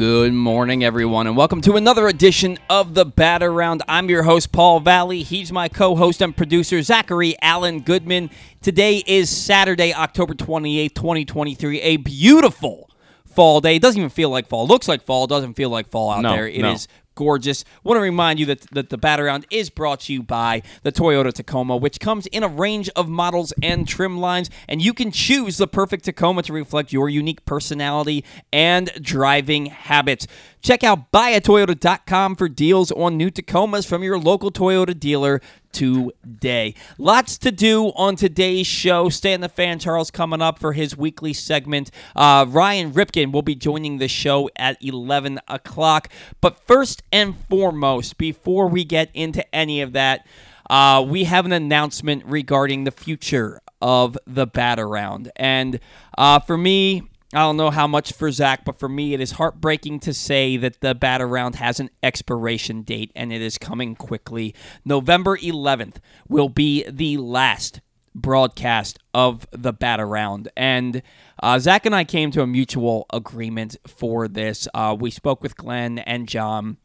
Good morning, everyone, and welcome to another edition of the Bat Around. I'm your host, Paul Valley. He's my co host and producer, Zachary Allen Goodman. Today is Saturday, October 28th, 2023, a beautiful fall day. It doesn't even feel like fall. It looks like fall, doesn't feel like fall out No, there. It no. is gorgeous. Want to remind you that, that the Bat Around is brought to you by the Toyota Tacoma, which comes in a range of models and trim lines, and you can choose the perfect Tacoma to reflect your unique personality and driving habits. Check out buyatoyota.com for deals on new Tacomas from your local Toyota dealer today. Lots to do on today's show. Stan the fan. Charles coming up for his weekly segment. Uh, Ryan Ripken will be joining the show at 11 o'clock. But first and foremost, before we get into any of that, uh, we have an announcement regarding the future of the bat around. And uh, for me, I don't know how much for Zach, but for me, it is heartbreaking to say that the bat around has an expiration date and it is coming quickly. November 11th will be the last broadcast of the bat around. And uh, Zach and I came to a mutual agreement for this. Uh, we spoke with Glenn and John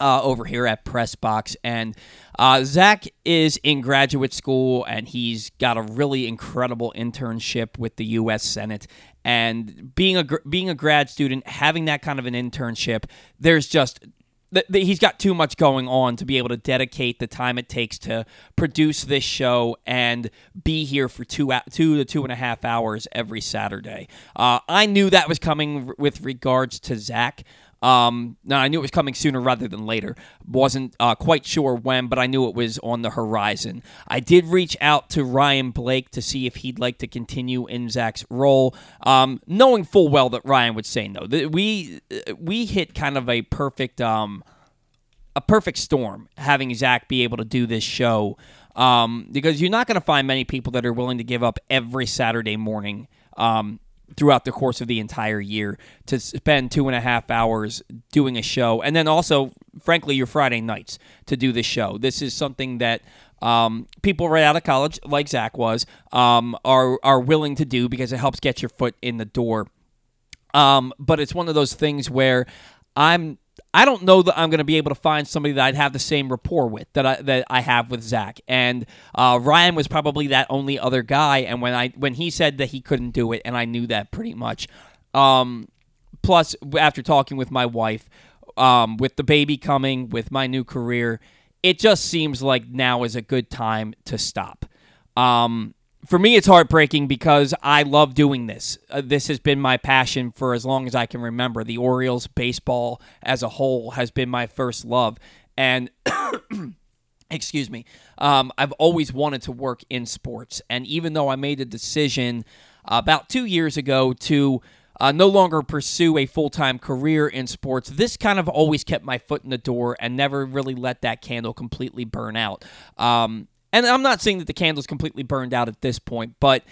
uh, over here at Press Box. And uh, Zach is in graduate school and he's got a really incredible internship with the U.S. Senate. And being a being a grad student, having that kind of an internship, there's just he's got too much going on to be able to dedicate the time it takes to produce this show and be here for two two to two and a half hours every Saturday. Uh, I knew that was coming with regards to Zach. Um, now I knew it was coming sooner rather than later. wasn't uh, quite sure when, but I knew it was on the horizon. I did reach out to Ryan Blake to see if he'd like to continue in Zach's role, um, knowing full well that Ryan would say no. We we hit kind of a perfect um, a perfect storm having Zach be able to do this show um, because you're not going to find many people that are willing to give up every Saturday morning um, throughout the course of the entire year to spend two and a half hours doing a show. And then also frankly your friday nights to do the show. This is something that um, people right out of college like zach was um, are, are willing to do because it helps get your foot in the door. Um, but it's one of those things where I'm I don't know that I'm going to be able to find somebody that I'd have the same rapport with that I that I have with Zach. And uh, Ryan was probably that only other guy. And when I when he said that he couldn't do it, and I knew that pretty much. Um, plus, after talking with my wife, um, with the baby coming, with my new career, it just seems like now is a good time to stop. Um, for me, it's heartbreaking because I love doing this. Uh, this has been my passion for as long as I can remember. The Orioles, baseball as a whole, has been my first love. And excuse me, um, I've always wanted to work in sports. And even though I made a decision about two years ago to uh, no longer pursue a full time career in sports, this kind of always kept my foot in the door and never really let that candle completely burn out. Um, and I'm not saying that the candle's completely burned out at this point, but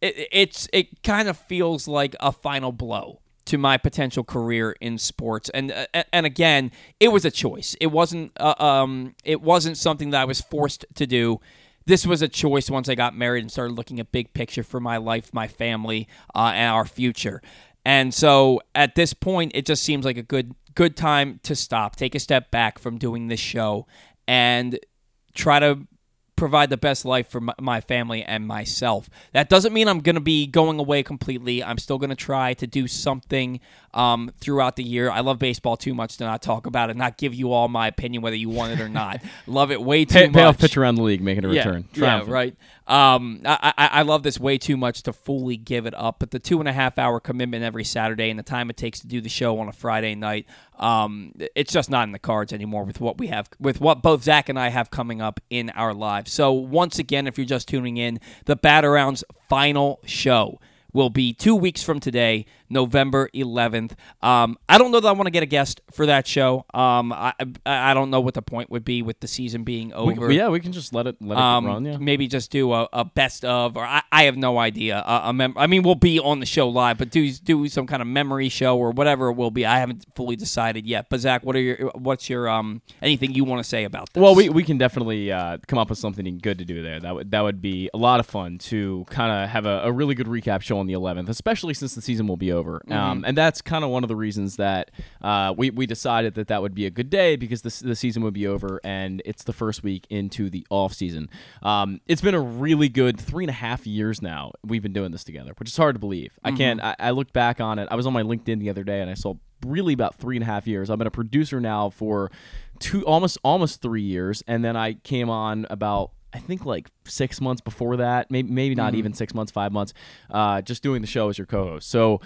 it, it's it kind of feels like a final blow to my potential career in sports. And uh, and again, it was a choice. It wasn't uh, um it wasn't something that I was forced to do. This was a choice once I got married and started looking at big picture for my life, my family, uh, and our future. And so at this point, it just seems like a good good time to stop, take a step back from doing this show, and try to provide the best life for my, my family and myself. That doesn't mean I'm going to be going away completely. I'm still going to try to do something um, throughout the year. I love baseball too much to not talk about it, not give you all my opinion whether you want it or not. love it way too Pay, much. payoff pitch around the league, making a Yeah, return. Yeah, Triumphant. right. Um, I, I I love this way too much to fully give it up, but the two and a half hour commitment every Saturday and the time it takes to do the show on a Friday night, um, it's just not in the cards anymore with what we have, with what both Zach and I have coming up in our lives. So once again, if you're just tuning in, the Bat Around's final show will be two weeks from today, November 11th. Um, I don't know that I want to get a guest for that show. Um, I, I I don't know what the point would be with the season being We, over. yeah, we can just let it let it Um, run. Yeah. maybe just do a, a best of, or I, I have no idea. A, a mem- I mean, we'll be on the show live, but do do some kind of memory show or whatever it will be. I haven't fully decided yet. But Zach, what are your what's your um anything you want to say about this? Well, we, we can definitely uh, come up with something good to do there. That would that would be a lot of fun to kind of have a, a really good recap show on the 11th, especially since the season will be over, um, and that's kind of one of the reasons that uh, we we decided that that would be a good day because the the season would be over and it's the first week into the off season. Um, it's been a really good three and a half years now. We've been doing this together, which is hard to believe. I can't. I, I looked back on it. I was on my LinkedIn the other day and I saw really about three and a half years. I've been a producer now for two almost almost three years, and then I came on about I think like six months before that, maybe maybe not even six months, five months, uh, just doing the show as your co-host. So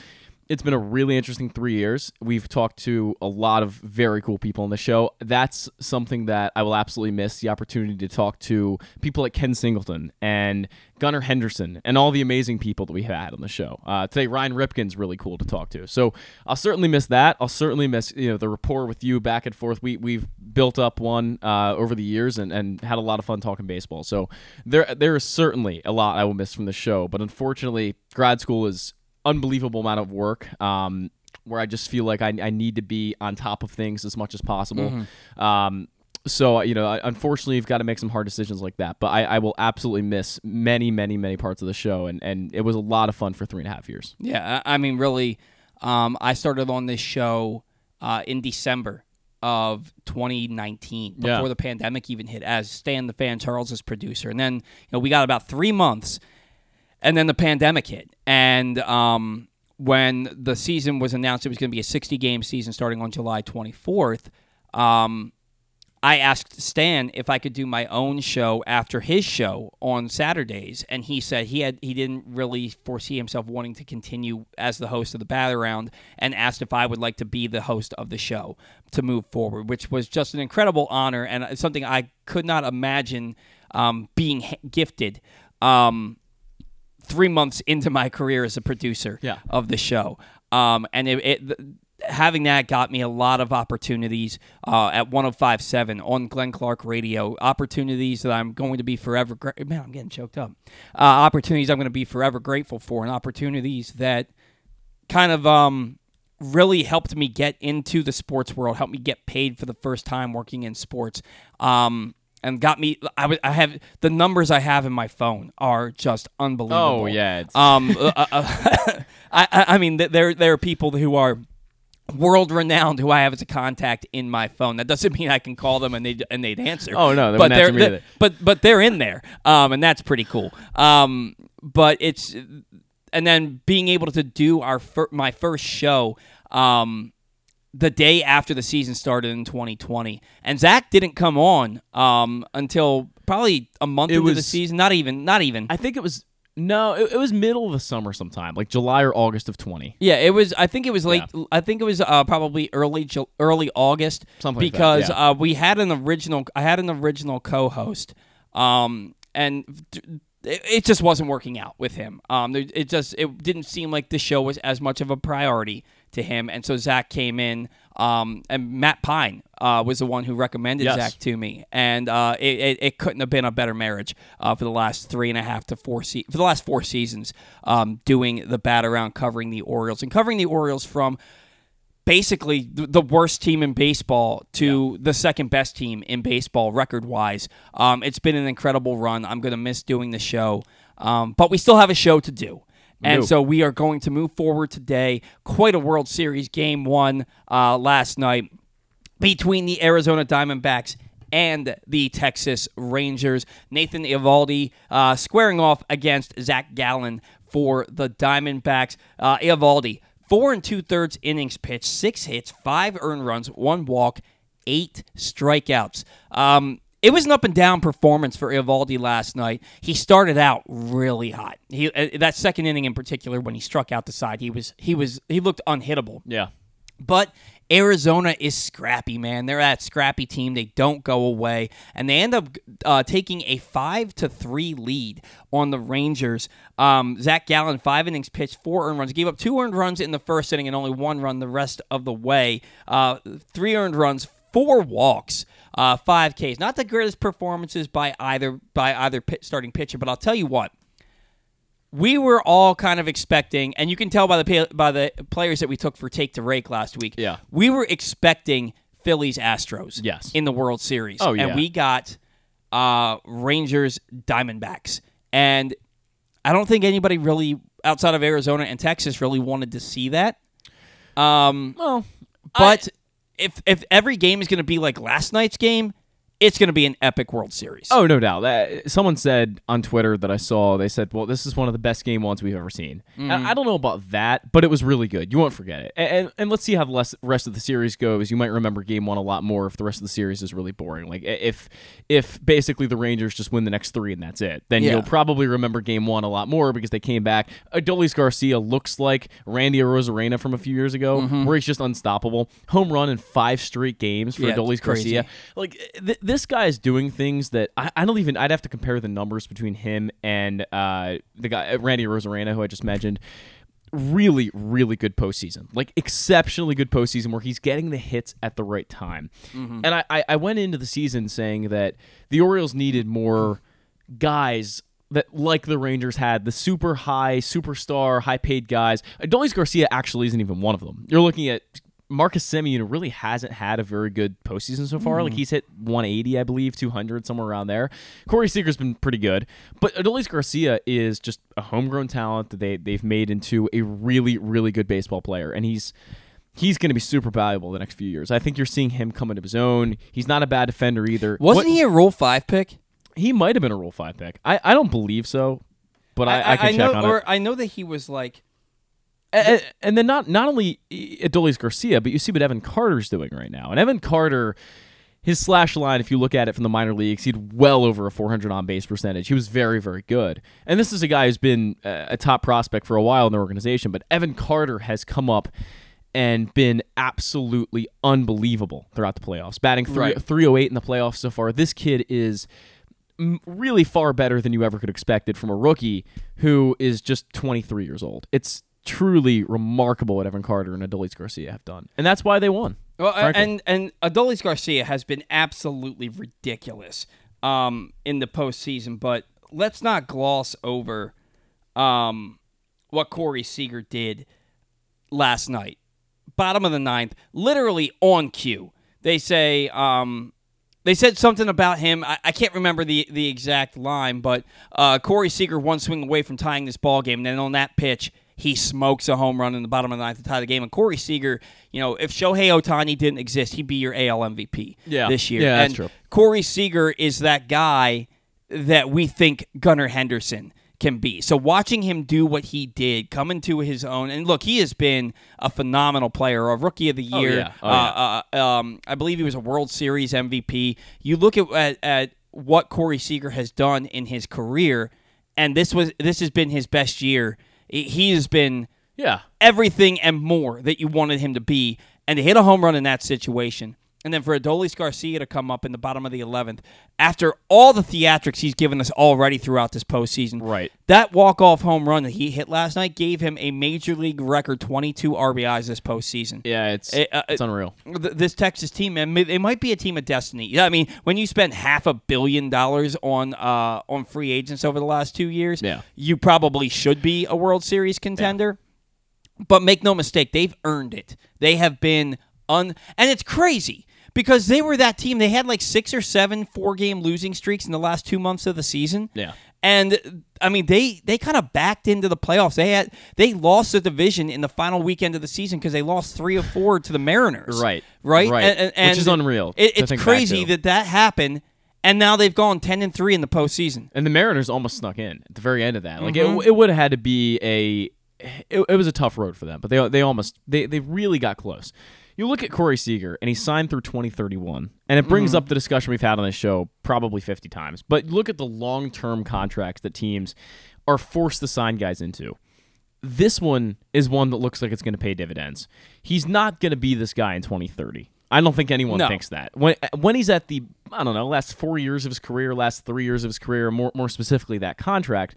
it's been a really interesting three years. We've talked to a lot of very cool people on the show. That's something that I will absolutely miss the opportunity to talk to people like Ken Singleton and Gunnar Henderson and all the amazing people that we had on the show. Uh, today, Ryan Ripken's really cool to talk to. So I'll certainly miss that. I'll certainly miss you know the rapport with you back and forth. We we've built up one uh, over the years and, and had a lot of fun talking baseball. So there there is certainly a lot I will miss from the show. But unfortunately, grad school is unbelievable amount of work. Um, where I just feel like I, I need to be on top of things as much as possible. Um, so you know, unfortunately, you've got to make some hard decisions like that. But I, I will absolutely miss many, many, many parts of the show, and and it was a lot of fun for three and a half years. Yeah, I I mean, really, um, I started on this show uh, in December of 2019, before Yeah. the pandemic even hit, as Stan the Fan Charles' as producer, and then you know we got about three months, and then the pandemic hit, and um, when the season was announced, it was going to be a 60 game season starting on July 24th. Um, I asked Stan if I could do my own show after his show on Saturdays, and he said he had he didn't really foresee himself wanting to continue as the host of the Bat Around, and asked if I would like to be the host of the show to move forward, which was just an incredible honor and something I could not imagine um, being gifted. Um, three months into my career as a producer Yeah. of the show. Um, and it, it having that got me a lot of opportunities uh, at 1057 on Glenn Clark Radio. Opportunities that I'm going to be forever gra- man, I'm getting choked up. Uh, opportunities I'm going to be forever grateful for, and opportunities that kind of um, really helped me get into the sports world, helped me get paid for the first time working in sports. Um, and got me. I, w- I have the numbers I have in my phone are just unbelievable. Oh, yeah, it's- Um, uh, uh, I, I mean, there there are people who are world renowned who I have as a contact in my phone. That doesn't mean I can call them and they and they'd answer. Oh, no, they but they're, me they're- but but they're in there, um, and that's pretty cool. Um, but it's and then being able to do our fir- my first show. Um, the day after the season started in 2020, and Zach didn't come on um, until probably a month It into the season. Not even, not even. I think it was no, it, it was middle of the summer sometime, like July or August of twenty. Yeah, it was. I think it was late. I think it was uh, probably early early August. Something like because yeah. uh, we had an original. I had an original co-host, um, and d- it, it just wasn't working out with him. Um, it just it didn't seem like the show was as much of a priority to him, and so Zach came in. Um, and Matt Pine uh, was the one who recommended Yes. Zach to me, and uh, it, it, it couldn't have been a better marriage uh, for the last three and a half to four se- for the last four seasons, um, doing the bat around, covering the Orioles, and covering the Orioles from basically the worst team in baseball to the second best team in baseball record wise. Um, it's been an incredible run. I'm going to miss doing the show, um, but we still have a show to do. And do. so we are going to move forward today. Quite a World Series game one uh, last night between the Arizona Diamondbacks and the Texas Rangers. Nathan Eovaldi uh, squaring off against Zach Gallen for the Diamondbacks. Uh, Eovaldi, four and two thirds innings pitched, six hits, five earned runs, one walk, eight strikeouts. Um, it was an up and down performance for Eovaldi last night. He started out really hot. He uh, that second inning in particular, when he struck out the side, he was he was he looked unhittable. Yeah. But Arizona is scrappy, man. They're that scrappy team. They don't go away, and they end up uh, taking a five to three lead on the Rangers. Um, Zach Gallen, five innings pitched, four earned runs, gave up two earned runs in the first inning and only one run the rest of the way. Uh, three earned runs, four walks, uh, five Ks. Not the greatest performances by either by either pit, starting pitcher, but I'll tell you what we were all kind of expecting, and you can tell by the by the players that we took for take to rake last week. Yeah. we were expecting Phillies Astros. Yes. in the World Series. Oh, yeah. and we got uh, Rangers Diamondbacks, and I don't think anybody really outside of Arizona and Texas really wanted to see that. Um, Well, but if if every game is going to be like last night's game, it's going to be an epic World Series. Oh, no doubt. That, someone said on Twitter that I saw, they said, well, this is one of the best game ones we've ever seen. Mm. And I don't know about that, but it was really good. You won't forget it. And, and, and let's see how the rest of the series goes. You might remember game one a lot more if the rest of the series is really boring. Like, if if basically the Rangers just win the next three and that's it, then Yeah. you'll probably remember game one a lot more because they came back. Adolis Garcia looks like Randy Arozarena from a few years ago, mm-hmm. where he's just unstoppable. Home run in five straight games for Yeah, Adolis. Garcia like th- this guy is doing things that I, I don't even I'd have to compare the numbers between him and uh, the guy Randy Arozarena who I just mentioned. Really, really good postseason, like exceptionally good postseason, where he's getting the hits at the right time. And I, I, I went into the season saying that the Orioles needed more guys that like the Rangers had the super high superstar high paid guys. Adolis Garcia actually isn't even one of them. You're looking at Marcus Semien really hasn't had a very good postseason so far. Like mm. he's hit 180, I believe, 200 somewhere around there. Corey Seager's been pretty good, but Adolis Garcia is just a homegrown talent that they they've made into a really really good baseball player, and he's he's going to be super valuable the next few years. I think you're seeing him come into his own. He's not a bad defender either. wasn't What- he a Rule Five pick? he might have been a Rule Five pick. I, I don't believe so, but I, I, can know, check on or it. I know that he was like. And, and then not not only Adolis Garcia, but you see what Evan Carter's doing right now. And Evan Carter, his slash line, if you look at it from the minor leagues, he'd well over a 400 on base percentage. He was very very good. And this is a guy who's been a top prospect for a while in the organization. But Evan Carter has come up and been absolutely unbelievable throughout the playoffs. Batting three, Right. 308 in the playoffs so far. This kid is really far better than you ever could expect it from a rookie who is just 23 years old. It's truly remarkable what Evan Carter and Adolis Garcia have done, and that's why they won. Well, frankly. and and Adolis Garcia has been absolutely ridiculous um, in the postseason, but let's not gloss over um, what Corey Seager did last night. Bottom of the ninth, literally on cue. They say um, they said something about him. I, I can't remember the the exact line, but uh, Corey Seager one swing away from tying this ball game, and then on that pitch, he smokes a home run in the bottom of the ninth to tie the game. And Corey Seager, you know, if Shohei Ohtani didn't exist, he'd be your AL MVP Yeah. this year. Yeah, that's and true. Corey Seager is that guy that we think Gunnar Henderson can be. So watching him do what he did, come into his own, and look, he has been a phenomenal player, a rookie of the Oh, year. yeah. Oh, uh, uh, um, I believe he was a World Series MVP. You look at, at at what Corey Seager has done in his career, and this was this has been his best year. He- has been Yeah, everything and more that you wanted him to be, and to hit a home run in that situation. And then for Adolis Garcia to come up in the bottom of the 11th after all the theatrics he's given us already throughout this postseason. Right. That walk-off home run that he hit last night gave him a major league record 22 RBIs this postseason. yeah, it's It, uh, it's unreal. Th- This Texas team, man, it might be a team of destiny. Yeah, I mean, when you spend half a billion dollars on uh, on free agents over the last two years, Yeah. you probably should be a World Series contender. But make no mistake, they've earned it. They have been un, and it's crazy because they were that team. They had like six or seven four game losing streaks in the last two months of the season. Yeah. And I mean, they they kind of backed into the playoffs. They had they lost the division in the final weekend of the season because they lost three or four to the Mariners. Right. right, Right. And, and- Which is unreal It, it's crazy that that happened, and now they've gone ten and three in the postseason. And the Mariners almost snuck in at the very end of that. Like Mm-hmm. it, it would have had to be a. It, it was a tough road for them, but they they almost they they really got close. You look at Corey Seager, and he signed through 2031, and it brings mm-hmm. up the discussion we've had on this show probably 50 times. But look at the long term contracts that teams are forced to sign guys into. This one is one that looks like it's going to pay dividends. He's not going to be this guy in 2030. I don't think anyone No. thinks that. When when he's at the I don't know last four years of his career, last three years of his career, more more specifically that contract,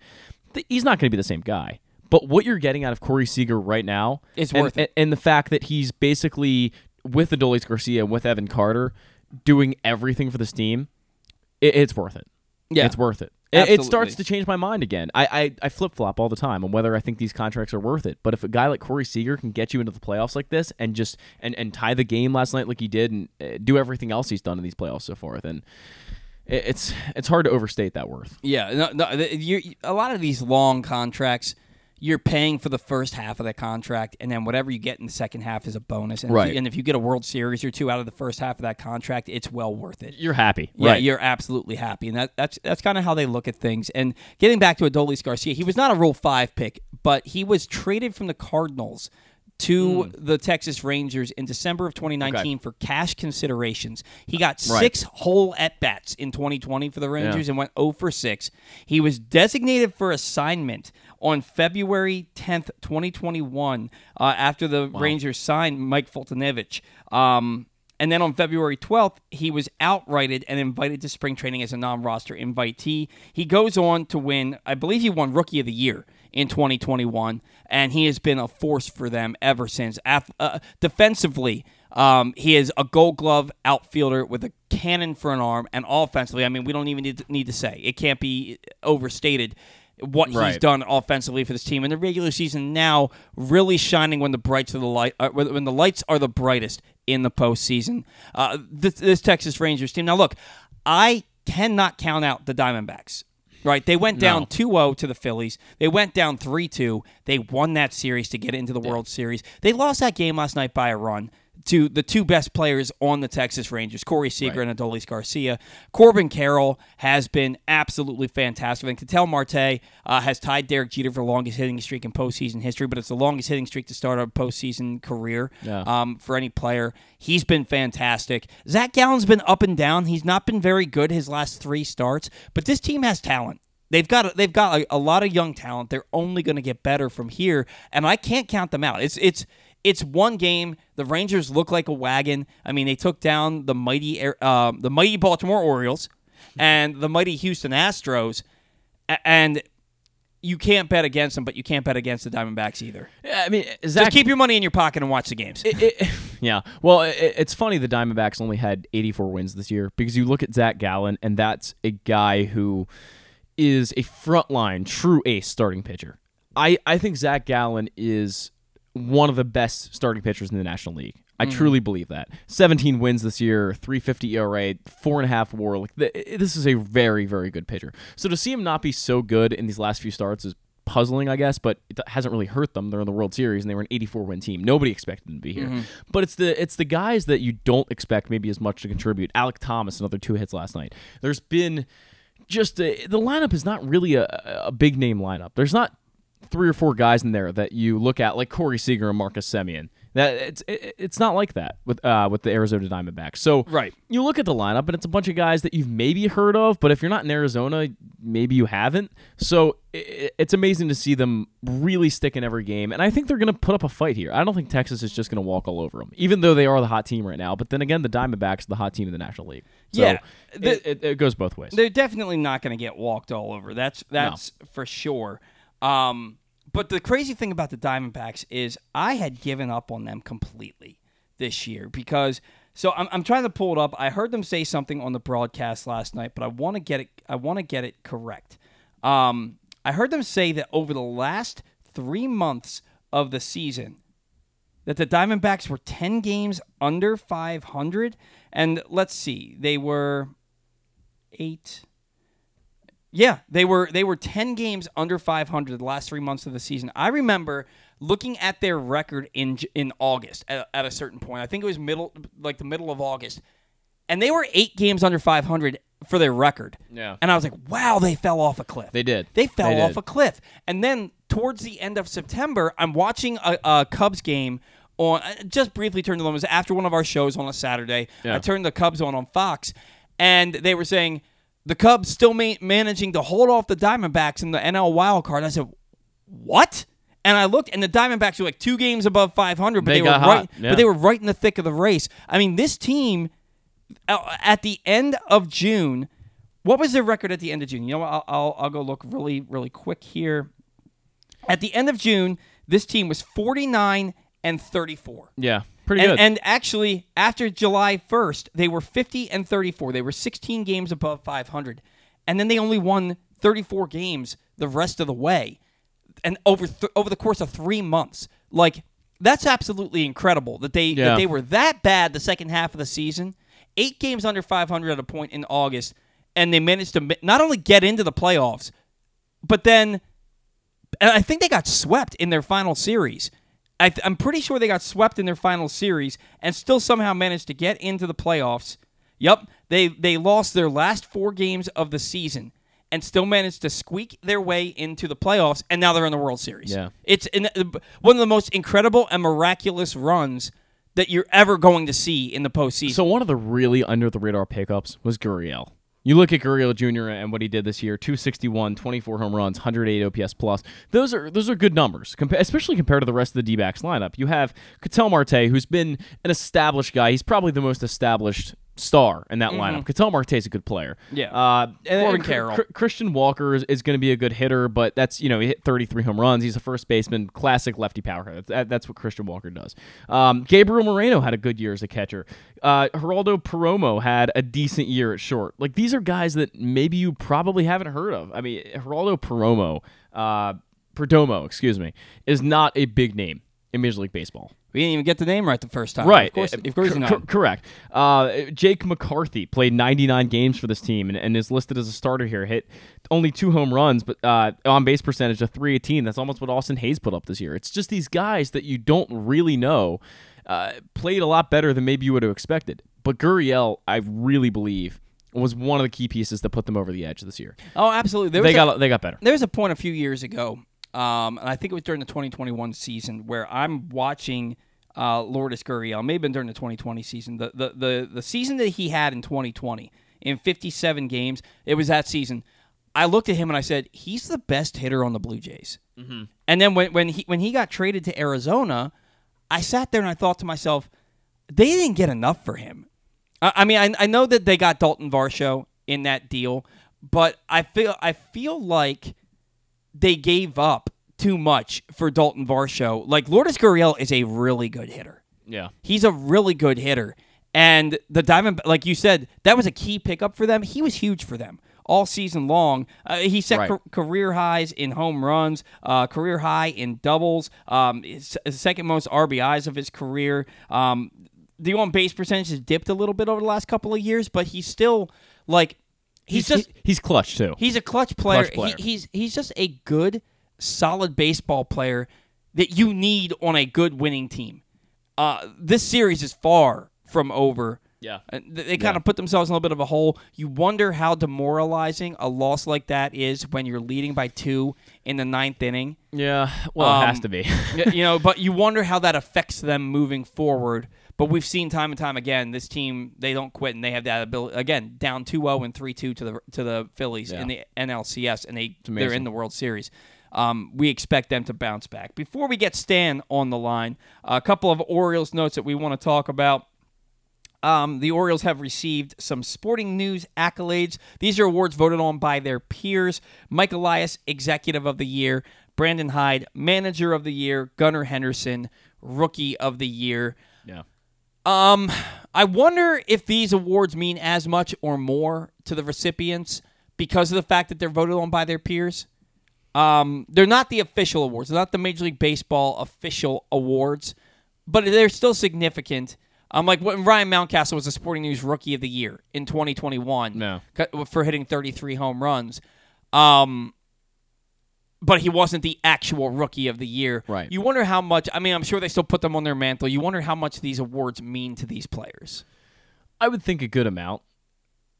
th- he's not going to be the same guy. But what you're getting out of Corey Seager right now It's and, worth it. and, and the fact that he's basically with Adolis Garcia and with Evan Carter doing everything for this team, it, it's worth it. Yeah. it's worth it. It, it starts to change my mind again. I, I, I flip flop all the time on whether I think these contracts are worth it. But if a guy like Corey Seager can get you into the playoffs like this and just and, and tie the game last night like he did and uh, do everything else he's done in these playoffs so far, then it, it's it's hard to overstate that worth. Yeah, no, no, you, a lot of these long contracts, you're paying for the first half of the contract, and then whatever you get in the second half is a bonus. And If Right. you, and if you get a World Series or two out of the first half of that contract, it's well worth it. You're happy, Yeah, right? you're absolutely happy, and that, that's that's kind of how they look at things. And getting back to Adolis Garcia, he was not a Rule Five pick, but he was traded from the Cardinals to hmm. the Texas Rangers in December of 2019 for cash considerations. He got Right. six whole at bats in 2020 for the Rangers and went 0 for 6. He was designated for assignment on February 10th, 2021, uh, after the Rangers signed Mike Foltynewicz. Um, and then on February 12th, he was outrighted and invited to spring training as a non roster invitee. He goes on to win, I believe he won Rookie of the Year in 2021, and he has been a force for them ever since. Uh, defensively, um, he is a gold glove outfielder with a cannon for an arm, and offensively, I mean, we don't even need to, need to say. It can't be overstated what he's done offensively for this team in the regular season. Now, really shining when the brights are the light, uh, when the lights are the brightest in the postseason. Uh, this, this Texas Rangers team. Now, look, I cannot count out the Diamondbacks. Right, they went down No. 2-0 to the Phillies. They went down 3-2. They won that series to get into the World Series. They lost that game last night by a run to the two best players on the Texas Rangers, Corey Seager and Adolis Garcia. Corbin Carroll has been absolutely fantastic. And Ketel Marte uh, has tied Derek Jeter for the longest hitting streak in postseason history, but it's the longest hitting streak to start a postseason career Yeah. um, for any player. He's been fantastic. Zach Gallen's been up and down. He's not been very good his last three starts, but this team has talent. They've got they've got a, a lot of young talent. They're only going to get better from here, and I can't count them out. It's it's it's one game. The Rangers look like a wagon. I mean, they took down the mighty uh, the mighty Baltimore Orioles and the mighty Houston Astros, and you can't bet against them, but you can't bet against the Diamondbacks either. Yeah, I mean, Zach, Just keep your money in your pocket and watch the games. it- it- yeah. Well, it, it's funny the Diamondbacks only had 84 wins this year because you look at Zach Gallen, and that's a guy who is a frontline true ace starting pitcher. I, I think Zach Gallen is one of the best starting pitchers in the National League. I mm-hmm. truly believe that. 17 wins this year, 350 ERA, four and a half WAR. Like th- this is a very, very good pitcher. So to see him not be so good in these last few starts is puzzling, I guess, but it hasn't really hurt them. They're in the World Series and they were an 84 win team. Nobody expected them to be here. Mm-hmm. But it's the it's the guys that you don't expect maybe as much to contribute. Alec Thomas, another two hits last night. There's been just a, the lineup is not really a, a big name lineup. There's not three or four guys in there that you look at like Corey Seager and Marcus Semien. That it's it, it's not like that with uh, with the Arizona Diamondbacks. So Right. you look at the lineup and it's a bunch of guys that you've maybe heard of, but if you're not in Arizona, maybe you haven't. So i it's amazing to see them really stick in every game, and I think they're going to put up a fight here. I don't think Texas is just going to walk all over them, even though they are the hot team right now. But then again, the Diamondbacks are the hot team in the National League. So Yeah. it, it, it goes both ways. They're definitely not going to get walked all over. That's that's for sure. Um, but the crazy thing about the Diamondbacks is I had given up on them completely this year because so I'm, I'm trying to pull it up. I heard them say something on the broadcast last night, but I want to get it. I want to get it correct. Um, I heard them say that over the last three months of the season, that the Diamondbacks were 10 games under 500. And let's see, they were eight. Yeah, they were they were 10 games under 500 the last 3 months of the season. I remember looking at their record in in August at, at a certain point. I think it was middle like the middle of August. And they were 8 games under 500 for their record. Yeah. And I was like, "Wow, they fell off a cliff." They did. They fell They off did. a cliff. And then towards the end of September, I'm watching a, a Cubs game on. Uh, just briefly turned to them. It was after one of our shows on a Saturday. Yeah. I turned the Cubs on on Fox, and they were saying the Cubs still ma- managing to hold off the Diamondbacks in the NL wild card. I said, "What?" And I looked, and the Diamondbacks were like two games above 500, but They they, were got right. yeah. But they were right in the thick of the race. I mean, this team uh, at the end of June, what was their record at the end of June? You know what? I'll, I'll, I'll go look really, really quick here. At the end of June, this team was 49 and 34. Yeah, pretty And, good. and actually, after July 1st, they were 50 and 34. They were 16 games above 500. And then they only won 34 games the rest of the way. And over th- over the course of 3 months. Like that's absolutely incredible that they that they were that bad the second half of the season. 8 games under 500 at a point in August and they managed to not only get into the playoffs, but then and I think they got swept in their final series. I th- I'm pretty sure they got swept in their final series and still somehow managed to get into the playoffs. Yep, they they lost their last four games of the season and still managed to squeak their way into the playoffs, and now they're in the World Series. Yeah. it's in, uh, one of the most incredible and miraculous runs that you're ever going to see in the postseason. So one of the really under the radar pickups was Gurriel. You look at Gurriel Jr. and what he did this year: 261, 24 home runs, 108 OPS plus. Those are those are good numbers, compa- especially compared to the rest of the D-backs lineup. You have Ketel Marte, who's been an established guy. He's probably the most established star in that lineup. Ketel Marte is a good player. Mm-hmm. Yeah. Uh, and Corbin and Carroll. Cr- Christian Walker is, is going to be a good hitter, but that's you know he hit 33 home runs. He's a first baseman, classic lefty power hitter. That, that's what Christian Walker does. Um, Gabriel Moreno had a good year as a catcher. Uh, Geraldo Peromo had a decent year at short. Like these are guys that maybe you probably haven't heard of. I mean, Geraldo Peromo, uh, Perdomo, excuse me, is not a big name in Major League Baseball. We didn't even get the name right the first time. Right. Of course, Uh, of course not. correct. Uh, Jake McCarthy played 99 games for this team and, and is listed as a starter here. Hit only two home runs, but uh, on base percentage of 318. That's almost what Austin Hays put up this year. It's just these guys that you don't really know uh, played a lot better than maybe you would have expected. But Gurriel, I really believe, was one of the key pieces that put them over the edge this year. Oh, absolutely. There They a- got they got better. There was a point a few years ago, um, and I think it was during the 2021 season, where I'm watching uh, Lourdes Gurriel. Maybe been during the 2020 season. The, the the the season that he had in 2020 in 57 games. It was that season. I looked at him and I said, he's the best hitter on the Blue Jays. Mm-hmm. And then when when he when he got traded to Arizona, I sat there and I thought to myself, they didn't get enough for him. I, I mean, I, I know that they got Dalton Varsho in that deal, but I feel I feel like they gave up too much for Dalton Varsho. Like Lourdes Gurriel is a really good hitter. Yeah. He's a really good hitter. And the Diamond, like you said, that was a key pickup for them. He was huge for them all season long. Uh, he set Right. ca- career highs in home runs, uh, career high in doubles, um, his, his second most RBIs of his career. Um, the on base percentage has dipped a little bit over the last couple of years, but he's still like he's, He's just he's clutch too. He's a clutch player. Clutch player. He, he's he's just a good, solid baseball player that you need on a good winning team. Uh, this series is far from over. Yeah. Uh, They, kind of put themselves in a little bit of a hole. You wonder how demoralizing a loss like that is when you're leading by two in the ninth inning. yeah. Well, it has Um, to be. You know, but you wonder how that affects them moving forward. But we've seen time and time again this team they don't quit and they have that ability again down 2-0 and 3-2 to the to the Phillies in the NLCS and they they're in the World Series. Um, we expect them to bounce back. Before we get Stan on the line, a couple of Orioles notes that we want to talk about. Um, the Orioles have received some sporting news accolades. These are awards voted on by their peers. Mike Elias, Executive of the Year. Brandon Hyde, Manager of the Year. Gunnar Henderson, Rookie of the Year. Um, I wonder if these awards mean as much or more to the recipients because of the fact that they're voted on by their peers. Um, they're not the official awards. They're not the Major League Baseball official awards, but they're still significant. Um, like when Ryan Mountcastle was the Sporting News Rookie of the Year in 2021 No. for hitting 33 home runs. Um, but he wasn't the actual Rookie of the Year. Right. You wonder how much. I mean, I'm sure they still put them on their mantle. You wonder how much these awards mean to these players. I would think a good amount.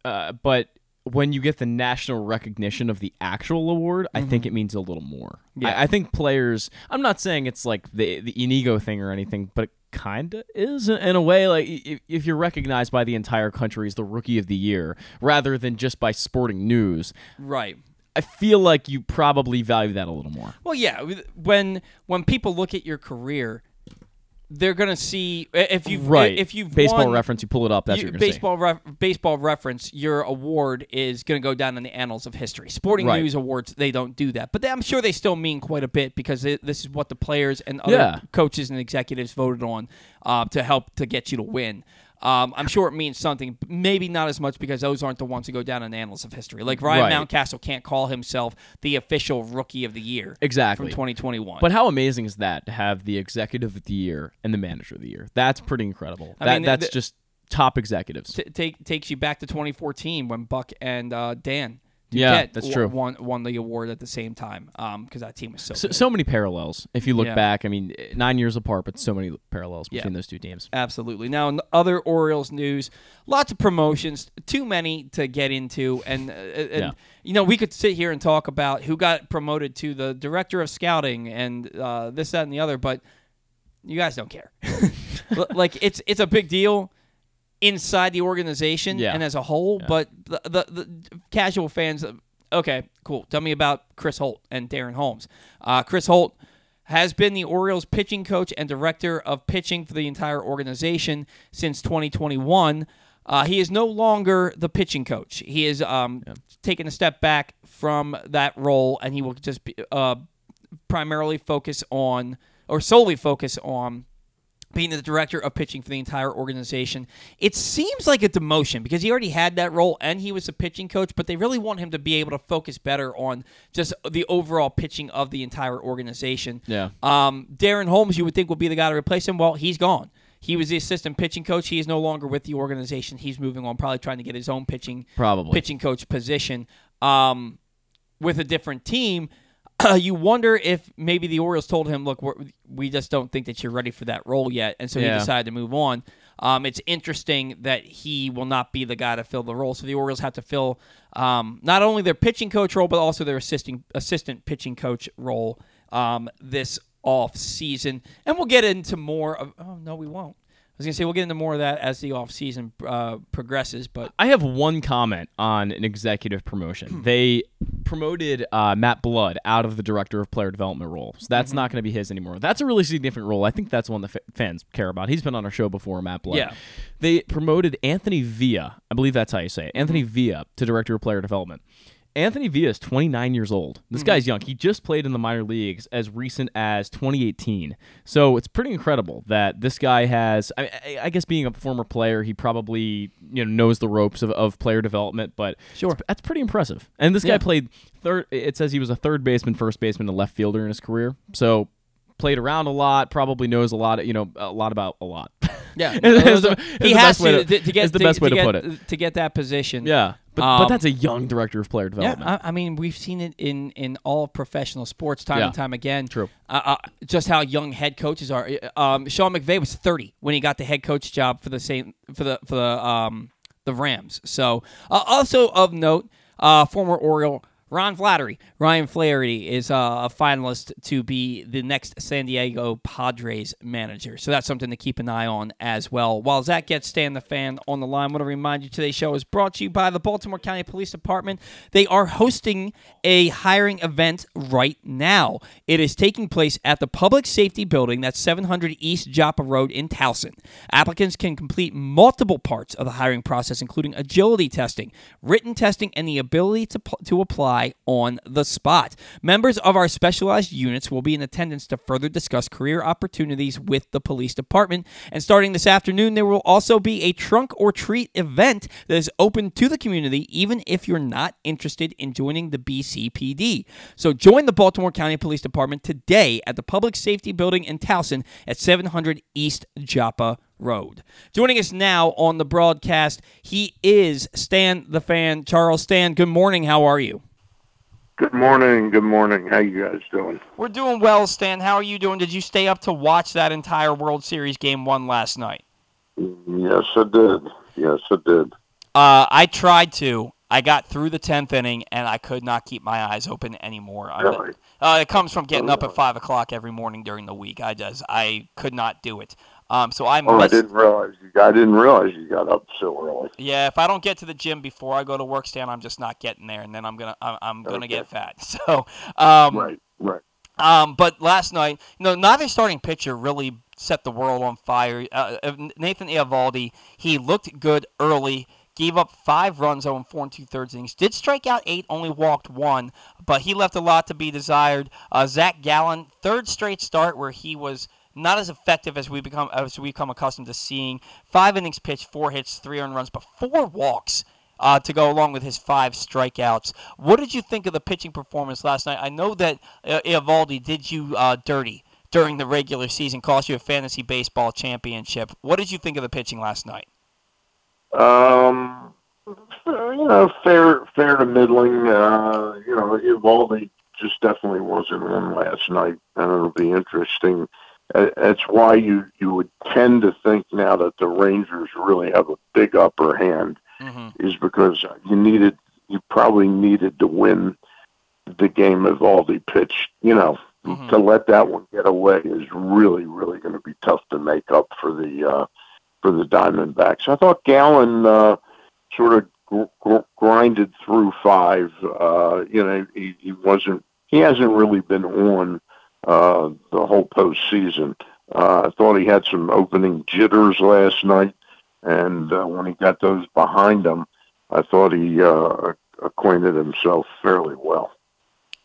Uh, but when you get the national recognition of the actual award, I think it means a little more. Mm-hmm. Yeah. I, I think players. I'm not saying it's like the the ego thing or anything, but it kind of is in a way. Like if, if you're recognized by the entire country as the rookie of the year, rather than just by sporting news, Right. I feel like you probably value that a little more. Well, yeah. When when people look at your career, they're gonna see if you've Right. if you've baseball won, reference, you pull it up. That's you- what you're baseball ref, baseball reference, your award is going to go down in the annals of history. Sporting Right. news awards, they don't do that, but they, I'm sure they still mean quite a bit because it, this is what the players and other Yeah. coaches and executives voted on uh, to help to get you to win. Um, I'm sure it means something, maybe not as much because those aren't the ones who go down in the annals of history. Like Ryan Right. Mountcastle can't call himself the official rookie of the year Exactly. from 2021. But how amazing is that to have the executive of the year and the manager of the year? That's pretty incredible. I that, mean, that's the- just top executives. T- take takes you back to 2014 when Buck and uh, Dan Yeah, Duquette that's true. Won won the award at the same time because that team was so. So, good. so many parallels. If you look Yeah. back, I mean, nine years apart, but so many parallels Yeah. between those two teams. Absolutely. Now, in other Orioles news, lots of promotions, too many to get into, and, uh, and Yeah. you know we could sit here and talk about who got promoted to the director of scouting and uh, this, that, and the other, but you guys don't care. Like it's it's a big deal inside the organization Yeah. and as a whole, Yeah. but the, the the casual fans, okay, cool. Tell me about Chris Holt and Darren Holmes. Uh, Chris Holt has been the Orioles pitching coach and director of pitching for the entire organization since 2021. Uh, he is no longer the pitching coach. He is um, taken a step back from that role, and he will just be, uh, primarily focus on, or solely focus on, being the director of pitching for the entire organization. It seems like a demotion because he already had that role and he was a pitching coach, but they really want him to be able to focus better on just the overall pitching of the entire organization. Yeah. Um, Darren Holmes, you would think would be the guy to replace him. Well, he's gone. He was the assistant pitching coach. He is no longer with the organization. He's moving on, probably trying to get his own pitching Probably. pitching coach position um, with a different team. you wonder if maybe the Orioles told him, "Look, we're, we just don't think that you're ready for that role yet," and so Yeah. he decided to move on. Um, it's interesting that he will not be the guy to fill the role. So the Orioles have to fill um, not only their pitching coach role, but also their assisting assistant pitching coach role um, this off season. And we'll get into more of. Oh no, we won't. I was gonna say we'll get into more of that as the off season uh, progresses, but I have one comment on an executive Hmm. promotion. they promoted uh, Matt Blood out of the director of player development role, so that's Mm-hmm. not going to be his anymore. That's a really significant role. I think that's one that f- fans care about. He's been on our show before, Matt Blood. Yeah. They promoted Anthony Villa. I believe that's how you say it. Anthony Mm-hmm. Villa to director of player development. Anthony Villa is 29 years old. This Mm-hmm. guy's young. He just played in the minor leagues as recent as 2018. So it's pretty incredible that this guy has. I, I- guess being a former player, he probably you know knows the ropes of, of player development. But Sure. that's pretty impressive. And this Yeah. guy played third. It says he was a third baseman, first baseman, and left fielder in his career. So played around a lot. Probably knows a lot. You know a lot about a lot. Yeah, Is the- is he has to, to- to, get the best way to get, put it. to get that position. yeah. But, Um, but that's a young director of player Yeah, development. I, I mean, we've seen it in in all professional sports time Yeah. and time again. True. Uh, uh, just how young head coaches are. Um, Sean McVay was 30 when he got the head coach job for the same for the for the um the Rams. So, uh, also of note, uh, former Oriole. Ron Flattery, Ryan Flaherty is uh, a finalist to be the next San Diego Padres manager. So that's something to keep an eye on as well. While Zach gets Stan the Fan on the line, I want to remind you today's show is brought to you by the Baltimore County Police Department. They are hosting a hiring event right now. It is taking place at the Public Safety Building, that's 700 East Joppa Road in Towson. Applicants can complete multiple parts of the hiring process, including agility testing, written testing, and the ability to, pl- to apply on the spot. Members of our specialized units will be in attendance to further discuss career opportunities with the police department. And starting this afternoon, there will also be a trunk or treat event that is open to the community, even if you're not interested in joining the BCPD. So join the Baltimore County Police Department today at the Public Safety Building in Towson at 700 East Joppa Road. Joining us now on the broadcast, he is Stan the Fan. Charles Stan, good morning. How are you? Good morning. Good morning. How you guys doing? We're doing well, Stan. How are you doing? Did you stay up to watch that entire World Series game one last night? Yes, I did. Yes, I did. Uh, I tried to. I got through the tenth inning, and I could not keep my eyes open anymore. Really? Uh, it comes from getting up at five o'clock every morning during the week. I just I could not do it. Um, so I Oh, I didn't realize you. I didn't realize you got up so early. Yeah, if I don't get to the gym before I go to work, Stan, I'm just not getting there, and then I'm gonna I'm, I'm gonna Okay. get fat. So, um, Right. Right. Um, but last night, you know, neither starting pitcher really set the world on fire. Uh, uh, Nathan Eovaldi, he looked good early. Gave up five runs, on 4 and two thirds innings. Did strike out eight, only walked one, but he left a lot to be desired. Uh, Zach Gallen, third straight start where he was not as effective as we become as we become accustomed to seeing. Five innings pitched, four hits, three earned runs, but four walks uh, to go along with his five strikeouts. What did you think of the pitching performance last night? I know that uh, Eovaldi did you uh, dirty during the regular season, cost you a fantasy baseball championship. What did you think of the pitching last night? Um, you know, fair, fair to middling. Uh, you know, Eovaldi just definitely wasn't on last night, and it'll be interesting. That's why you you would tend to think now that the Rangers really have a big upper hand, mm-hmm. is because you needed you probably needed to win the game Eovaldi pitched. You know, mm-hmm. to let that one get away is really really going to be tough to make up for the uh, for the Diamondbacks. I thought Gallen uh, sort of gr- gr- grinded through five. Uh, you know, he, he wasn't he hasn't really been on uh, the whole postseason. Uh, I thought he had some opening jitters last night, and uh, when he got those behind him, I thought he uh, acquainted himself fairly well.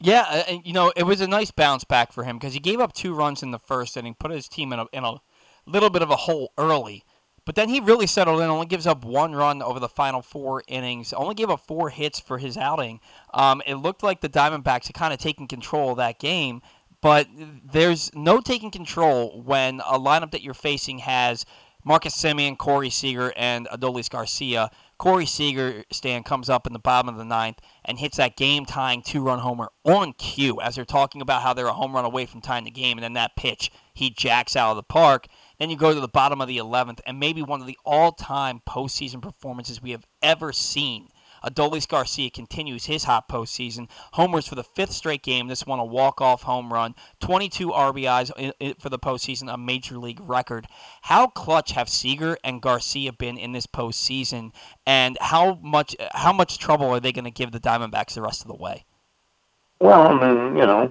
Yeah, you know it was a nice bounce back for him because he gave up two runs in the first inning, put his team in a in a little bit of a hole early. But then he really settled in. Only gives up one run over the final four innings. Only gave up four hits for his outing. Um, it looked like the Diamondbacks had kind of taken control of that game. But there's no taking control when a lineup that you're facing has Marcus Semien, Corey Seager, and Adolis Garcia. Corey Seager Stan comes up in the bottom of the ninth and hits that game tying two run homer on cue as they're talking about how they're a home run away from tying the game. And then that pitch, he jacks out of the park. Then you go to the bottom of the 11th, and maybe one of the all time postseason performances we have ever seen. Adolis Garcia continues his hot postseason. Homers for the fifth straight game. This one a walk-off home run. 22 RBIs for the postseason, a major league record. How clutch have Seager and Garcia been in this postseason, and how much how much trouble are they going to give the Diamondbacks the rest of the way? Well, I mean, you know,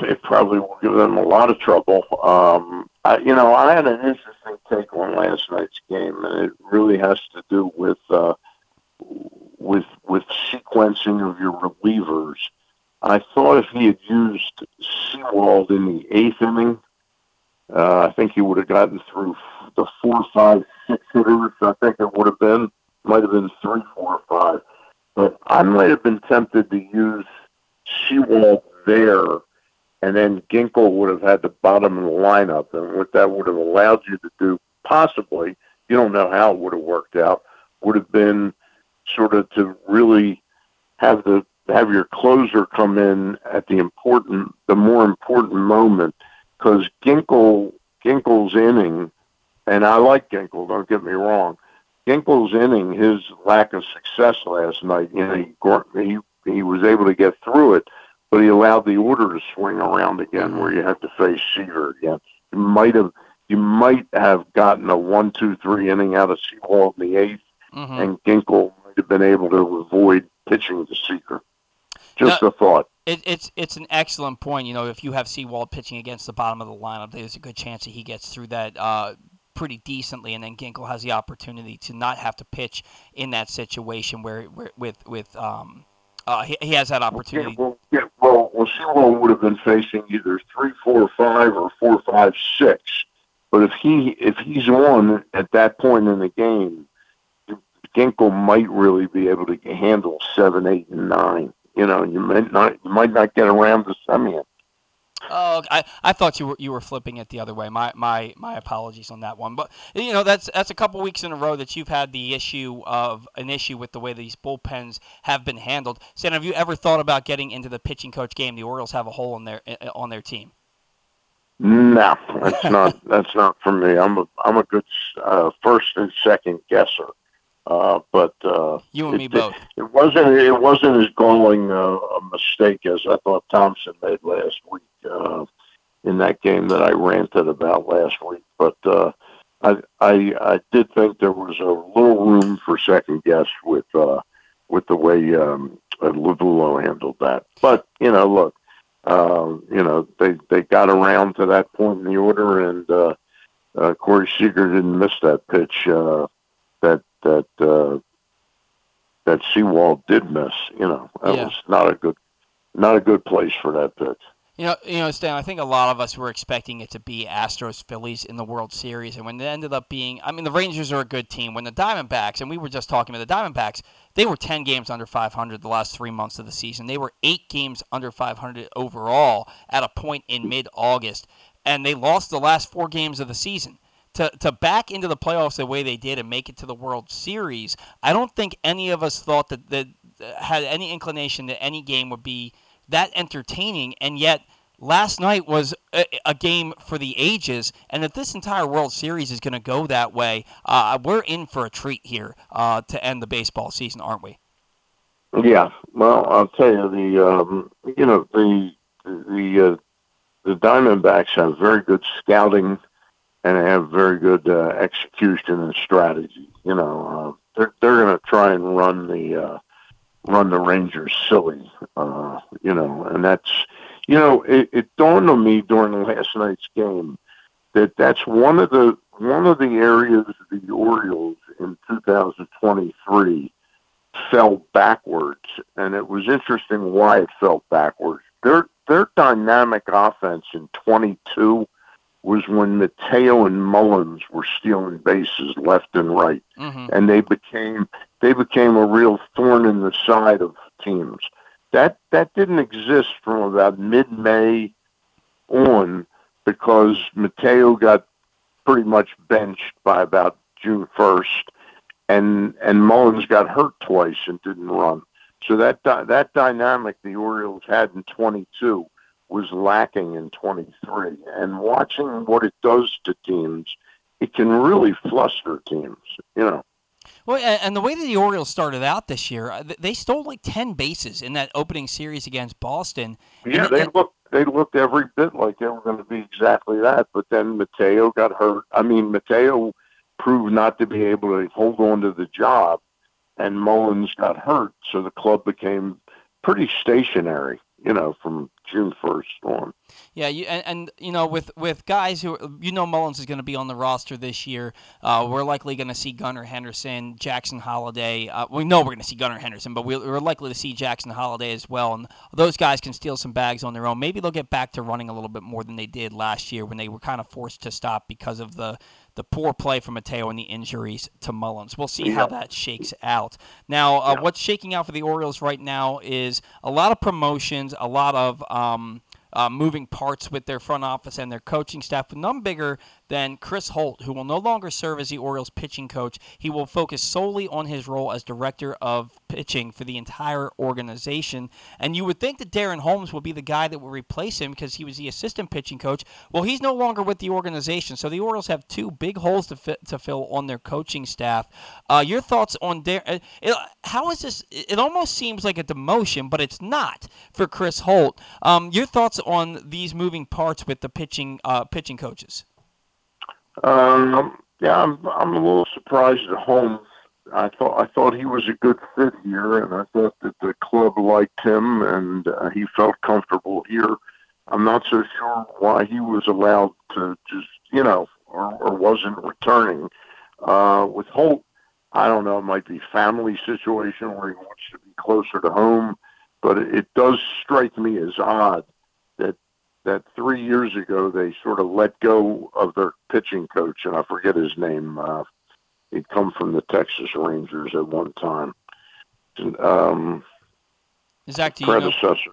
it probably will give them a lot of trouble. Um, I, you know, I had an interesting take on last night's game, and it really has to do with uh, with with sequencing of your relievers. I thought if he had used Sewald in the eighth inning, uh, I think he would have gotten through the four, five, six hitters. I think it would have been might have been three, four, five. But I might have been tempted to use Sewald there, and then Ginkel would have had the bottom of the lineup, and what that would have allowed you to do, possibly, you don't know how it would have worked out, would have been sort of to really have the have your closer come in at the important, the more important moment, because Ginkel Ginkel's inning, and I like Ginkel. Don't get me wrong. Ginkel's inning, his lack of success last night, you know, he, he he was able to get through it, but he allowed the order to swing around again, where you had to face Seager again. You might have you might have gotten a one, two, three inning out of Sewald in the 8th mm-hmm. and Ginkel might have been able to avoid pitching to Seager. Just a thought. It, it's it's an excellent point. You know, if you have Sewald pitching against the bottom of the lineup, there's a good chance that he gets through that uh, pretty decently, and then Ginkel has the opportunity to not have to pitch in that situation where, where with with um, uh, he, he has that opportunity. Well, yeah, well, well, would have been facing either three, four, five, or four, five, six. But if he if he's on at that point in the game, Ginkel might really be able to handle seven, eight, and nine. You know, you might not you might not get around to Semien. Oh, I, I thought you were you were flipping it the other way. My my my apologies on that one. But you know that's that's a couple weeks in a row that you've had the issue of an issue with the way these bullpens have been handled. Sam, have you ever thought about getting into the pitching coach game? The Orioles have a hole in their on their team. No, that's not that's not for me. I'm a I'm a good uh, first and second guesser. Uh, but uh, you and it, me both. It, it, wasn't it wasn't as galling uh, a mistake as I thought Thomson made last week uh, in that game that I ranted about last week. But uh, I, I I did think there was a little room for second guess with uh, with the way um, Lovullo handled that. But you know, look, uh, you know they they got around to that point in the order, and uh, uh, Corey Seager didn't miss that pitch uh, that that uh, that Sewald did miss. You know, that yeah. was not a good not a good place for that pitch. You know, you know, Stan. I think a lot of us were expecting it to be Astros Phillies in the World Series, and when it ended up being, I mean, the Rangers are a good team. When the Diamondbacks, and we were just talking about the Diamondbacks, they were ten games under 500 the last three months of the season. They were eight games under 500 overall at a point in mid-August, and they lost the last four games of the season. To, to back into the playoffs the way they did and make it to the World Series, I don't think any of us thought that that had any inclination that any game would be that entertaining, and yet last night was a, a, game for the ages, and if this entire World Series is going to go that way, uh, we're in for a treat here uh, to end the baseball season, aren't we? Yeah. Well, I'll tell you the um, you know the the uh, the Diamondbacks have very good scouting and have very good uh, execution and strategy. You know, uh, they're they're going to try and run the uh, run the Rangers silly. Uh, you know, and that's you know, it, it dawned on me during last night's game that that's one of the one of the areas the Orioles in 2023 fell backwards, and it was interesting why it fell backwards. Their their dynamic offense in 22 was when Mateo and Mullins were stealing bases left and right, mm-hmm. and they became they became a real thorn in the side of teams. That that didn't exist from about mid-May on because Mateo got pretty much benched by about June 1st, and and Mullins got hurt twice and didn't run. So that that dynamic the Orioles had in 22 was lacking in 23. And watching what it does to teams, it can really fluster teams. You know. Well, and the way that the Orioles started out this year, uh, they stole like ten bases in that opening series against Boston. Yeah, and, they and, looked they looked every bit like they were going to be exactly that. But then Mateo got hurt. I mean, Mateo proved not to be able to hold on to the job, and Mullins got hurt, so the club became pretty stationary you know, from June first on. Yeah, you and, and, you know with with guys who you know Mullins is going to be on the roster this year. Uh, we're likely going to see Gunnar Henderson, Jackson Holliday. Uh, we know we're going to see Gunnar Henderson, but we're likely to see Jackson Holliday as well. And those guys can steal some bags on their own. Maybe they'll get back to running a little bit more than they did last year when they were kind of forced to stop because of the the poor play from Mateo and the injuries to Mullins. We'll see yeah. how that shakes out. Now, uh, yeah. what's shaking out for the Orioles right now is a lot of promotions, a lot of um, uh, moving parts with their front office and their coaching staff, but none bigger than Chris Holt, who will no longer serve as the Orioles pitching coach. He will focus solely on his role as director of pitching for the entire organization. And you would think that Darren Holmes would be the guy that would replace him because he was the assistant pitching coach. Well, he's no longer with the organization, so the Orioles have two big holes to, to fill on their coaching staff. Uh, your thoughts on Darren? Uh, how is this? It almost seems like a demotion, but it's not for Chris Holt. Um, your thoughts on these moving parts with the pitching uh, pitching coaches? Um, yeah, I'm I'm a little surprised at Holmes. I thought I thought he was a good fit here, and I thought that the club liked him, and uh, he felt comfortable here. I'm not so sure why he was allowed to just you know or, or wasn't returning. Uh, with Holt, I don't know. It might be family situation where he wants to be closer to home, but it, it does strike me as odd that that three years ago they sort of let go of their pitching coach, and I forget his name. Uh, he'd come from the Texas Rangers at one time. Um, Zach, do predecessor.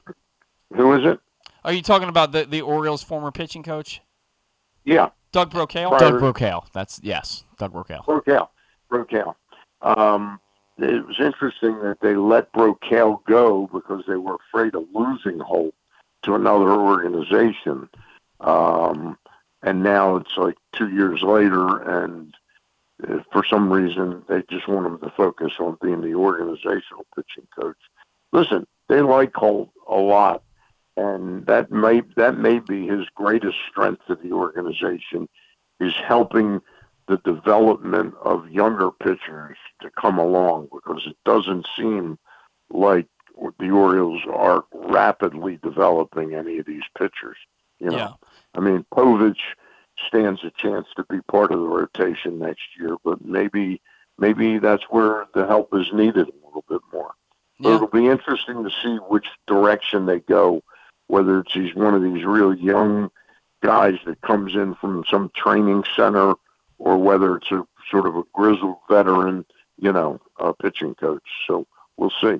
Know? Who is it? Are you talking about the the Orioles' former pitching coach? Yeah, Doug Brocail. Doug Brocail. That's yes, Doug Brocail. Brocail. Brocail. Um, it was interesting that they let Brocail go because they were afraid of losing Holt to another organization. Um, and now it's like two years later, and uh, for some reason they just want him to focus on being the organizational pitching coach. Listen, they like Holt a lot, and that may that may be his greatest strength to the organization is helping the development of younger pitchers to come along because it doesn't seem like the Orioles are rapidly developing any of these pitchers. You know, yeah. I mean, Povich stands a chance to be part of the rotation next year, but maybe maybe that's where the help is needed a little bit more. Yeah. It'll be interesting to see which direction they go. Whether it's he's one of these real young guys that comes in from some training center, or whether it's a sort of a grizzled veteran, you know, uh, pitching coach. So we'll see.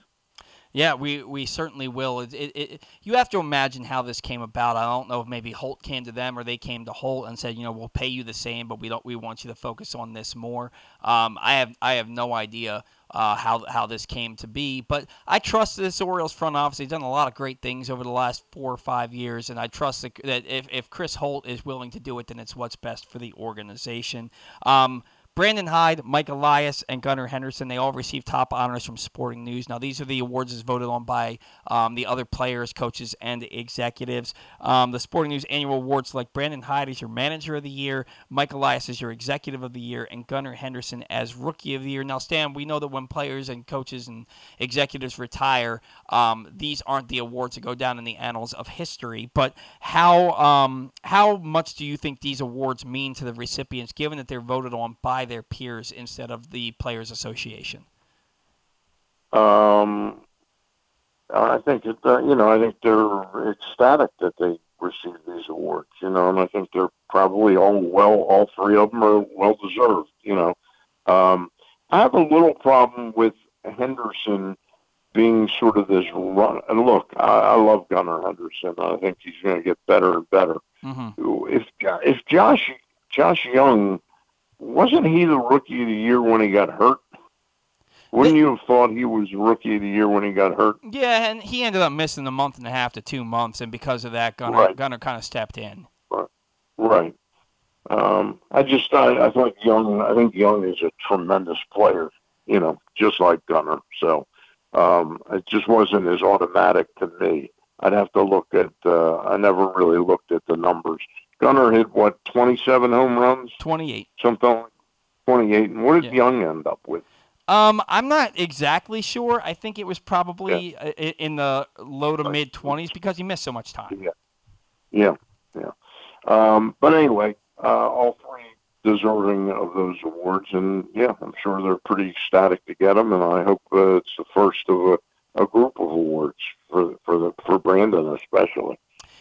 Yeah, we, we certainly will. It, it, it, you have to imagine how this came about. I don't know if maybe Holt came to them or they came to Holt and said, you know, we'll pay you the same, but we don't we want you to focus on this more. Um, I have I have no idea uh, how how this came to be, but I trust this Orioles front office. They've done a lot of great things over the last four or five years, and I trust that, if if Chris Holt is willing to do it, then it's what's best for the organization. Um, Brandon Hyde, Mike Elias, and Gunnar Henderson, they all received top honors from Sporting News. Now, these are the awards as voted on by um, the other players, coaches, and executives. Um, the Sporting News annual awards like Brandon Hyde as your manager of the year, Mike Elias as your executive of the year, and Gunnar Henderson as rookie of the year. Now, Stan, we know that when players and coaches and executives retire, um, these aren't the awards that go down in the annals of history. But how um, how much do you think these awards mean to the recipients, given that they're voted on by their peers instead of the Players Association? Um, I think it, uh, you know, I think they're ecstatic that they receive these awards, you know, and I think they're probably all well, all three of them are well deserved, you know. Um, I have a little problem with Henderson being sort of this run. And look, I, I love Gunnar Henderson. I think he's going to get better and better. Mm-hmm. If if Josh Josh Jung wasn't he the rookie of the year when he got hurt? Wouldn't you have thought he was rookie of the year when he got hurt? Yeah, and he ended up missing a month and a half to two months, and because of that, Gunnar right. Gunnar kind of stepped in. Right. Right. Um, I just I, I think Jung I think Jung is a tremendous player, you know, just like Gunnar. So um, it just wasn't as automatic to me. I'd have to look at. Uh, I never really looked at the numbers. Gunnar hit what twenty seven home runs, twenty eight, something like twenty eight. And what did yeah. Jung end up with? Um, I'm not exactly sure. I think it was probably yeah. in the low to mid twenties because he missed so much time. Yeah, yeah, yeah. Um, but anyway, uh, all three deserving of those awards, and yeah, I'm sure they're pretty ecstatic to get them, and I hope uh, it's the first of a, a group of awards for for the for Brandon especially.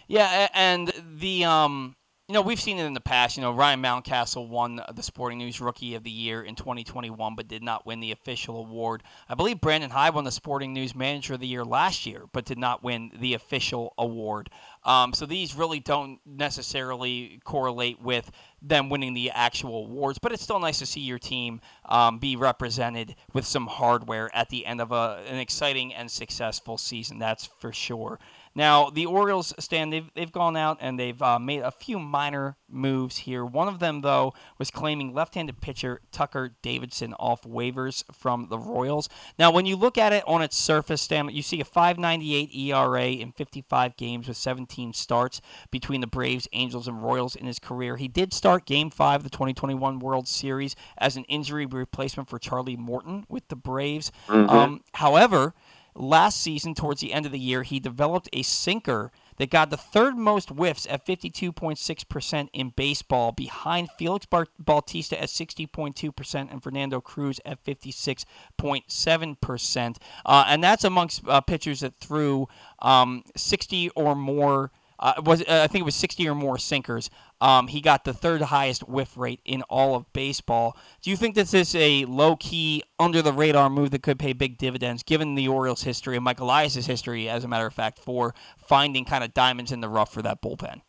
Yeah, and the um you know, we've seen it in the past. You know, Ryan Mountcastle won the Sporting News Rookie of the Year in 2021, but did not win the official award. I believe Brandon Hyde won the Sporting News Manager of the Year last year, but did not win the official award. Um, so these really don't necessarily correlate with them winning the actual awards, but it's still nice to see your team um, be represented with some hardware at the end of a, an exciting and successful season. That's for sure. Now, the Orioles, Stan, they've, they've gone out and they've uh, made a few minor moves here. One of them, though, was claiming left handed pitcher Tucker Davidson off waivers from the Royals. Now, when you look at it on its surface, Stan, you see a 598 ERA in 55 games with 17 starts between the Braves, Angels, and Royals in his career. He did start Game 5 of the 2021 World Series as an injury replacement for Charlie Morton with the Braves. Mm-hmm. Um, however, Last season, towards the end of the year, he developed a sinker that got the third most whiffs at 52.6% in baseball, behind Felix Bautista at 60.2% and Fernando Cruz at 56.7%. Uh, and that's amongst uh, pitchers that threw um, 60 or more uh, was uh, I think it was 60 or more sinkers. Um, he got the third highest whiff rate in all of baseball. Do you think this is a low key, under the radar move that could pay big dividends, given the Orioles' history and Mike Elias' history, as a matter of fact, for finding kind of diamonds in the rough for that bullpen?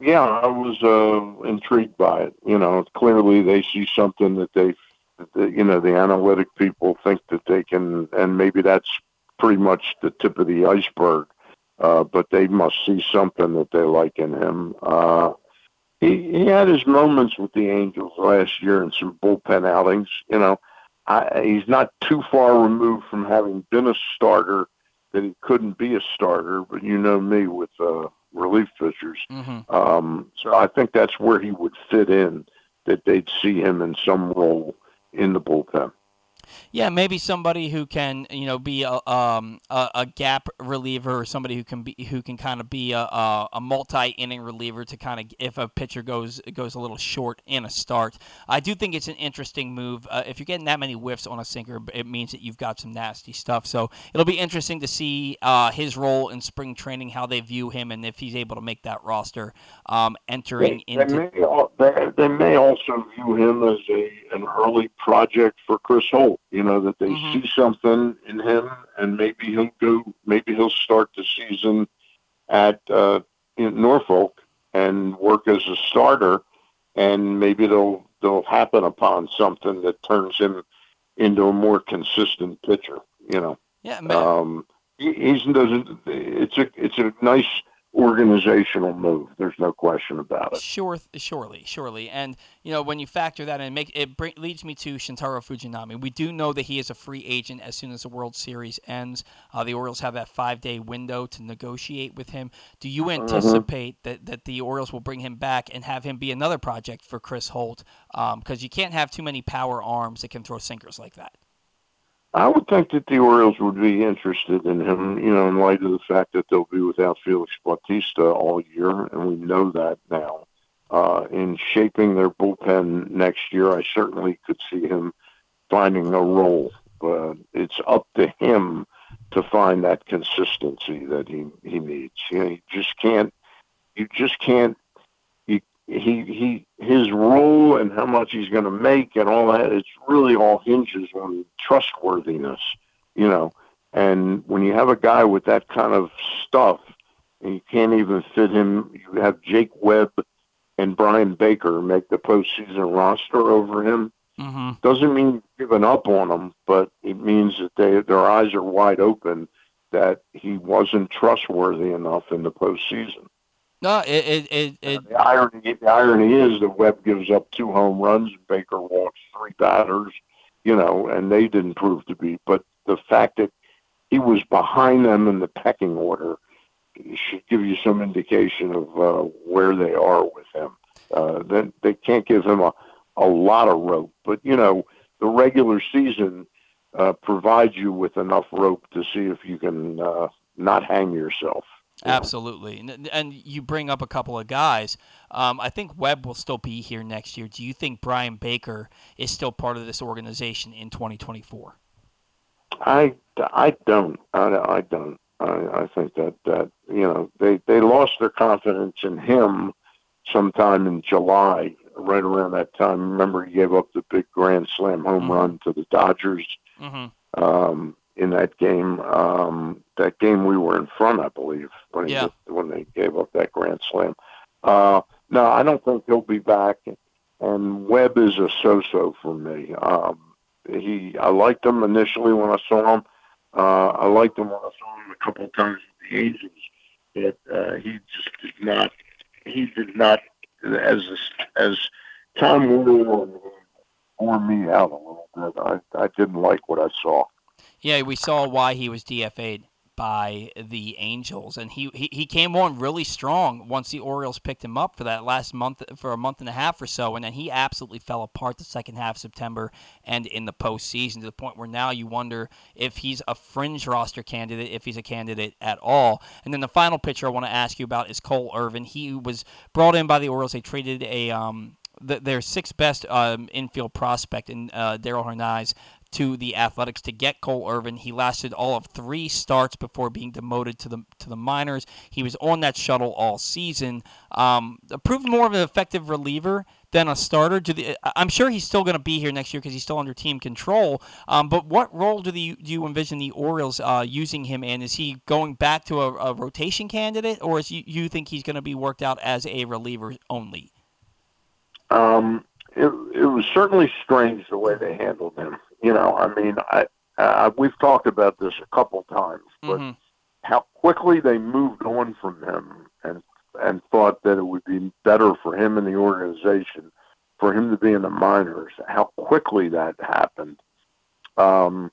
Yeah, I was uh, intrigued by it. You know, clearly they see something that they, that, you know, the analytic people think that they can, and maybe that's pretty much the tip of the iceberg uh, but they must see something that they like in him. Uh, he he had his moments with the Angels last year in some bullpen outings. You know, I, he's not too far removed from having been a starter that he couldn't be a starter. But you know me with uh, relief pitchers, mm-hmm. um, so I think that's where he would fit in. That they'd see him in some role in the bullpen. Yeah, maybe somebody who can, you know, be a um, a, a, gap reliever or somebody who can be who can kind of be a, a, a multi inning reliever to kind of if a pitcher goes goes a little short in a start. I do think it's an interesting move. Uh, if you're getting that many whiffs on a sinker, it means that you've got some nasty stuff. So it'll be interesting to see uh, his role in spring training, how they view him, and if he's able to make that roster um, entering they, into. They may, they, they may also view him as a an early project for Chris Holt You know that they Mhm. see something in him, and maybe he'll go. Maybe he'll start the season at uh, in Norfolk and work as a starter, and maybe they'll they'll happen upon something that turns him into a more consistent pitcher. You know, Yeah, man. um, he, he's doesn't. It's a it's a nice organizational move. There's no question about it. Sure, surely, surely, and you know when you factor that in, make it bring, leads me to Shintaro Fujinami. We do know that he is a free agent as soon as the World Series ends. Uh, the Orioles have that five-day window to negotiate with him. Do you anticipate that, that the Orioles will bring him back and have him be another project for Chris Holt? Because you can't have too many power arms that can throw sinkers like that. I would think that the Orioles would be interested in him, you know, in light of the fact that they'll be without Felix Bautista all year, and we know that now. Uh, in shaping their bullpen next year, I certainly could see him finding a role, but it's up to him to find that consistency that he he needs. You know, you just can't, you just can't. He he his role and how much he's going to make and all that. It's really all hinges on trustworthiness, you know. And when you have a guy with that kind of stuff, and you can't even fit him, you have Jake Webb and Bryan Baker make the postseason roster over him. Mm-hmm. Doesn't mean giving up on him, but it means that they their eyes are wide open that he wasn't trustworthy enough in the postseason. No, it it it, it The irony, the irony is that Webb gives up two home runs, Baker walks three batters, you know, and they didn't prove to be. But the fact that he was behind them in the pecking order should give you some indication of uh, where they are with him. Uh, then they can't give him a, a lot of rope, but you know, the regular season uh, provides you with enough rope to see if you can uh, not hang yourself. You know. Absolutely, and, and you bring up a couple of guys. Um, I think Webb will still be here next year. Do you think Bryan Baker is still part of this organization in 2024? I, I don't. I, I don't. I, I think that, that you know they, they lost their confidence in him sometime in July, right around that time. Remember, he gave up the big grand slam home Mhm. run to the Dodgers Mm-hmm. um, in that game. Um, that game we were in front, I believe, when he Yeah. when they gave up that grand slam. Uh, no, I don't think he'll be back. And Webb is a so-so for me. Um, he, I liked him initially when I saw him. Uh, I liked him when I saw him a couple of times with the Angels, but uh, he just did not. He did not, as as time wore on, wore me out a little bit. I I didn't like what I saw. Yeah, we saw why he was DFA'd by the Angels, and he, he he came on really strong once the Orioles picked him up for that last month for a month and a half or so, and then he absolutely fell apart the second half of September and in the postseason to the point where now you wonder if he's a fringe roster candidate, if he's a candidate at all. And then the final pitcher I want to ask you about is Cole Irvin. He was brought in by the Orioles. They traded a um the, their sixth best um, infield prospect in uh, Daryl Hernandez to the Athletics to get Cole Irvin. He lasted all of three starts before being demoted to the to the minors. He was on that shuttle all season. Um, proved more of an effective reliever than a starter. Do the, I'm sure he's still going to be here next year because he's still under team control. Um, but what role do the do you envision the Orioles uh, using him in? Is he going back to a, a rotation candidate, or is you, you think he's going to be worked out as a reliever only? Um, it it was certainly strange the way they handled him. You know, I mean, I uh, we've talked about this a couple times, but Mhm. how quickly they moved on from him and and thought that it would be better for him and the organization for him to be in the minors. How quickly that happened um,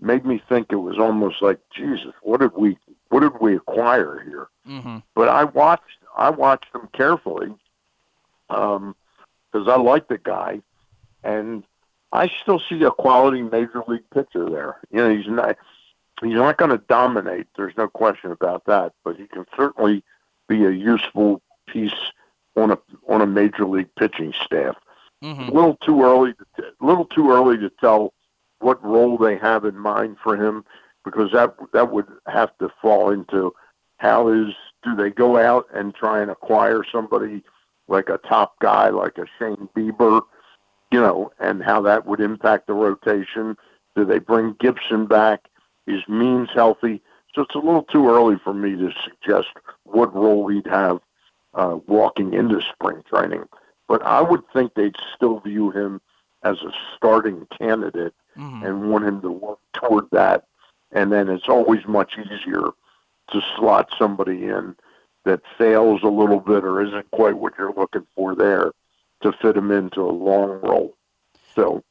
made me think it was almost like Jesus. What did we what did we acquire here? Mm-hmm. but I watched I watched him carefully because I like the guy, and I still see a quality major league pitcher there. You know, he's not he's not going to dominate. There's no question about that, but he can certainly be a useful piece on a on a major league pitching staff. Mm-hmm. A little too early, to, a little too early to tell what role they have in mind for him, because that that would have to fall into how is do they go out and try and acquire somebody like a top guy like a Shane Bieber, you know, and how that would impact the rotation. Do they bring Gibson back? Is Means healthy? So it's a little too early for me to suggest what role he'd have uh, walking into spring training. But I would think they'd still view him as a starting candidate mm-hmm. and want him to work toward that. And then it's always much easier to slot somebody in that fails a little bit or isn't quite what you're looking for there to fit him into a long role. So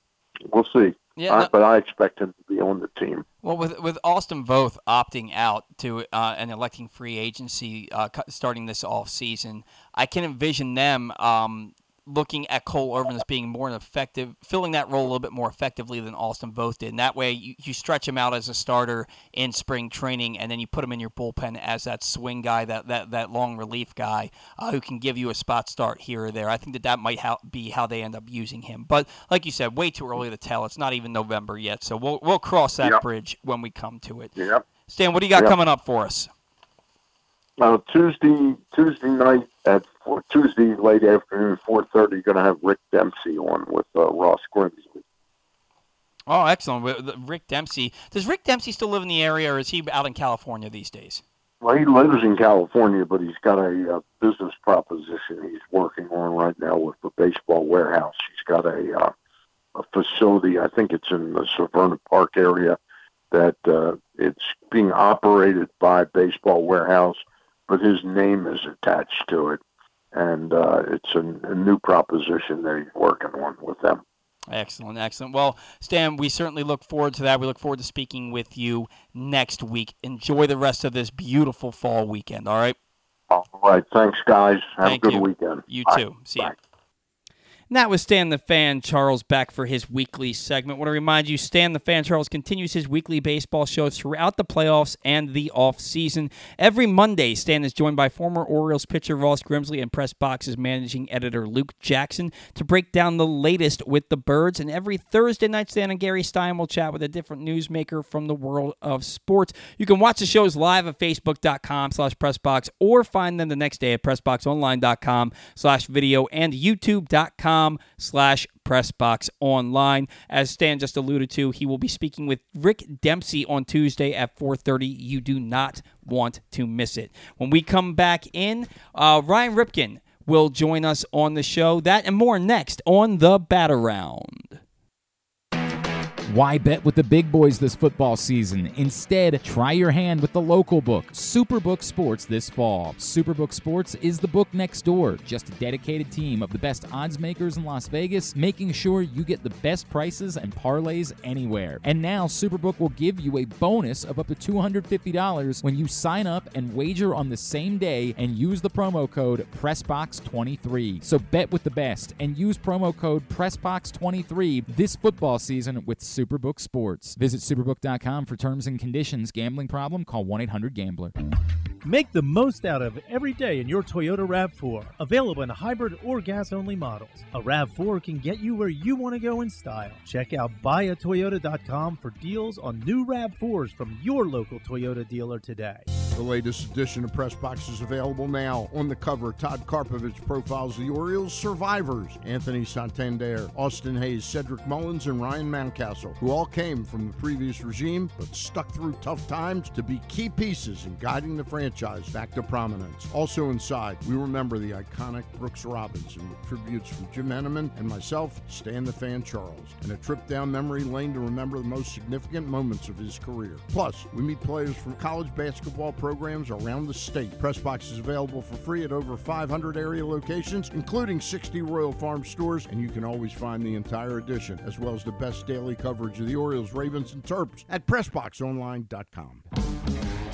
we'll see. Yeah, I, but I expect him to be on the team. Well, with with Austin Voth opting out to uh, and electing free agency uh, starting this off season, I can envision them um, looking at Cole Irvin as being more effective, filling that role a little bit more effectively than Austin Voth did. And that way, you, you stretch him out as a starter in spring training, and then you put him in your bullpen as that swing guy, that that, that long relief guy uh, who can give you a spot start here or there. I think that that might ha- be how they end up using him. But like you said, way too early to tell. It's not even November yet, so we'll we'll cross that yep. bridge when we come to it. Yep. Stan, what do you got yep. coming up for us? Uh, Tuesday Tuesday night at four, Tuesday late afternoon, four thirty. Going to have Rick Dempsey on with uh, Ross Grimsley. Oh, excellent! Rick Dempsey. Does Rick Dempsey still live in the area, or is he out in California these days? Well, he lives in California, but he's got a, a business proposition he's working on right now with the baseball warehouse. He's got a uh, a facility. I think it's in the Severna Park area that uh, it's being operated by Baseball Warehouse but his name is attached to it, and uh, it's a, a new proposition that he's working on with them. Excellent, excellent. Well, Stan, we certainly look forward to that. We look forward to speaking with you next week. Enjoy the rest of this beautiful fall weekend, all right? All right. Thanks, guys. Have Thank a good you. weekend. You Bye. too. See Bye. you. And that was Stan the Fan Charles back for his weekly segment. I want to remind you, Stan the Fan Charles continues his weekly baseball show throughout the playoffs and the off season. Every Monday, Stan is joined by former Orioles pitcher Ross Grimsley and Press Box's managing editor Luke Jackson to break down the latest with the birds. And every Thursday night, Stan and Gary Stein will chat with a different newsmaker from the world of sports. You can watch the shows live at facebook.com slash pressbox or find them the next day at pressboxonline.com slash video and youtube.com com slash pressbox online. As Stan just alluded to, he will be speaking with Rick Dempsey on Tuesday at 4.30. You do not want to miss it. When we come back in, uh, Ryan Ripken will join us on the show. That and more next on the Bat Around. Why bet with the big boys this football season? Instead, try your hand with the local book, Superbook Sports, this fall. Superbook Sports is the book next door, just a dedicated team of the best odds makers in Las Vegas, making sure you get the best prices and parlays anywhere. And now, Superbook will give you a bonus of up to $250 when you sign up and wager on the same day and use the promo code PressBox23. So bet with the best and use promo code PressBox23 this football season with Superbook Sports. Visit superbook.com for terms and conditions. Gambling problem? Call 1 800 Gambler. Make the most out of every day in your Toyota RAV4. Available in hybrid or gas only models. A RAV4 can get you where you want to go in style. Check out buyatoyota.com for deals on new RAV4s from your local Toyota dealer today. The latest edition of Press Box is available now. On the cover, Todd Karpovich profiles the Orioles survivors Anthony Santander, Austin Hays, Cedric Mullins, and Ryan Mountcastle, who all came from the previous regime but stuck through tough times to be key pieces in guiding the franchise back to prominence. Also inside, we remember the iconic Brooks Robinson with tributes from Jim Henneman and myself, Stan the Fan Charles, and a trip down memory lane to remember the most significant moments of his career. Plus, we meet players from college basketball programs around the state. Pressbox is available for free at over 500 area locations, including 60 Royal Farm stores, and you can always find the entire edition, as well as the best daily coverage of the Orioles, Ravens, and Terps at PressBoxOnline.com.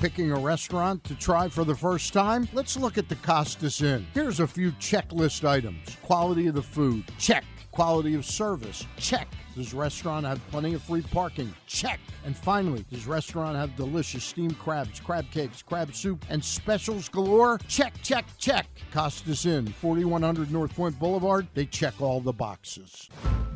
picking a restaurant to try for the first time? Let's look at the Costas Inn. Here's a few checklist items quality of the food, check. Quality of service? Check. Does restaurant have plenty of free parking? Check. And finally, does restaurant have delicious steamed crabs, crab cakes, crab soup, and specials galore? Check, check, check. Costas Inn, 4100 North Point Boulevard. They check all the boxes.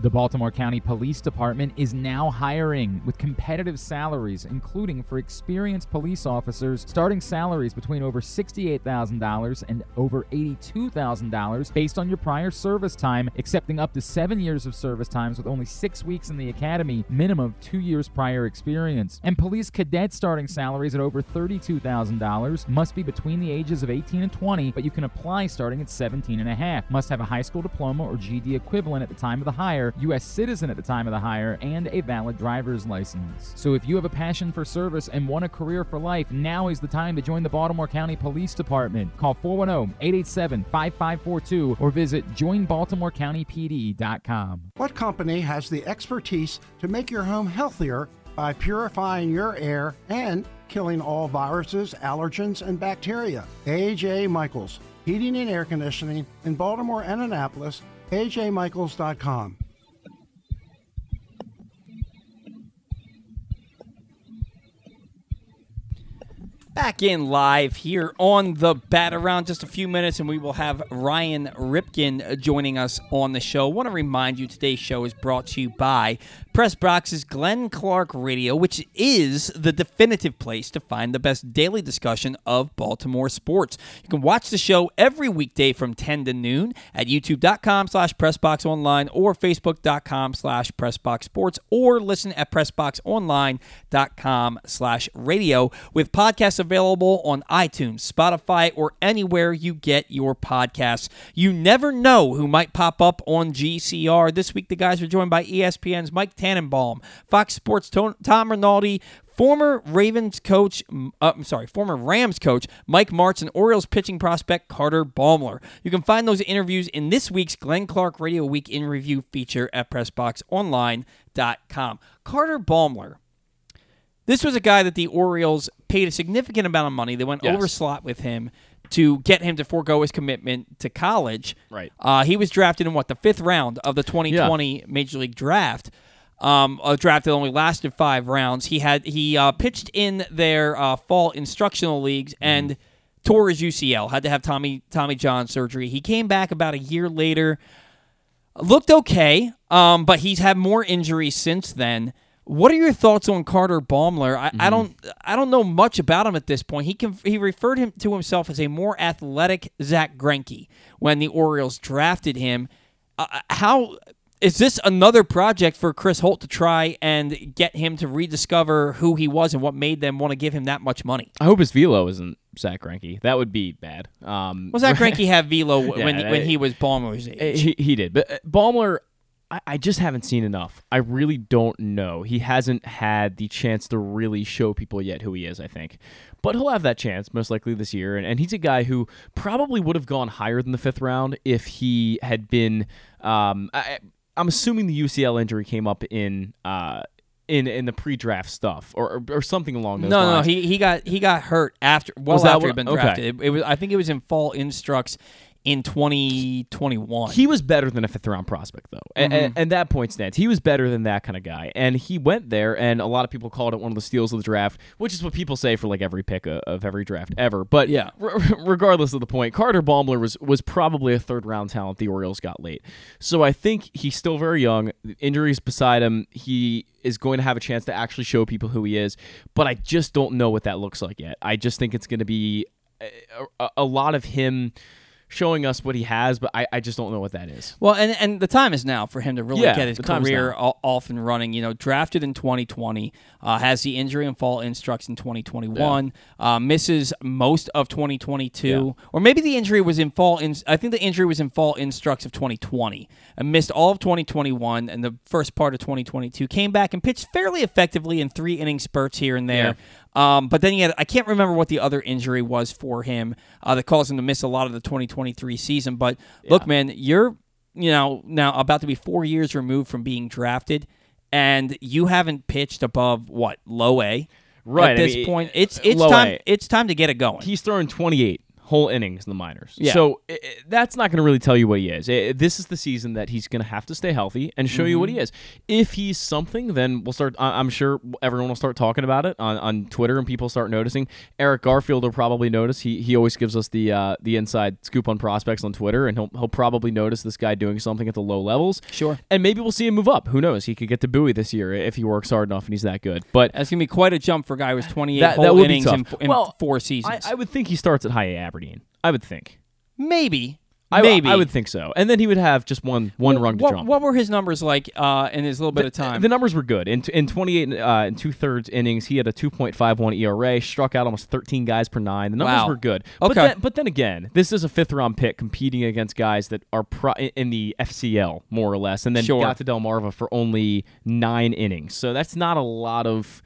The Baltimore County Police Department is now hiring with competitive salaries, including for experienced police officers, starting salaries between over $68,000 and over $82,000 based on your prior service time, accepting up to seven years of service times with only six weeks in the academy, minimum of two years prior experience. And police cadet starting salaries at over $32,000 must be between the ages of 18 and 20, but you can apply starting at 17 and a half. Must have a high school diploma or GD equivalent at the time of the hire, U.S. citizen at the time of the hire, and a valid driver's license. So if you have a passion for service and want a career for life, now is the time to join the Baltimore County Police Department. Call 410-887-5542 or visit joinbaltimorecountypd.com. What company has the expertise to make your home healthier by purifying your air and killing all viruses, allergens, and bacteria? AJ Michaels, Heating and Air Conditioning in Baltimore and Annapolis, ajmichaels.com. Back in live here on the Bat Around. Just a few minutes, and we will have Ryan Ripken joining us on the show. I want to remind you today's show is brought to you by Press Box's Glenn Clark Radio, which is the definitive place to find the best daily discussion of Baltimore sports. You can watch the show every weekday from 10 to noon at youtube.com slash pressboxonline or facebook.com slash pressboxsports or listen at pressboxonline.com slash radio with podcasts available on iTunes, Spotify, or anywhere you get your podcasts. You never know who might pop up on GCR. This week, the guys are joined by ESPN's Mike Tannenbaum, Fox Sports' Tom Rinaldi, former Ravens coach, uh, I'm sorry, former Rams coach Mike Martz, and Orioles pitching prospect Carter Baumler. You can find those interviews in this week's Glenn Clark Radio Week in Review feature at PressBoxOnline.com. Carter Baumler. This was a guy that the Orioles paid a significant amount of money. They went Yes. over slot with him to get him to forego his commitment to college. Right. Uh, he was drafted in what the fifth round of the 2020 Major League Draft. Um, a draft that only lasted five rounds. He had he uh, pitched in their uh, fall instructional leagues and tore his UCL. Had to have Tommy Tommy John surgery. He came back about a year later. Looked okay, um, but he's had more injuries since then. What are your thoughts on Carter Baumler? I, I don't I don't know much about him at this point. He can he referred him to himself as a more athletic Zack Greinke when the Orioles drafted him. Uh, how is this another project for Chris Holt to try and get him to rediscover who he was and what made them want to give him that much money? I hope his velo isn't Zack Greinke. That would be bad. Um, Well, Zack Greinke had velo Yeah, when when he was Baumler's age. He, he did, but uh, Baumler, I, I just haven't seen enough. I really don't know. He hasn't had the chance to really show people yet who he is. I think, but he'll have that chance most likely this year. And, and he's a guy who probably would have gone higher than the fifth round if he had been. Um, I, I'm assuming the UCL injury came up in. Uh, in, in the pre-draft stuff or, or, or something along those No, lines. no, he he got he got hurt after well Was that after he'd been okay. drafted. It, it was I think it was in fall instructs in 2021. He was better than a fifth round prospect, though, and, Mm-hmm. and, and that point stands. He was better than that kind of guy, and he went there, and a lot of people called it one of the steals of the draft, which is what people say for like every pick of, of every draft ever. But Yeah. r- regardless of the point, Carter Baumler was was probably a third round talent the Orioles got late. So I think he's still very young. Injuries beside him, he is going to have a chance to actually show people who he is. But I just don't know what that looks like yet. I just think it's going to be a, a, a lot of him showing us what he has, but I, I just don't know what that is. Well, and and the time is now for him to really Yeah, get his the time is career off and running. You know, drafted in 2020, uh, has the injury and fall instructs in 2021, uh, misses most of 2022, or maybe the injury was in fall. In, I think the injury was in fall instructs of 2020, and missed all of 2021 and the first part of 2022. Came back and pitched fairly effectively in three inning spurts here and there. Um, but then he had, I can't remember what the other injury was for him uh, that caused him to miss a lot of the 2023 season. But look, man, you're you know now about to be four years removed from being drafted, and you haven't pitched above what low A. Right, at I this mean, point, it's it's time A. it's time to get it going. He's throwing 28 whole innings in the minors. Yeah. So i i- that's not going to really tell you what he is. I- this is the season that he's going to have to stay healthy and show you what he Mm-hmm. is. If he's something, then we'll start. I- I'm sure everyone will start talking about it on, on Twitter, and people start noticing. Eric Garfield will probably notice. He he always gives us the uh, the inside scoop on prospects on Twitter, and he'll he'll probably notice this guy doing something at the low levels. Sure. And maybe we'll see him move up. Who knows? He could get to Bowie this year if he works hard enough and he's that good. But That's gonna be quite a jump for a guy who's 28 That- whole that innings in, in Well, four seasons. I, I would think he starts at high A Aberdeen. I would think. maybe, I, maybe. I would think so. And then he would have just one one rung to what, jump. What were his numbers like uh, in his little bit of time? The numbers were good. In, in 28 uh, and two thirds innings, he had a 2.51 ERA, struck out almost 13 guys per nine. The numbers Wow. were good. Okay. But then, but then again, this is a fifth round pick competing against guys that are pro- in the FCL, more or less, and then Sure. got to Delmarva for only nine innings. So that's not a lot of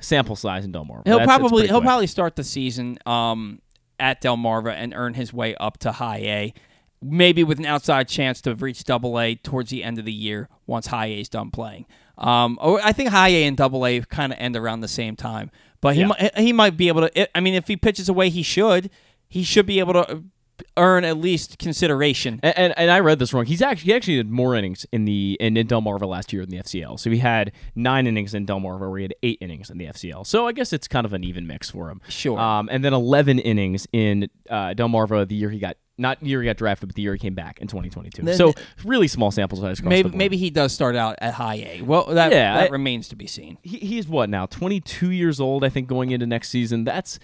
sample size in Delmarva. he'll That's- probably he'll quick. probably start the season um, at Delmarva and earn his way up to high A, maybe with an outside chance to reach double A towards the end of the year once high A is done playing. Um, or I think high A and double A kind of end around the same time, but he Yeah. might he might be able to. I mean, if he pitches the way he should, he should be able to earn at least consideration. And, and, and I read this wrong. He's actually he actually had more innings in the in, in Delmarva last year in the FCL. So he had nine innings in Delmarva, where he had eight innings in the FCL. So I guess it's kind of an even mix for him. Sure. Um, and then eleven innings in uh, Delmarva the year he got not year he got drafted, but the year he came back in 2022. Then- so really small sample size. Maybe maybe he does start out at high A. Well, that Yeah, that I- remains to be seen. he, he's what now 22 years old i think going into next season that's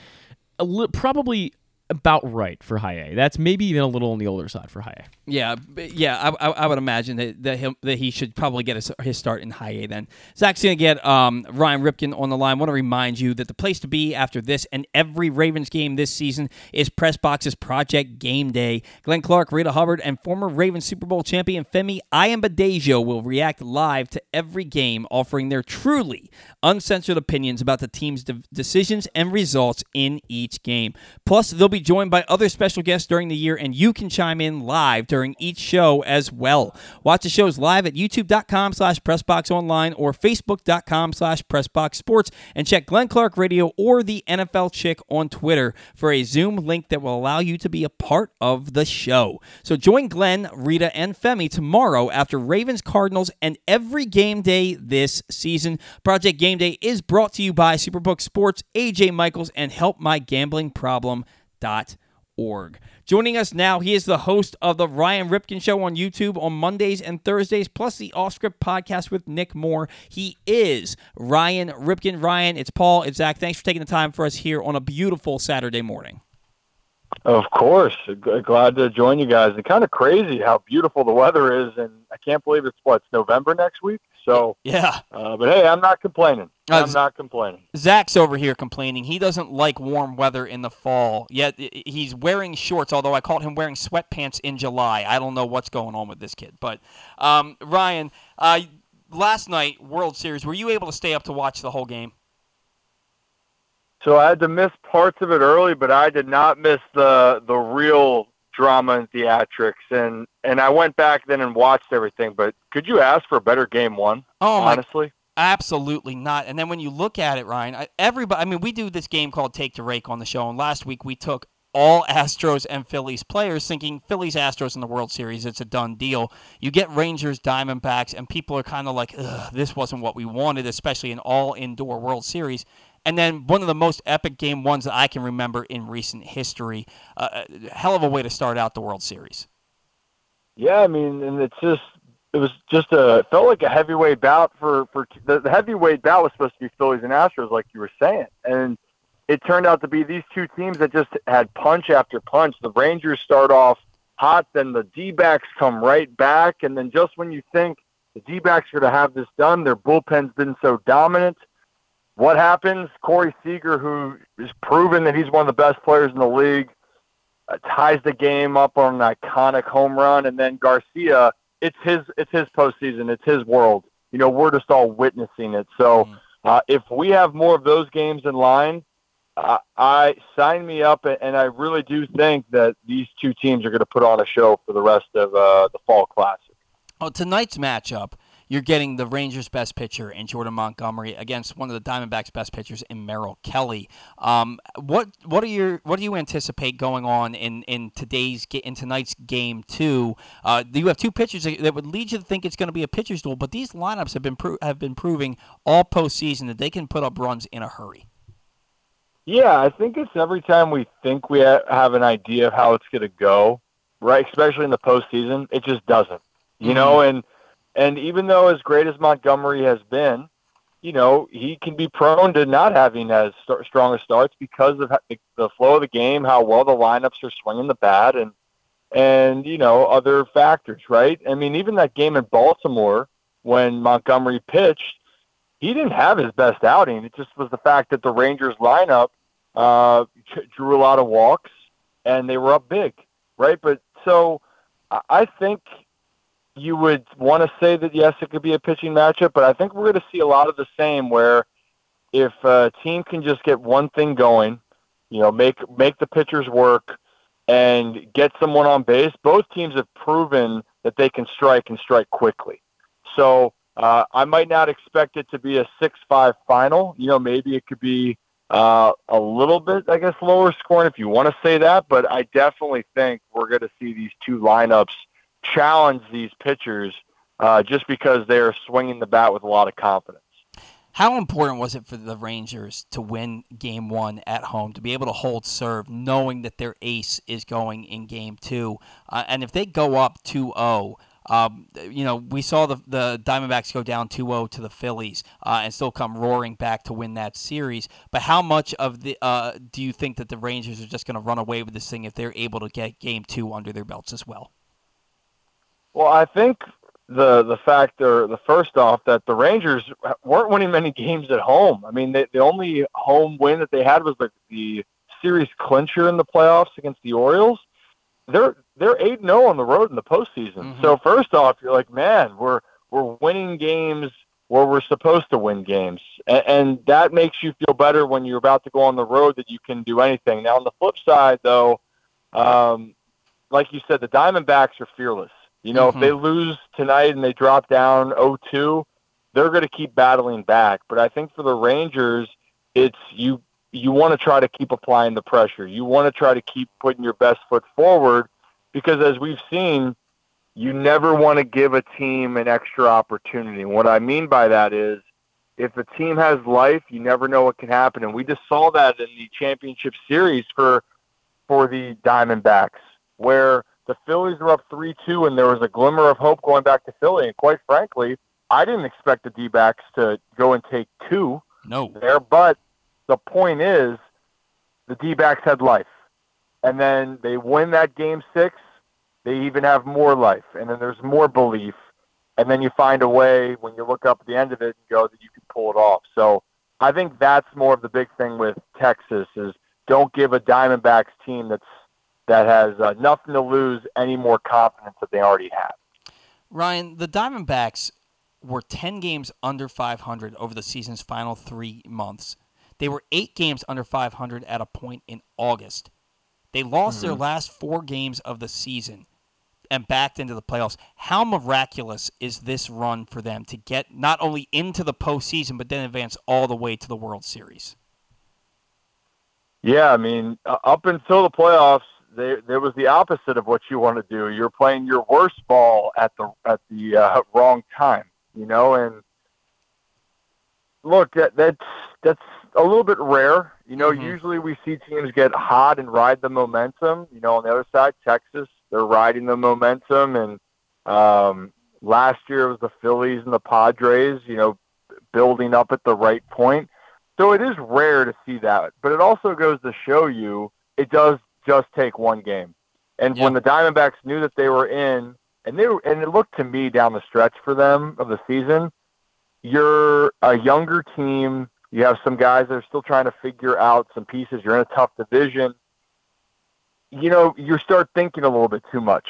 a li- probably about right for high A. That's maybe even a little on the older side for high A. Yeah, yeah, I, I, I would imagine that that, he'll, that he should probably get his, his start in high A. Then Zach's gonna get um, Ryan Ripken on the line. Want to remind you that the place to be after this and every Ravens game this season is Press Box's Project Game Day. Glenn Clark, Rita Hubbard, and former Ravens Super Bowl champion Femi Ayanbadejo will react live to every game, offering their truly uncensored opinions about the team's de- decisions and results in each game. Plus, they'll be joined by other special guests during the year, and you can chime in live during each show as well. Watch the shows live at youtube.com slash pressboxonline or facebook.com slash pressboxsports, and check Glenn Clark Radio or the NFL Chick on Twitter for a Zoom link that will allow you to be a part of the show. So join Glenn, Rita, and Femi tomorrow after Ravens Cardinals and every game day this season. Project Game Day is brought to you by Superbook Sports, AJ Michaels, and HelpMyGamblingProblem.org. Joining us now, he is the host of the Ryan Ripken Show on YouTube on Mondays and Thursdays, plus the Off Script podcast with Nick Moore. He is Ryan Ripken. Ryan, it's Paul, it's Zach. Thanks for taking the time for us here on a beautiful Saturday morning. Of course. Glad to join you guys. And kind of crazy how beautiful the weather is. And I can't believe it's what, it's November next week? So, Yeah. uh, but hey, I'm not complaining. Uh, I'm not complaining. Zach's over here complaining. He doesn't like warm weather in the fall. Yet he's wearing shorts, although I caught him wearing sweatpants in July. I don't know what's going on with this kid. But um, Ryan, uh, last night World Series, were you able to stay up to watch the whole game? So I had to miss parts of it early, but I did not miss the the real drama and theatrics. And and I went back then and watched everything. But could you ask for a better game one? Oh my honestly. Absolutely not. And then when you look at it, Ryan, I, everybody. I mean, we do this game called Take to Rake on the show, and last week we took all Astros and Phillies players, thinking Phillies Astros in the World Series, it's a done deal. You get Rangers Diamondbacks, and people are kind of like, Ugh, this wasn't what we wanted, especially an all indoor World Series. And then one of the most epic game ones that I can remember in recent history. Uh, a hell of a way to start out the World Series. Yeah, I mean, and it's just it was just a felt like a heavyweight bout for for the, the heavyweight bout was supposed to be Phillies and Astros, like you were saying, and it turned out to be these two teams that just had punch after punch. The Rangers start off hot, then the D-backs come right back, and then just when you think the D-backs are to have this done, their bullpen's been so dominant. What happens? Corey Seager, who is proven that he's one of the best players in the league, uh, ties the game up on an iconic home run, and then Garcia. It's his. It's his postseason. It's his world. You know, we're just all witnessing it. So, uh, if we have more of those games in line, uh, I sign me up, and I really do think that these two teams are going to put on a show for the rest of uh, the fall classic. Oh, tonight's matchup you're getting the Rangers' best pitcher in Jordan Montgomery against one of the Diamondbacks' best pitchers in Merrill Kelly. Um, what what are your what do you anticipate going on in, in today's in tonight's game two? Uh, you have two pitchers that would lead you to think it's going to be a pitcher's duel, but these lineups have been pro- have been proving all postseason that they can put up runs in a hurry. Yeah, I think it's every time we think we have an idea of how it's going to go, right? Especially in the postseason, it just doesn't. You mm-hmm. know, and and even though as great as Montgomery has been, you know, he can be prone to not having as st- strong starts because of the, the flow of the game, how well the lineups are swinging the bat, and and you know other factors, right? I mean, even that game in Baltimore when Montgomery pitched, he didn't have his best outing. It just was the fact that the Rangers lineup uh, drew a lot of walks and they were up big, right? But so I think you would want to say that yes, it could be a pitching matchup, but I think we're going to see a lot of the same where if a team can just get one thing going, you know, make make the pitchers work and get someone on base. Both teams have proven that they can strike and strike quickly. So uh, I might not expect it to be a six-five final. You know, maybe it could be uh, a little bit, I guess, lower scoring if you want to say that. But I definitely think we're going to see these two lineups challenge these pitchers uh, just because they're swinging the bat with a lot of confidence. How important was it for the Rangers to win game one at home, to be able to hold serve, knowing that their ace is going in game two? Uh, and if they go up 2 0, um, you know, we saw the, the Diamondbacks go down 2 0 to the Phillies uh, and still come roaring back to win that series. But how much of the uh, do you think that the Rangers are just going to run away with this thing if they're able to get game two under their belts as well? Well, I think the the fact or the first off that the Rangers weren't winning many games at home. I mean, they, the only home win that they had was the, the series clincher in the playoffs against the Orioles they're they're eight zero oh on the road in the postseason. Mm-hmm. So first off, you're like, man, we're we're winning games where we're supposed to win games, and, and that makes you feel better when you're about to go on the road that you can do anything. Now on the flip side, though, um, like you said, the Diamondbacks are fearless. You know, mm-hmm. if they lose tonight and they drop down 0-2, they're going to keep battling back. But I think for the Rangers, it's you you want to try to keep applying the pressure. You want to try to keep putting your best foot forward because, as we've seen, you never want to give a team an extra opportunity. And what I mean by that is if a team has life, you never know what can happen. And we just saw that in the championship series for for the Diamondbacks, where the Phillies were up three two and there was a glimmer of hope going back to Philly. And quite frankly, I didn't expect the D backs to go and take two no. there, but the point is, the D backs had life. And then they win that game six, they even have more life. And then there's more belief. And then you find a way when you look up at the end of it and go that you can pull it off. So I think that's more of the big thing with Texas is don't give a Diamondbacks team that's that has uh, nothing to lose any more confidence that they already have. Ryan, the Diamondbacks were 10 games under 500 over the season's final three months. They were eight games under 500 at a point in August. They lost mm-hmm. their last four games of the season and backed into the playoffs. How miraculous is this run for them to get not only into the postseason, but then advance all the way to the World Series? Yeah, I mean, uh, up until the playoffs, they, there was the opposite of what you want to do. You're playing your worst ball at the at the uh, wrong time, you know. And look, that, that's that's a little bit rare. You know, mm-hmm. usually we see teams get hot and ride the momentum. You know, on the other side, Texas, they're riding the momentum. And um, last year it was the Phillies and the Padres, you know, building up at the right point. So it is rare to see that. But it also goes to show you it does just take one game. And yep. when the Diamondbacks knew that they were in, and they were, and it looked to me down the stretch for them of the season, you're a younger team you have some guys that are still trying to figure out some pieces. You're in a tough division. You know, you start thinking a little bit too much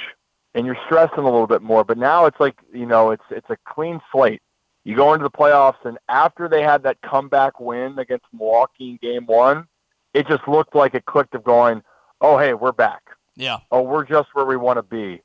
and you're stressing a little bit more. But now it's like, you know, it's it's a clean slate. You go into the playoffs and after they had that comeback win against Milwaukee in game one, it just looked like it clicked of going, Oh, hey, we're back. Yeah. Oh, we're just where we want to be.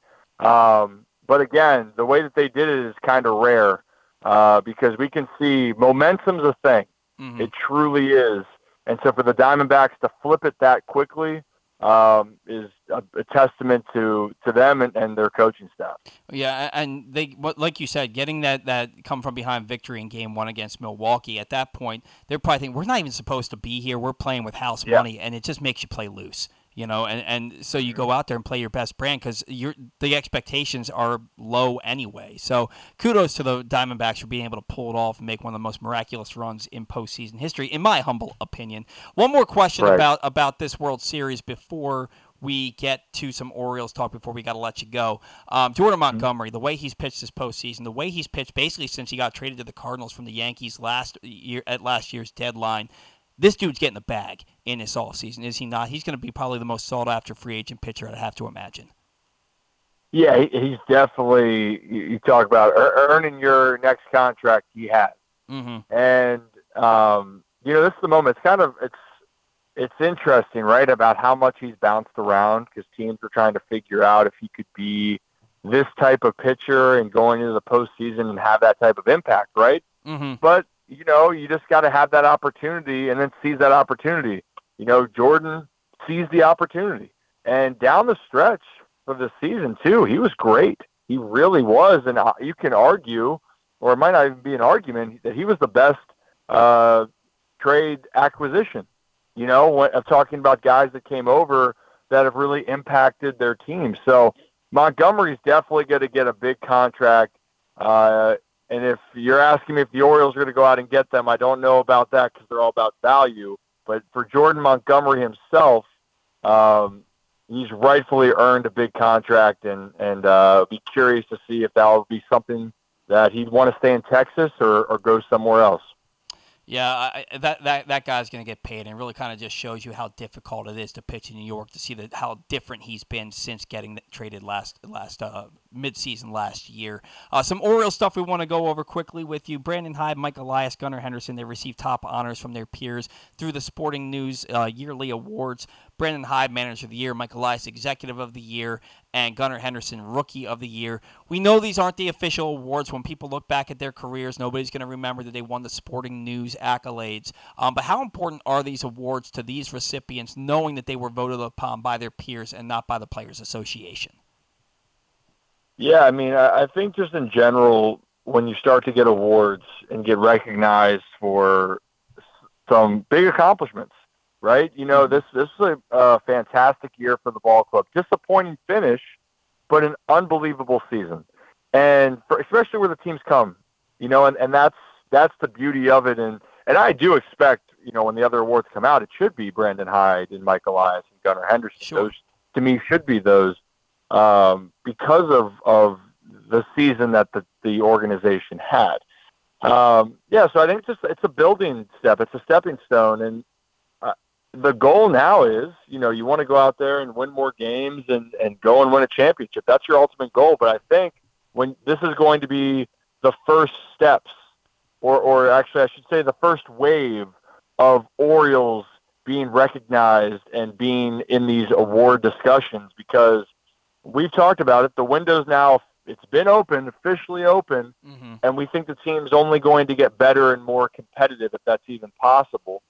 Um, but again, the way that they did it is kind of rare uh, because we can see momentum's a thing. Mhm. It truly is. And so for the Diamondbacks to flip it that quickly um, is a, a testament to to them and, and their coaching staff. Yeah, and they, what, like you said, getting that that come from behind victory in Game One against Milwaukee. At that point, they're probably thinking we're not even supposed to be here. We're playing with house Yeah. money, and it just makes you play loose, you know. And, and so you go out there and play your best brand because the expectations are low anyway. So kudos to the Diamondbacks for being able to pull it off and make one of the most miraculous runs in postseason history, in my humble opinion. One more question Right. about about this World Series before we get to some Orioles talk before we got to let you go. Um, Jordan Montgomery, the way he's pitched this postseason, the way he's pitched basically since he got traded to the Cardinals from the Yankees last year at last year's deadline. This dude's getting the bag in this offseason, is he not? He's going to be probably the most sought after free agent pitcher, I'd have to imagine. Yeah, he's definitely. You, talk about earning your next contract. He has. Mm-hmm. and um, you know this is the moment. It's kind of it's it's interesting, right, about how much he's bounced around because teams are trying to figure out if he could be this type of pitcher and going into the postseason and have that type of impact, right? Mm-hmm. But you know, you just got to have that opportunity and then seize that opportunity. You know, Jordan seized the opportunity, and down the stretch for the season too, he was great. He really was, and uh, you can argue, or it might not even be an argument, that he was the best uh, trade acquisition. You know, when, talking about guys that came over that have really impacted their team. So Montgomery's definitely going to get a big contract. Uh, and if you're asking me if the Orioles are going to go out and get them, I don't know about that because they're all about value. But for Jordan Montgomery himself, um, he's rightfully earned a big contract, and and uh, be curious to see if that will be something that he'd want to stay in Texas or, or go somewhere else. Yeah, I, that that that guy's going to get paid, and really kind of just shows you how difficult it is to pitch in New York. To see that how different he's been since getting traded last last uh, midseason last year. Uh, some Orioles stuff we want to go over quickly with you. Brandon Hyde, Mike Elias, Gunnar Henderson. They received top honors from their peers through the Sporting News uh, yearly awards. Brandon Hyde, Manager of the Year. Michael Elias, Executive of the Year, and Gunnar Henderson, Rookie of the Year. We know these aren't the official awards. When people look back at their careers, nobody's going to remember that they won the Sporting News accolades. Um, but how important are these awards to these recipients, knowing that they were voted upon by their peers and not by the Players Association? Yeah, I mean, I, I think just in general, when you start to get awards and get recognized for some big accomplishments, right? You know, this this is a, a fantastic year for the ball club. Disappointing finish, but an unbelievable season, and for, especially where the teams come, you know, and, and that's that's the beauty of it. And and I do expect, you know, when the other awards come out, it should be Brandon Hyde and Mike Elias and Gunnar Henderson. Sure. Those to me should be those um, because of of the season that the, the organization had. Um, yeah, so I think it's just it's a building step. It's a stepping stone, and the goal now is you know you want to go out there and win more games and and go and win a championship. That's your ultimate goal. But I think when this is going to be the first steps, or or actually I should say the first wave of Orioles being recognized and being in these award discussions because we've talked about it. The window's now it's been open, officially open, Mm-hmm. and we think the team's only going to get better and more competitive if that's even possible.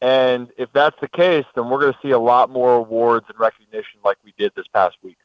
And if that's the case, then we're going to see a lot more awards and recognition like we did this past week.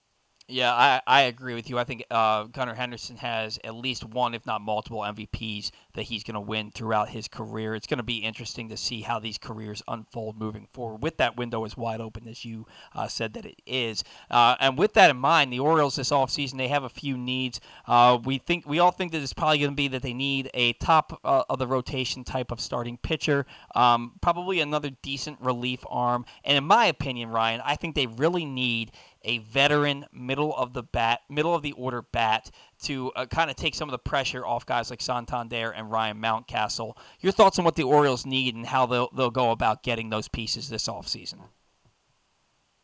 Yeah, I, I agree with you. I think uh, Gunnar Henderson has at least one, if not multiple, MVPs that he's going to win throughout his career. It's going to be interesting to see how these careers unfold moving forward. With that window as wide open as you uh, said that it is, uh, and with that in mind, the Orioles this offseason, they have a few needs. Uh, we think we all think that it's probably going to be that they need a top uh, of the rotation type of starting pitcher, um, probably another decent relief arm, and in my opinion, Ryan, I think they really need a veteran middle of the bat, middle of the order bat to uh, kind of take some of the pressure off guys like Santander and Ryan Mountcastle. Your thoughts on what the Orioles need and how they'll they'll go about getting those pieces this offseason?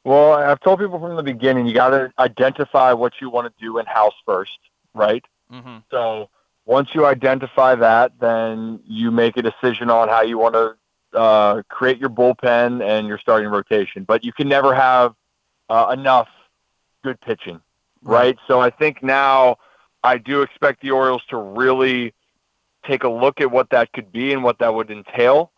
Well, I've told people from the beginning, you got to identify what you want to do in house first, right? Mm-hmm. So once you identify that, then you make a decision on how you want to uh, create your bullpen and your starting rotation. But you can never have uh, enough good pitching, right? So I think now I do expect the Orioles to really take a look at what that could be and what that would entail.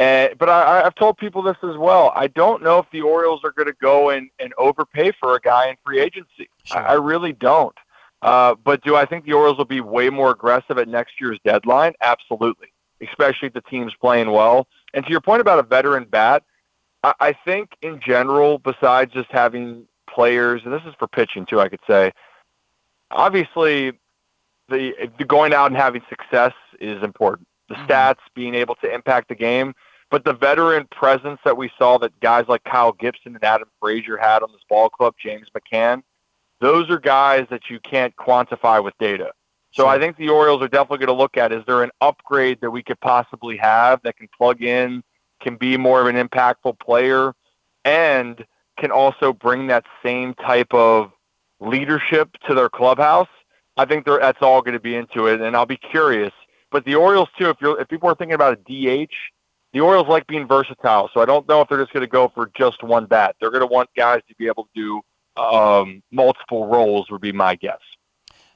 And, but I, I've told people this as well. I don't know if the Orioles are going to go and, and overpay for a guy in free agency. Sure. I, I really don't. Uh, but do I think the Orioles will be way more aggressive at next year's deadline? Absolutely, especially if the team's playing well. And to your point about a veteran bat, I, think in general, besides just having players, and this is for pitching too, I could say, obviously the, the going out and having success is important. The Mhm. stats, being able to impact the game, but the veteran presence that we saw that guys like Kyle Gibson and Adam Frazier had on this ball club, James McCann, those are guys that you can't quantify with data. So I think the Orioles are definitely going to look at is there an upgrade that we could possibly have that can plug in, can be more of an impactful player, and can also bring that same type of leadership to their clubhouse. I think that's all going to be into it, and I'll be curious. But the Orioles too, if you're if people are thinking about a DH, the Orioles like being versatile. So I don't know if they're just going to go for just one bat. They're going to want guys to be able to do um, multiple roles. Would be my guess.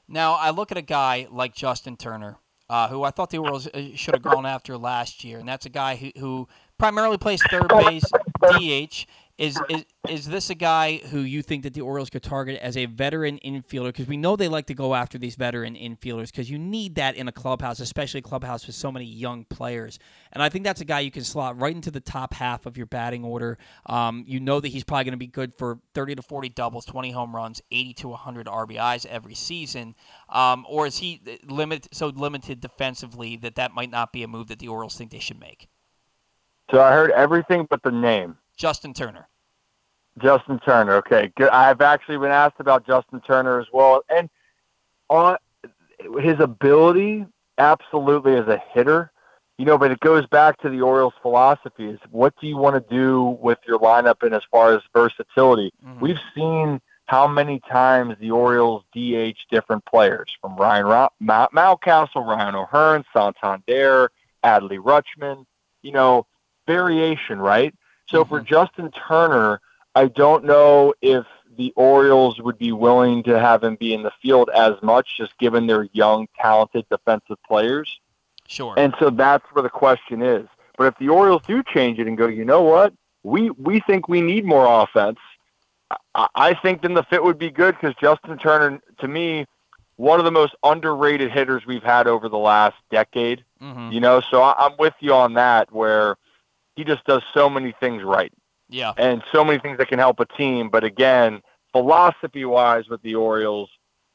Now, I look at a guy like Justin Turner, uh, who I thought the Orioles uh, should have gone after last year, and that's a guy who, who primarily plays third base, DH. Is, is is this a guy who you think that the Orioles could target as a veteran infielder? Because we know they like to go after these veteran infielders because you need that in a clubhouse, especially a clubhouse with so many young players. And I think that's a guy you can slot right into the top half of your batting order. Um, you know that he's probably going to be good for 30 to 40 doubles, 20 home runs, 80 to 100 RBIs every season. Um, or is he limited so limited defensively that that might not be a move that the Orioles think they should make? So I heard everything but the name. Justin Turner. Justin Turner. Okay, good. I've actually been asked about Justin Turner as well, and on his ability, absolutely as a hitter, you know. But it goes back to the Orioles' philosophy: is what do you want to do with your lineup, and as far as versatility, Mhm. we've seen how many times the Orioles DH different players, from Ryan Ra- Ma- Mountcastle, Ryan O'Hearn, Santander, Adley Rutschman. You know, variation, right? So for Justin Turner, I don't know if the Orioles would be willing to have him be in the field as much, just given their young, talented defensive players. Sure. And so that's where the question is. But if the Orioles do change it and go, you know what, we we think we need more offense, I, I think then the fit would be good because Justin Turner, to me, one of the most underrated hitters we've had over the last decade. Mhm. You know, so I, I'm with you on that. Where he just does so many things right Yeah. and so many things that can help a team. But again, philosophy wise with the Orioles,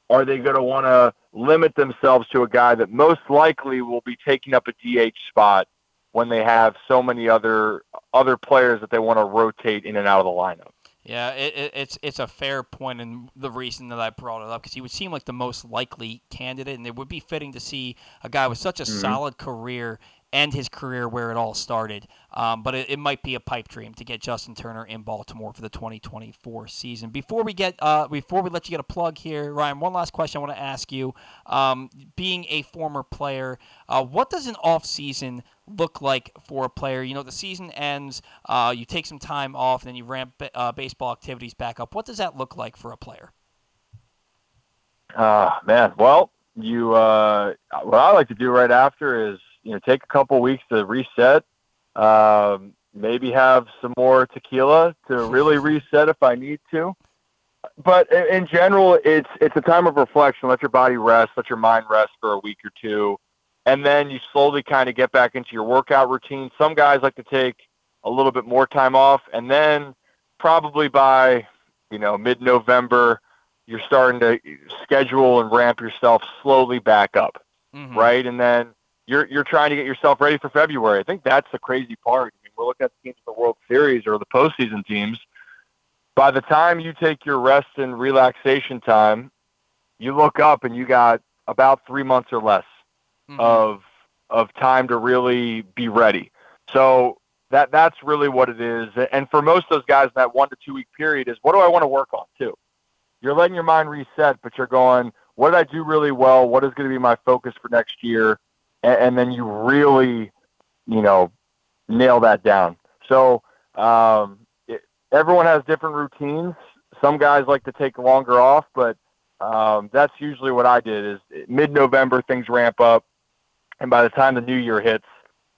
are they going to want to limit themselves to a guy that most likely will be taking up a DH spot when they have so many other other players that they want to rotate in and out of the lineup? Yeah, it, it, it's it's a fair point, and the reason that I brought it up because he would seem like the most likely candidate, and it would be fitting to see a guy with such a Mhm. solid career end his career where it all started. Um, but it, it might be a pipe dream to get Justin Turner in Baltimore for the 2024 season. Before we get uh, before we let you get a plug here, Ryan, one last question I want to ask you. Um, being a former player, uh, what does an off season look like for a player? You know, the season ends, uh, you take some time off, and then you ramp uh, baseball activities back up. What does that look like for a player? Ah, man. Well, you uh, what I like to do right after is you know take a couple weeks to reset. Um, maybe have some more tequila to really reset if I need to. But in, general, it's it's a time of reflection. Let your body rest. Let your mind rest for a week or two, and then you slowly kind of get back into your workout routine. Some guys like to take a little bit more time off, and then probably by you know mid-November you're starting to schedule and ramp yourself slowly back up, Mhm. right? And then you're you're trying to get yourself ready for February. I think that's the crazy part. I mean, we're looking at the teams in the World Series or the postseason teams. By the time you take your rest and relaxation time, you look up and you got about three months or less Mhm. of of time to really be ready. So that that's really what it is. And for most of those guys, that one to two week period is what do I want to work on too. You're letting your mind reset, but you're going, what did I do really well? What is going to be my focus for next year? And, and then you really, you know, nail that down. So um, it, everyone has different routines. Some guys like to take longer off, but um, that's usually what I did. Is mid-November things ramp up. and by the time the new year hits,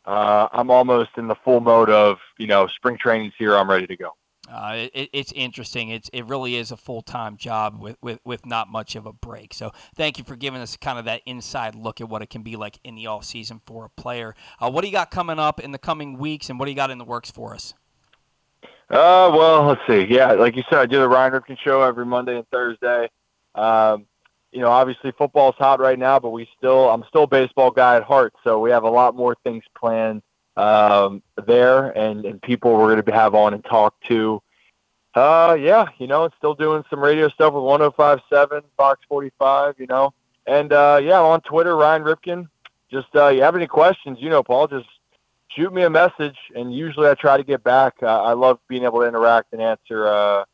uh, I'm almost in the full mode of you know spring training's here. I'm ready to go. Uh, it, it's interesting. It's it really is a full time job with, with, with not much of a break. So thank you for giving us kind of that inside look at what it can be like in the off season for a player. Uh, what do you got coming up in the coming weeks, and what do you got in the works for us? Uh, well, let's see. Yeah, like you said, I do the Ryan Ripken show every Monday and Thursday. Um, you know, obviously football's hot right now, but we still, I'm still a baseball guy at heart, so we have a lot more things planned um, there, and and people we're going to have on and talk to. Uh, yeah, you know, still doing some radio stuff with 105.7, Fox 45, you know, and uh, yeah, on Twitter, Ryan Ripken. Just uh, you have any questions, you know, Paul, just shoot me a message, and usually I try to get back. Uh, I love being able to interact and answer uh,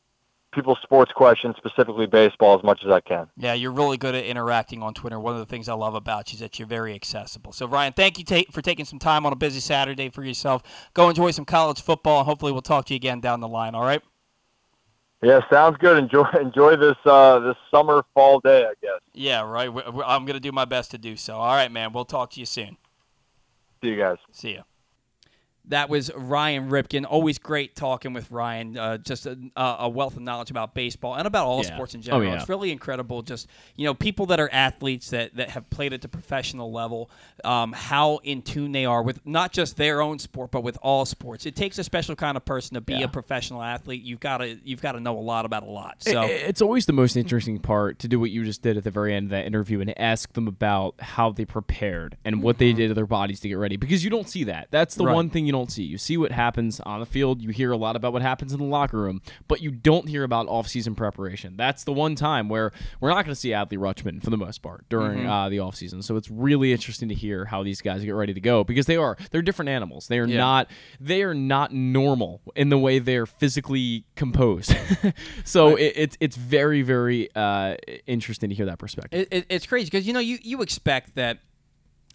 people's sports questions, specifically baseball, as much as I can. Yeah, you're really good at interacting on Twitter. One of the things I love about you is that you're very accessible. So, Ryan, thank you ta- for taking some time on a busy Saturday for yourself. Go enjoy some college football, and hopefully we'll talk to you again down the line. All right? Yeah, sounds good. Enjoy enjoy this uh, this summer fall day, I guess. Yeah, right. I'm going to do my best to do so. All right, man. We'll talk to you soon. See you guys. See you. That was Ryan Ripken. Always great talking with Ryan. Uh, just a, a, wealth of knowledge about baseball and about all yeah. sports in general. Oh, yeah. It's really incredible. Just you know, people that are athletes that, that have played at the professional level, um, how in tune they are with not just their own sport, but with all sports. It takes a special kind of person to be Yeah. a professional athlete. You've got to you've got to know a lot about a lot. So It- it's always the most interesting part to do what you just did at the very end of that interview and ask them about how they prepared and what they did to their bodies to get ready because you don't see that. That's the Right. one thing you don't see. You see what happens on the field, you hear a lot about what happens in the locker room, but you don't hear about off-season preparation. That's the one time where we're not going to see Adley Rutschman for the most part during Mhm. uh, the off-season. So it's really interesting to hear how these guys get ready to go because they are they're different animals. They are Yeah. not they are not normal in the way they're physically composed. so it, it's it's very very uh, interesting to hear that perspective. It, it, it's crazy because you know you, you expect that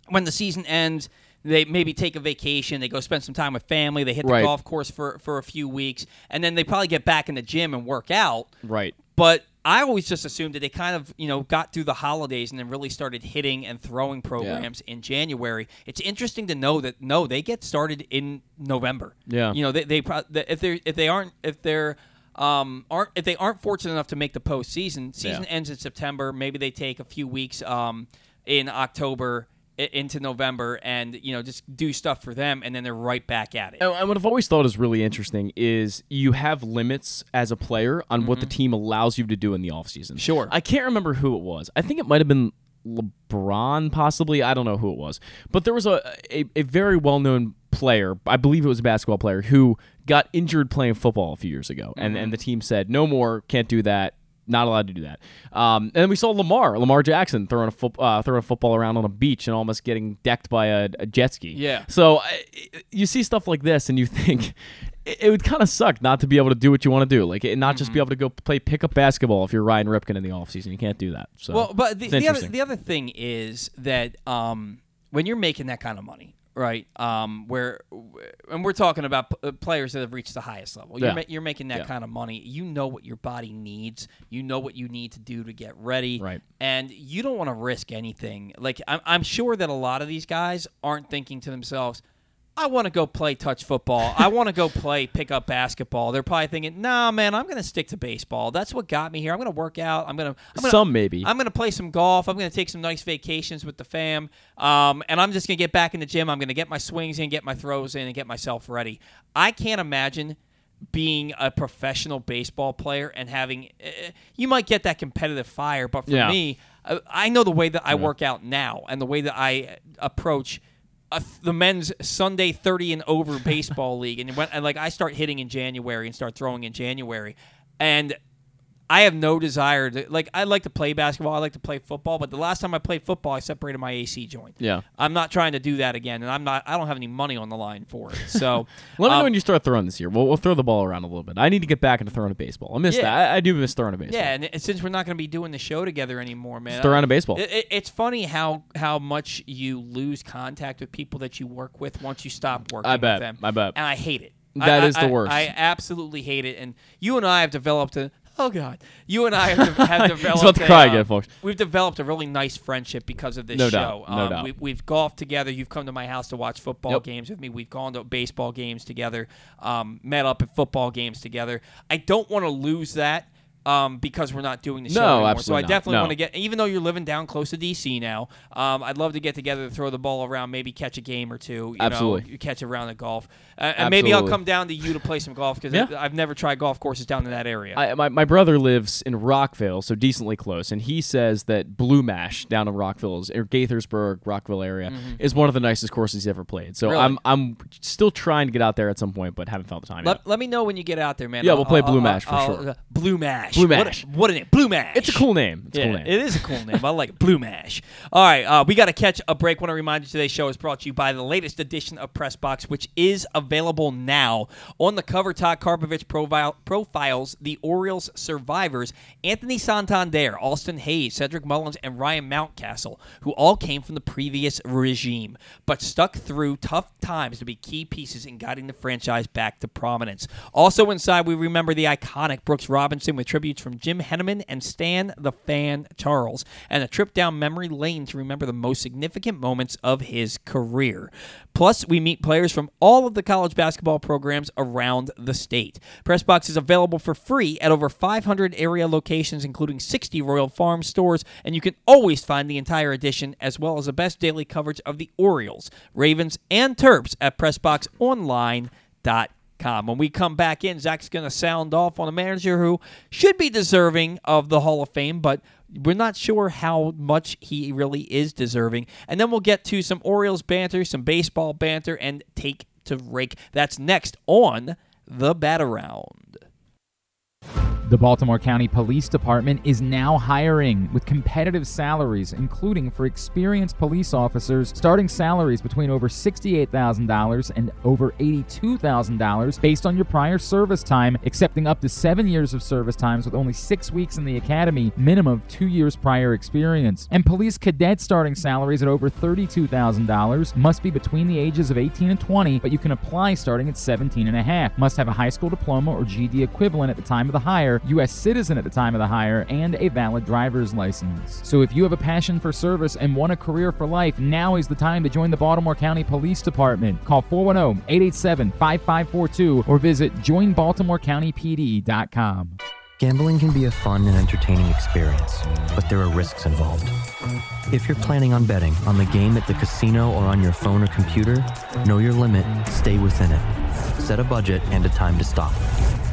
when the season ends, they maybe take a vacation, they go spend some time with family, they hit the Right. golf course for, for a few weeks, and then they probably get back in the gym and work out. right. But I always just assumed that they kind of, you know, got through the holidays and then really started hitting and throwing programs in January. It's interesting to know that no, they get started in November. Yeah. You know, they, they pro- if they if they aren't if they're um, aren't if they aren't fortunate enough to make the postseason, season Yeah. ends in September. Maybe they take a few weeks um, in October into November and you know just do stuff for them, and then they're right back at it. And what I've always thought is really interesting is you have limits as a player on what the team allows you to do in the offseason. Mm-hmm. Sure. I can't remember who it was. I think it might have been LeBron, possibly. I don't know who it was. But there was a, a, a very well known player, I believe it was a basketball player, who got injured playing football a few years ago. And, and the team said, no more, can't do that. Not allowed to do that. Um, and then we saw Lamar, Lamar Jackson, throwing a, foot, uh, throwing a football around on a beach and almost getting decked by a, a jet ski. Yeah. So I- you see stuff like this, and you think it, it would kind of suck not to be able to do what you want to do, like and not Mm-hmm. just be able to go play pickup basketball if you're Ryan Ripken in the offseason. You can't do that. So Well, but the, it's the other interesting. the other thing is that um, when you're making that kind of money, right? Um, where and we're talking about p- uh, players that have reached the highest level. You're, Yeah. ma- you're making that Yeah. kind of money. You know what your body needs. You know what you need to do to get ready. Right. And you don't want to risk anything. Like I'm, I'm sure that a lot of these guys aren't thinking to themselves. I want to go play touch football. I want to go play pickup basketball. They're probably thinking, "Nah, man, I'm going to stick to baseball. That's what got me here. I'm going to work out. I'm going to Some maybe. I'm going to play some golf. I'm going to take some nice vacations with the fam. Um, and I'm just going to get back in the gym. I'm going to get my swings in, get my throws in, and get myself ready. I can't imagine being a professional baseball player and having. Uh, you might get that competitive fire, but for Yeah. me, I know the way that I work out now and the way that I approach. Uh, the men's Sunday 30 and over baseball league, and and like I start hitting in January and start throwing in January, and I have no desire to like. I like to play basketball. I like to play football. But the last time I played football, I separated my AC joint. Yeah. I'm not trying to do that again, and I'm not. I don't have any money on the line for it. So Let me know um, when you start throwing this year. We'll, we'll throw the ball around a little bit. I need to get back into throwing a baseball. I miss Yeah. that. I, I do miss throwing a baseball. Yeah, and it- since we're not going to be doing the show together anymore, man, Throw around a baseball. It, it- it's funny how how much you lose contact with people that you work with once you stop working I bet. with them. I bet. and I hate it. That I, is the I- worst. I absolutely hate it. And you and I have developed a, Oh God, you and I have, de- have He's developed. about to a, cry uh, again, folks. We've developed a really nice friendship because of this No show. doubt, no um, doubt. We, we've golfed together. You've come to my house to watch football Yep. games with me. We've gone to baseball games together. Um, met up at football games together. I don't want to lose that. Um, because we're not doing the show No, anymore. So absolutely I not. definitely No. want to get, even though you're living down close to DC now, um, I'd love to get together to throw the ball around, maybe catch a game or two. You Absolutely. know, catch a round of golf, uh, and maybe I'll come down to you to play some golf because Yeah. I've never tried golf courses down in that area. I, my, my brother lives in Rockville, so decently close, and he says that Blue Mash down in Rockville, is, or Gaithersburg, Rockville area, is one of the nicest courses he's ever played. So Mm-hmm. Really? I'm I'm still trying to get out there at some point, but haven't found the time Let, yet. let me know when you get out there, man. Yeah, I'll- we'll play I'll- Blue I'll- Mash for sure. uh, Blue Mash. Blue What a- Mash. What a, name. Blue Mash. It's a cool name. It's a cool name. it is a cool name. I like it. Blue Mash. All right, uh, we got to catch a break. Want to remind you today's show is brought to you by the latest edition of Press Box, which is available now on the cover. Todd Karpovich profile, profiles the Orioles survivors: Anthony Santander, Austin Hays, Cedric Mullins, and Ryan Mountcastle, who all came from the previous regime, but stuck through tough times to be key pieces in guiding the franchise back to prominence. Also inside, we remember the iconic Brooks Robinson with tributes from Jim Henneman and Stan the Fan Charles, and a trip down memory lane to remember the most significant moments of his career. Plus, we meet players from all of the college basketball programs around the state. Pressbox is available for free at over 500 area locations, including 60 Royal Farm stores, and you can always find the entire edition as well as the best daily coverage of the Orioles, Ravens, and Terps at PressBoxOnline.com. When we come back in, Zach's going to sound off on a manager who should be deserving of the Hall of Fame, but we're not sure how much he really is deserving. And then we'll get to some Orioles banter, some baseball banter, and take to rake. That's next on the Bat Around. The Baltimore County Police Department is now hiring with competitive salaries, including for experienced police officers, starting salaries between over $68,000 and over $82,000 based on your prior service time, accepting up to seven years of service times with only six weeks in the academy, minimum of two years prior experience. And police cadet starting salaries at over $32,000 must be between the ages of 18 and 20, but you can apply starting at 17 and a half. Must have a high school diploma or GD equivalent at the time of the hire, U.S. citizen at the time of the hire, and a valid driver's license. So if you have a passion for service and want a career for life, now is the time to join the Baltimore County Police Department. Call 410-887-5542 or visit joinbaltimorecountypd.com. Gambling can be a fun and entertaining experience, but there are risks involved. If you're planning on betting on the game at the casino or on your phone or computer, know your limit, stay within it. Set a budget and a time to stop.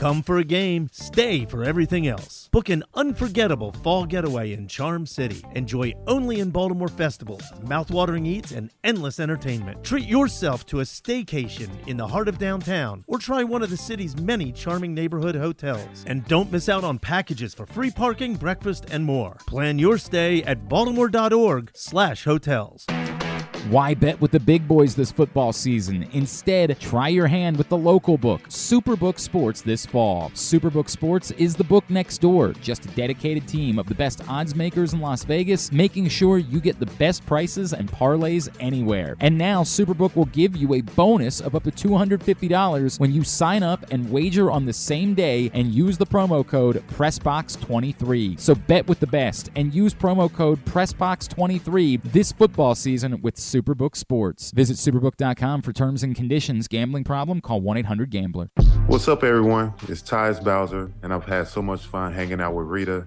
Come for a game, stay for everything else. Book an unforgettable fall getaway in Charm City. Enjoy only in Baltimore festivals, mouthwatering eats, and endless entertainment. Treat yourself to a staycation in the heart of downtown or try one of the city's many charming neighborhood hotels. And don't miss out on packages for free parking, breakfast, and more. Plan your stay at baltimore.org/hotels. Why bet with the big boys this football season? Instead, try your hand with the local book, Superbook Sports, this fall. Superbook Sports is the book next door, just a dedicated team of the best odds makers in Las Vegas, making sure you get the best prices and parlays anywhere. And now, Superbook will give you a bonus of up to $250 when you sign up and wager on the same day and use the promo code PressBox23. So bet with the best and use promo code PressBox23 this football season with Superbook Sports. Visit superbook.com for terms and conditions. Gambling problem? Call 1-800-GAMBLER. What's up, everyone? It's Tyus Bowser, and I've had so much fun hanging out with Rita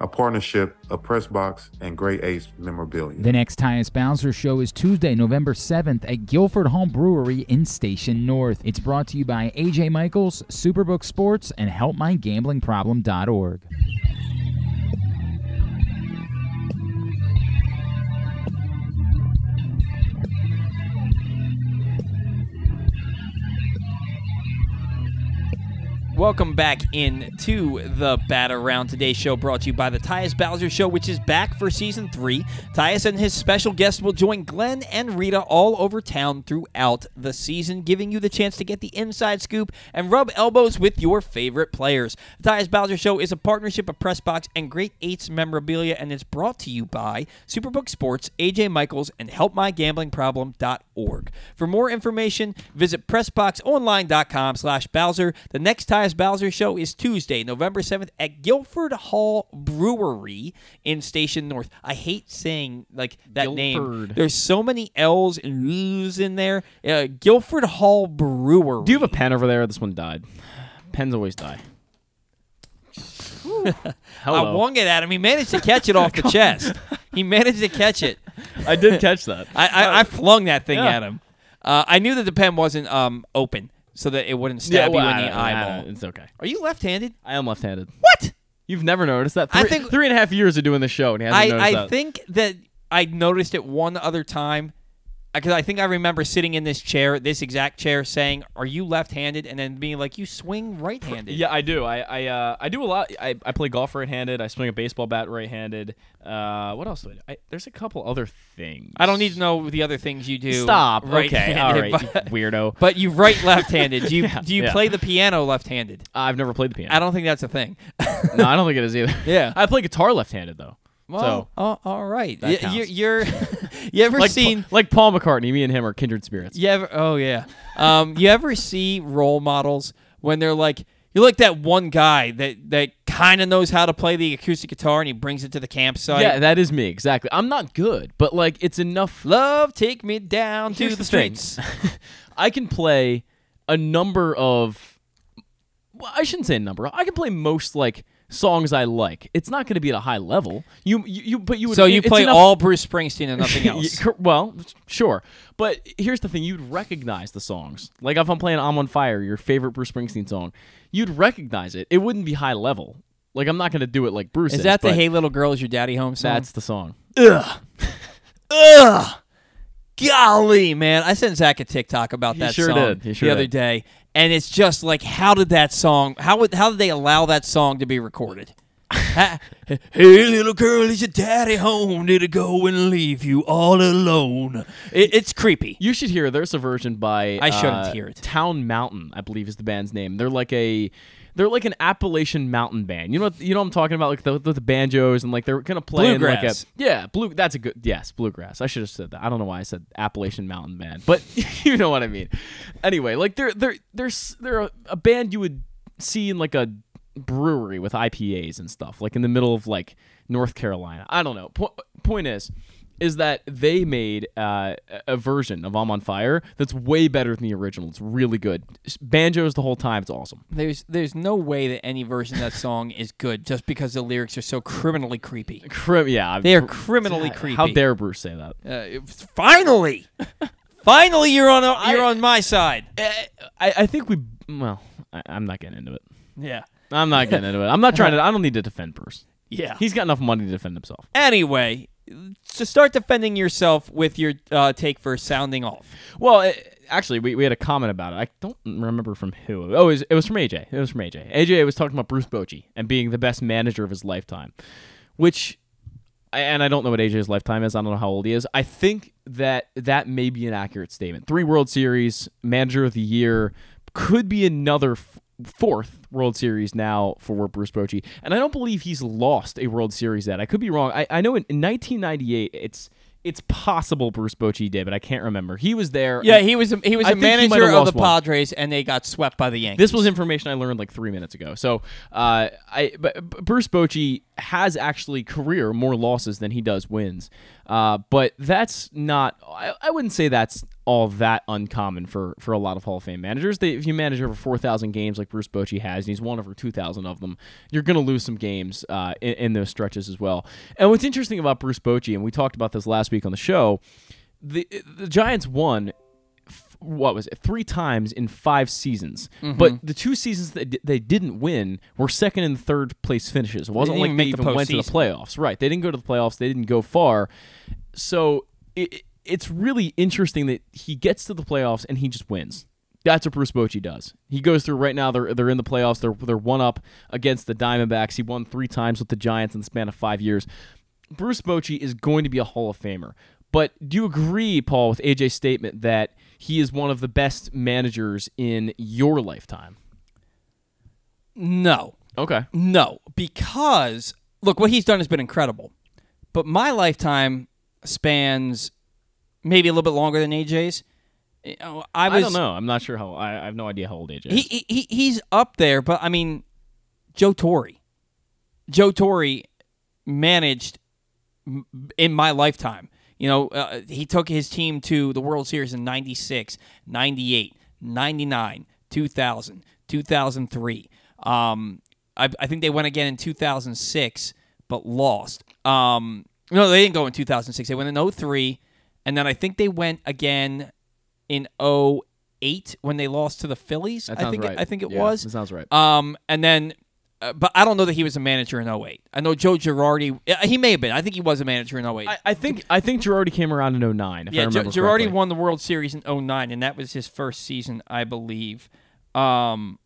A partnership of Pressbox and Great Ace Memorabilia. The next Tyus Bowser show is Tuesday, November 7th at Guilford Hall Brewery in Station North. It's brought to you by AJ Michaels, Superbook Sports, and HelpMyGamblingProblem.org. Welcome back into the Bat Around Today show brought to you by the Tyus Bowser Show, which is back for season three. Tyus and his special guests will join Glenn and Rita all over town throughout the season, giving you the chance to get the inside scoop and rub elbows with your favorite players. The Tyus Bowser Show is a partnership of Pressbox and Great Eights Memorabilia, and it's brought to you by Superbook Sports, AJ Michaels, and HelpMyGamblingProblem.org. For more information, visit PressBoxOnline.com slash Bowser. The next Tyus Bowser Show is Tuesday, November 7th at Guilford Hall Brewery in Station North. I hate saying like that name. There's so many L's and U's in there. Uh, Guilford Hall Brewery. Do you have a pen over there? This one died. Pens always die. I wung it at him. He managed to catch it off the chest. He managed to catch it. I did catch that. I, I, I flung that thing Yeah. at him. Uh, I knew that the pen wasn't um, open, so that it wouldn't stab well, you in I the don't I eyeball. It's okay. Are you left-handed? I am left-handed. What? You've never noticed that? I think- three and a half years of doing the show, and he hasn't I, noticed I that. think that I noticed it one other time because I think I remember sitting in this chair, this exact chair, saying, "Are you left-handed?" and then being like, "You swing right-handed." Yeah, I do. I I, uh, I do a lot. I, I play golf right-handed. I swing a baseball bat right-handed. Uh, what else do I do? I, there's a couple other things. I don't need to know the other things you do. Stop. Okay. All right. but- weirdo. But you write left-handed. Do you Yeah, do you yeah. play the piano left-handed? I've never played the piano. I don't think that's a thing. no, I don't think it is either. Yeah. I play guitar left-handed though. Well, so oh, all right. Y- counts. you're, you ever like seen? like Paul McCartney, me and him are kindred spirits. You ever? Oh yeah. Um, you ever see role models when they're like, you're like that one guy that that kind of knows how to play the acoustic guitar and he brings it to the campsite. Yeah, that is me exactly. I'm not good, but like it's enough. Love, take me down Here's to the, the streets. I can play a number of. Well, I shouldn't say a number. I can play most like songs I like. It's not going to be at a high level. You, you, you but you. Would, So you play enough- all Bruce Springsteen and nothing else. well, sure. But here's the thing: you'd recognize the songs. Like if I'm playing "I'm on Fire," your favorite Bruce Springsteen song, you'd recognize it. It wouldn't be high level. Like I'm not going to do it like Bruce. Is that the "Hey Little Girl, Is Your Daddy Home" song? That's the song. Ugh. Ugh. Golly, man. I sent Zack a TikTok about He that sure song did. He sure the other day. And it's just like, how did that song, how would, how did they allow that song to be recorded? Hey, little girl, is your daddy home? Did it go and leave you all alone? It, it's creepy. You should hear. There's a version by. I shouldn't uh, hear it. Town Mountain, I believe, is the band's name. They're like a. They're like an Appalachian mountain band. You know what? You know what I'm talking about, like the, the, the banjos and like they're gonna play in like a Bluegrass. yeah blue. That's a good yes bluegrass. I should have said that. I don't know why I said Appalachian mountain band, but you know what I mean. Anyway, like they're they're they're they're a, a band you would see in like a brewery with IPAs and stuff, like in the middle of like North Carolina. I don't know. Po- point is, is that they made uh, a- version of "I'm on Fire" that's way better than the original. It's really good. Banjos the whole time. It's awesome. There's there's no way that any version of that song is good just because the lyrics are so criminally creepy. Crim- yeah, They are criminally How creepy. How dare Bruce say that? Uh, finally, finally, you're on a, you're on my side. I, I think we. Well, I, I'm not getting into it. Yeah. I'm not getting into it. I'm not trying to. I don't need to defend Bruce. Yeah. He's got enough money to defend himself. Anyway, to start defending yourself with your uh, take for sounding off. Well, it, actually, we, we had a comment about it. I don't remember from who. Oh, it was, it was from AJ. It was from AJ. AJ was talking about Bruce Bochy and being the best manager of his lifetime, which, and I don't know what AJ's lifetime is. I don't know how old he is. I think that that may be an accurate statement. Three World Series, manager of the year, could be another f- fourth World Series now for Bruce Bochy. And I don't believe he's lost a World Series yet. I could be wrong. I, I know in, in 1998, it's it's possible Bruce Bochy did, but I can't remember. He was there. Yeah, he was a, he was I a think he might manager of the lost one. Padres, and they got swept by the Yankees. This was information I learned like three minutes ago. So, uh, I but but Bruce Bochy has actually career more losses than he does wins. Uh, but that's not. I, I wouldn't say that's all that uncommon for for a lot of Hall of Fame managers. They, if you manage over four thousand games like Bruce Bochy has, and he's won over two thousand of them, you're going to lose some games uh, in, in those stretches as well. And what's interesting about Bruce Bochy, and we talked about this last week on the show, the the Giants won what was it three times in five seasons Mhm. but the two seasons that d- they didn't win were second and third place finishes it wasn't like they the even went to the playoffs right they didn't go to the playoffs they didn't go far so it, it's really interesting that he gets to the playoffs and he just wins that's what Bruce Bochy does. He goes through right now. They're they're in the playoffs. They're they're one up against the Diamondbacks. He won three times with the Giants in the span of five years. Bruce Bochy is going to be a Hall of Famer. But do you agree, Paul, with AJ's statement that he is one of the best managers in your lifetime? No. Okay. No, because look, what he's done has been incredible. But my lifetime spans maybe a little bit longer than AJ's. I was don't know. I'm not sure how. I, I have no idea how old AJ is. He, he he he's up there, but I mean, Joe Torre. Joe Torre managed in my lifetime. You know, uh, he took his team to the World Series in 96, 98, 99, 2000, 2003. Um, I, I think they went again in 2006, but lost. Um, no, they didn't go in 2006. They went in 03, and then I think they went again in 08 when they lost to the Phillies. That I think right. It, I think it Yeah, was. that sounds right. Um, and then, uh, but I don't know that he was a manager in 08. I know Joe Girardi. uh, He may have been. I think he was a manager in 08. I, I think I think Girardi came around in 09, if yeah, Gi- remember Girardi correctly. won the World Series in 09, and that was his first season, I believe. Um,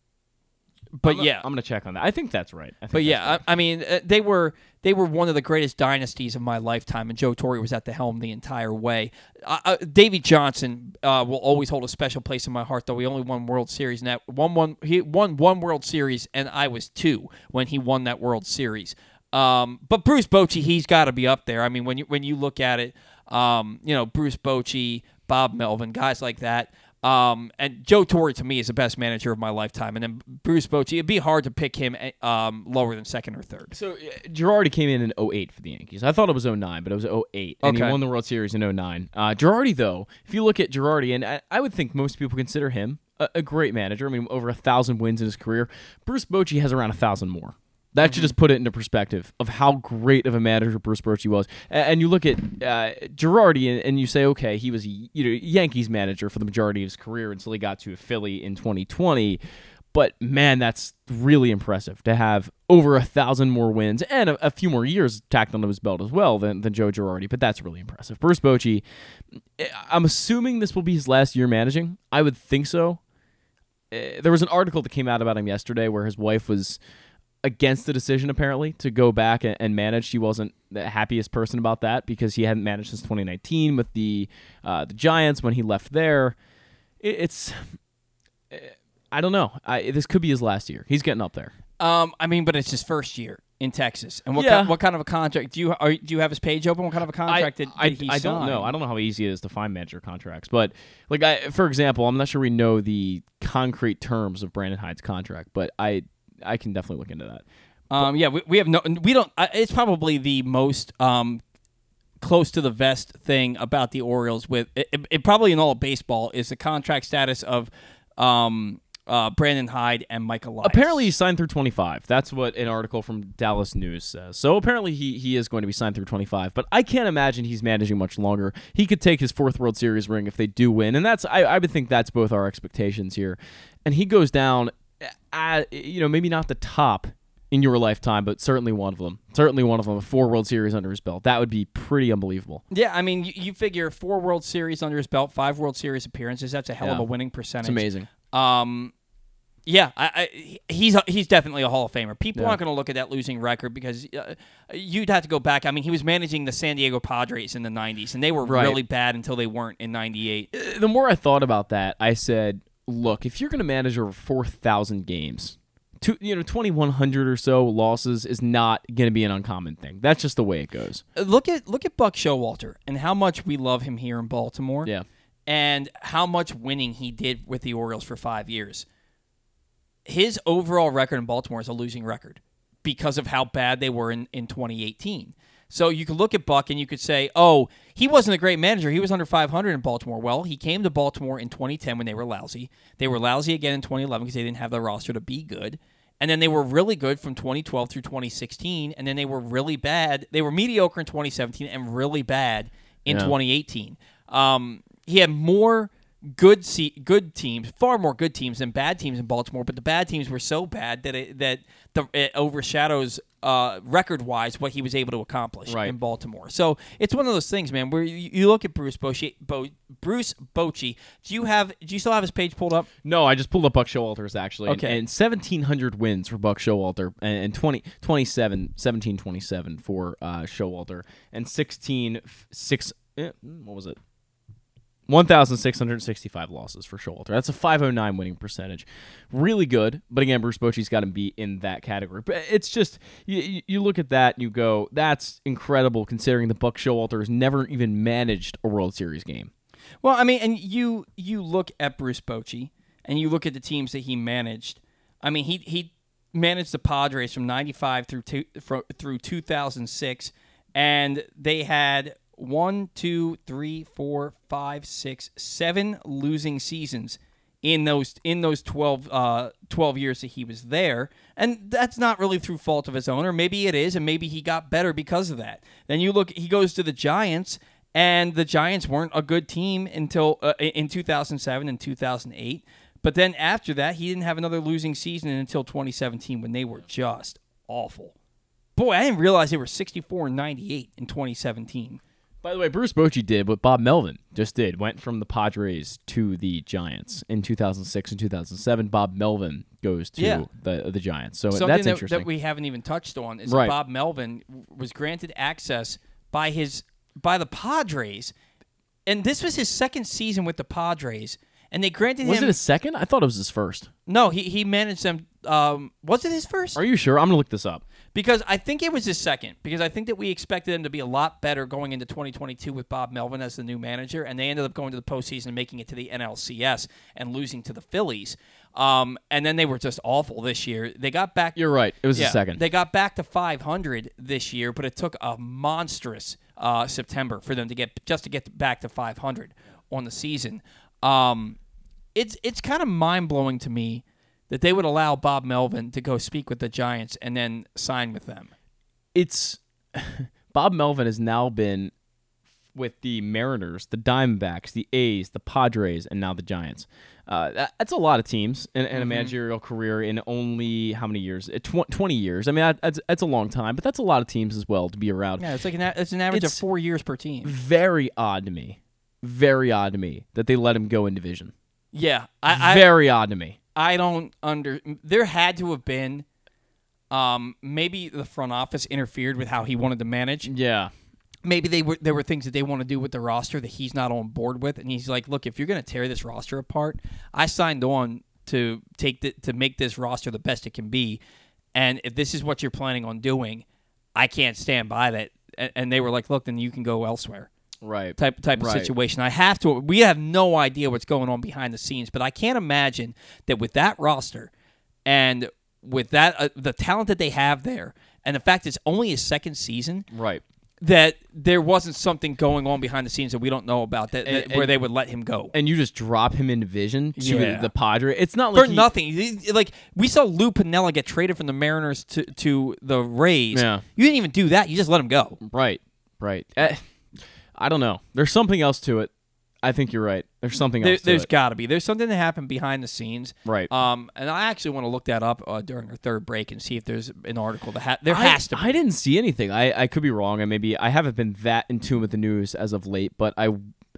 but I'm gonna- yeah, I'm gonna check on that. I think that's right. Think but that's yeah, I, I mean, uh, they were they were one of the greatest dynasties of my lifetime, and Joe Torre was at the helm the entire way. Uh, uh, Davey Johnson uh, will always hold a special place in my heart, though he only won World Series, and that one one he won one World Series, and I was two when he won that World Series. Um, but Bruce Bochy, he's got to be up there. I mean, when you when you look at it, um, you know, Bruce Bochy, Bob Melvin, guys like that. Um, and Joe Torre to me is the best manager of my lifetime, and then Bruce Bochy. It'd be hard to pick him eh, um, lower than second or third. So uh, Girardi came in in 08 for the Yankees. I thought it was 09, but it was 08. And he won the World Series in 09. Uh, Girardi, though, if you look at Girardi, and I, I would think most people consider him a, a great manager. I mean, over a thousand wins in his career. Bruce Bochy has around a thousand more. That should just put it into perspective of how great of a manager Bruce Bochy was. And, you look at uh, Girardi and, you say, okay, he was you know Yankees manager for the majority of his career until he got to Philly in 2020. But man, that's really impressive to have over a thousand more wins and a, a few more years tacked onto his belt as well than, than Joe Girardi. But that's really impressive. Bruce Bochy, eh, I'm assuming this will be his last year managing. I would think so. Uh, there was an article that came out about him yesterday where his wife was against the decision apparently to go back and, and manage. She wasn't the happiest person about that because he hadn't managed since 2019 with the uh, the Giants when he left there. It, it's eh, I don't know. I, this could be his last year. He's getting up there. Um, I mean, but it's his first year in Texas, and what Yeah. ki- what kind of a contract do you are, do you have his page open? What kind of a contract did, I, did he I sign? don't know. I don't know how easy it is to find manager contracts, but like I, for example, I'm not sure we know the concrete terms of Brandon Hyde's contract, but I I can definitely look into that. Um, yeah, we, we have no. We don't. I it's probably the most um close to the vest thing about the Orioles. With it, it, it probably in all of baseball is the contract status of um uh Brandon Hyde and Michael. Elias. Apparently, he signed through 25. That's what an article from Dallas News says. So apparently, he he is going to be signed through 25. But I can't imagine he's managing much longer. He could take his fourth World Series ring if they do win, and that's I, I would think that's both our expectations here. And he goes down, at, you know, maybe not the top in your lifetime, but certainly one of them. Certainly one of them. Four World Series under his belt. That would be pretty unbelievable. Yeah, I mean, you, you figure four World Series under his belt, five World Series appearances. That's a hell of a winning percentage. It's amazing. Um, yeah, I, I, he's he's definitely a Hall of Famer. People Yeah. aren't going to look at that losing record because uh, you'd have to go back. I mean, he was managing the San Diego Padres in the '90s, and they were Right. really bad until they weren't in '98. the more I thought about that, I said, look, if you're going to manage over 4,000 games, two, you know, 2,100 or so losses is not going to be an uncommon thing. That's just the way it goes. Uh, Look at look at Buck Showalter and how much we love him here in Baltimore. Yeah. and how much winning he did with the Orioles for five years. His overall record in Baltimore is a losing record because of how bad they were in, in 2018. So you could look at Buck and you could say, "Oh, he wasn't a great manager. He was under 500 in Baltimore." Well, he came to Baltimore in 2010 when they were lousy. They were lousy again in 2011 because they didn't have the roster to be good. And then they were really good from 2012 through 2016, and then they were really bad. They were mediocre in 2017 and really bad in Yeah. 2018. Um, he had more good se- good teams, far more good teams than bad teams in Baltimore. But the bad teams were so bad that it, that the, it overshadows uh, record wise what he was able to accomplish Right. in Baltimore. So it's one of those things, man. Where you, you look at Bruce Bochy, Bo, Bruce Bochy. Do you have? Do you still have his page pulled up? No, I just pulled up Buck Showalter's actually. Okay. And, 1,700 wins for Buck Showalter and, and 20, 27, 1727 for uh, Showalter and 16, f- six, eh, what was it? 1,665 losses for Showalter. That's a 509 winning percentage. Really good. But again, Bruce Bochy's got to be in that category. But it's just, you, you- look at that and you go, that's incredible considering the Buck Showalter has never even managed a World Series game. Well, I mean, and you you look at Bruce Bochy and you look at the teams that he managed. I mean, he he managed the Padres from '95 through two, through 2006, and they had one, two, three, four, five, six, seven losing seasons in those in those 12, uh, 12 years that he was there. And that's not really through fault of his own or maybe it is and maybe he got better because of that. Then you look he goes to the giants and the giants weren't a good team until uh, in 2007 and 2008 but then after that he didn't have another losing season until 2017 when they were just awful. Boy i didn't realize they were 64 and 98 in 2017 By the way, Bruce Bochy did what Bob Melvin just did. Went from the Padres to the Giants in 2006 and 2007. Bob Melvin goes to Yeah. the the Giants. So Something that's that, interesting. that we haven't even touched on is Right. that Bob Melvin was granted access by his by the Padres, and this was his second season with the Padres, and they granted was him. Was it his second? I thought it was his first. no, he he managed them. Um, was it his first? Are you sure? I'm gonna look this up. Because I think it was his second. Because I think that we expected him to be a lot better going into 2022 with Bob Melvin as the new manager, and they ended up going to the postseason and making it to the NLCS and losing to the Phillies. Um, and then they were just awful this year. They got back. You're right. It was Yeah, second. They got back to 500 this year, but it took a monstrous uh, September for them to get just to get back to 500 on the season. Um, it's it's kind of mind blowing to me that they would allow Bob Melvin to go speak with the Giants and then sign with them. it's Bob Melvin has now been with the Mariners, the Diamondbacks, the A's, the Padres, and now the Giants. Uh, that's a lot of teams in, in a Mhm. managerial career in only how many years? Uh, tw- Twenty years. I mean, that's that's a long time, but that's a lot of teams as well to be around. Yeah, it's like an it's an average It's of four years per team. Very odd to me. Very odd to me that they let him go in division. Yeah, I, I Very odd to me. I don't under. There had to have been, um, maybe the front office interfered with how he wanted to manage. Yeah. Maybe they were there were things that they want to do with the roster that he's not on board with, and he's like, "Look, if you're going to tear this roster apart, I signed on to take the, to make this roster the best it can be, and if this is what you're planning on doing, I can't stand by that." And, and they were like, "Look, then you can go elsewhere." Right. type type of Right. situation. I have to. We have no idea what's going on behind the scenes, but I can't imagine that with that roster and with that uh, the talent that they have there, and the fact it's only his second season, Right. that there wasn't something going on behind the scenes that we don't know about that, that- And- where they would let him go. And you just drop him in division to Yeah. the Padre. It's not like For he- nothing, like we saw Lou Piniella get traded from the Mariners to, to the Rays. Yeah. You didn't even do that; you just let him go. Right, right. Eh, I don't know. There's something else to it. I think you're right. There's something There, else to there's it. got to be. There's something that happened behind the scenes. Right. Um, and I actually want to look that up uh, during our third break and see if there's an article that ha- there I- has to. be. I didn't see anything. I, I could be wrong. I maybe I haven't been that in tune with the news as of late, but I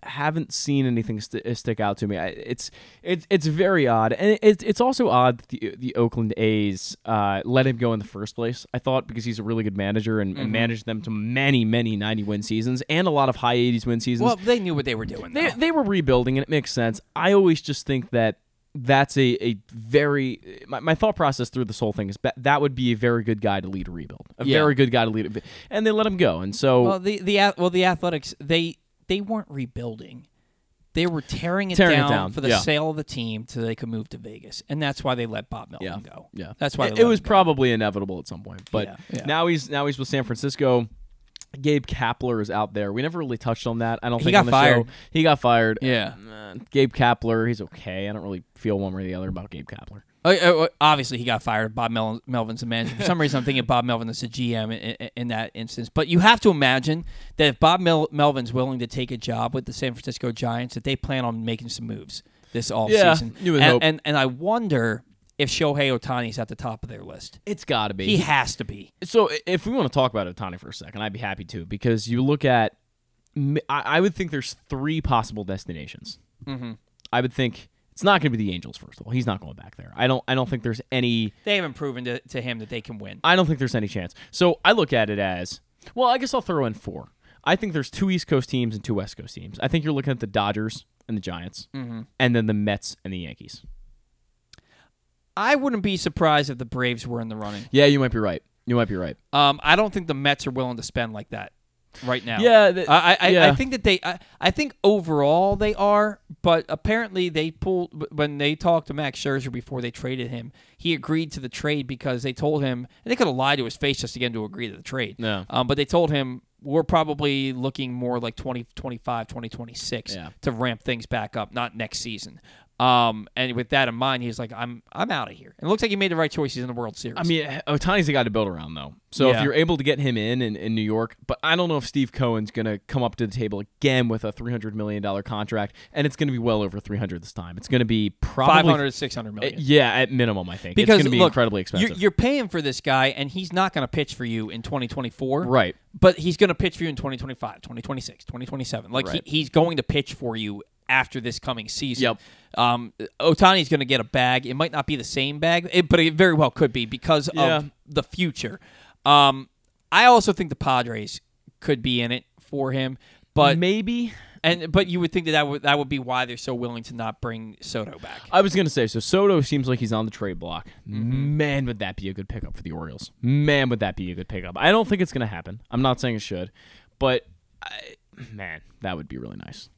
haven't seen anything st- stick out to me. I, it's it's it's very odd, and it's it's also odd that the the Oakland A's uh, let him go in the first place. I thought because he's a really good manager and, and Mhm. managed them to many many ninety win seasons and a lot of high eighties win seasons. Well, they knew what they were doing. They, they were rebuilding, and it makes sense. I always just think that that's a, a very my, my thought process through this whole thing is that that would be a very good guy to lead a rebuild, a Yeah. very good guy to lead, a, and they let him go, and so well, the the well the Athletics they they weren't rebuilding. They were tearing it, Tearing it down, down, for the yeah. sale of the team so they could move to Vegas, and that's why they let Bob Melvin go. yeah, that's why it, it was probably inevitable at some point. But Yeah, yeah. now he's now he's with San Francisco. Gabe Kapler is out there. We never really touched on that. I don't He think got on the fired. show. He got fired. Yeah. Uh, Gabe Kapler, he's okay. I don't really feel one way or the other about Gabe Kapler. Uh, uh, obviously, he got fired. Bob Mel- Melvin's the manager. For some reason, I'm thinking Bob Melvin is the GM in, in, in that instance. But you have to imagine that if Bob Mel- Melvin's willing to take a job with the San Francisco Giants, that they plan on making some moves this offseason. you would and, hope. And, and I wonder if Shohei Ohtani's at the top of their list. It's got to be. He has to be. So if we want to talk about Otani for a second, I'd be happy to because you look at, I would think there's three possible destinations. Mhm. I would think it's not going to be the Angels first of all. He's not going back there. I don't. I don't think there's any. They haven't proven to, to him that they can win. I don't think there's any chance. So I look at it as well. I guess I'll throw in four. I think there's two East Coast teams and two West Coast teams. I think you're looking at the Dodgers and the Giants, Mhm. and then the Mets and the Yankees. I wouldn't be surprised if the Braves were in the running. Yeah, you might be right. You might be right. Um, I don't think the Mets are willing to spend like that right now. Yeah, th- I, I, I think that they, I, I think overall they are, but apparently they pulled when they talked to Max Scherzer before they traded him. He agreed to the trade because they told him, and they could have lied to his face just to get him to agree to the trade. No. Um, but they told him we're probably looking more like 2025, 2026 Yeah. to ramp things back up, not next season. Um, and with that in mind, he's like, I'm, I'm out of here. And it looks like he made the right choice. He's in the World Series. I mean, Ohtani's the guy to build around, though. So if you're able to get him in, in in New York, but I don't know if Steve Cohen's going to come up to the table again with a $300 million contract, and it's going to be well over 300 this time. It's going to be probably 500 to 600 million. Yeah, at minimum, I think. because it's going to be look, incredibly expensive. You're, you're paying for this guy, and he's not going to pitch for you in 2024. Right. But he's going to pitch for you in 2025, 2026, 2027. Like Right. he, he's going to pitch for you after this coming season. Yep. Um, Ohtani's going to get a bag. It might not be the same bag, it, but it very well could be because Yeah. of the future. Um, I also think the Padres could be in it for him, but maybe. And but you would think that that would that would be why they're so willing to not bring Soto back. I was going to say, so Soto seems like he's on the trade block. Mm-hmm. Man, would that be a good pickup for the Orioles. Man, would that be a good pickup. I don't think it's going to happen. I'm not saying it should, but I, man, that would be really nice.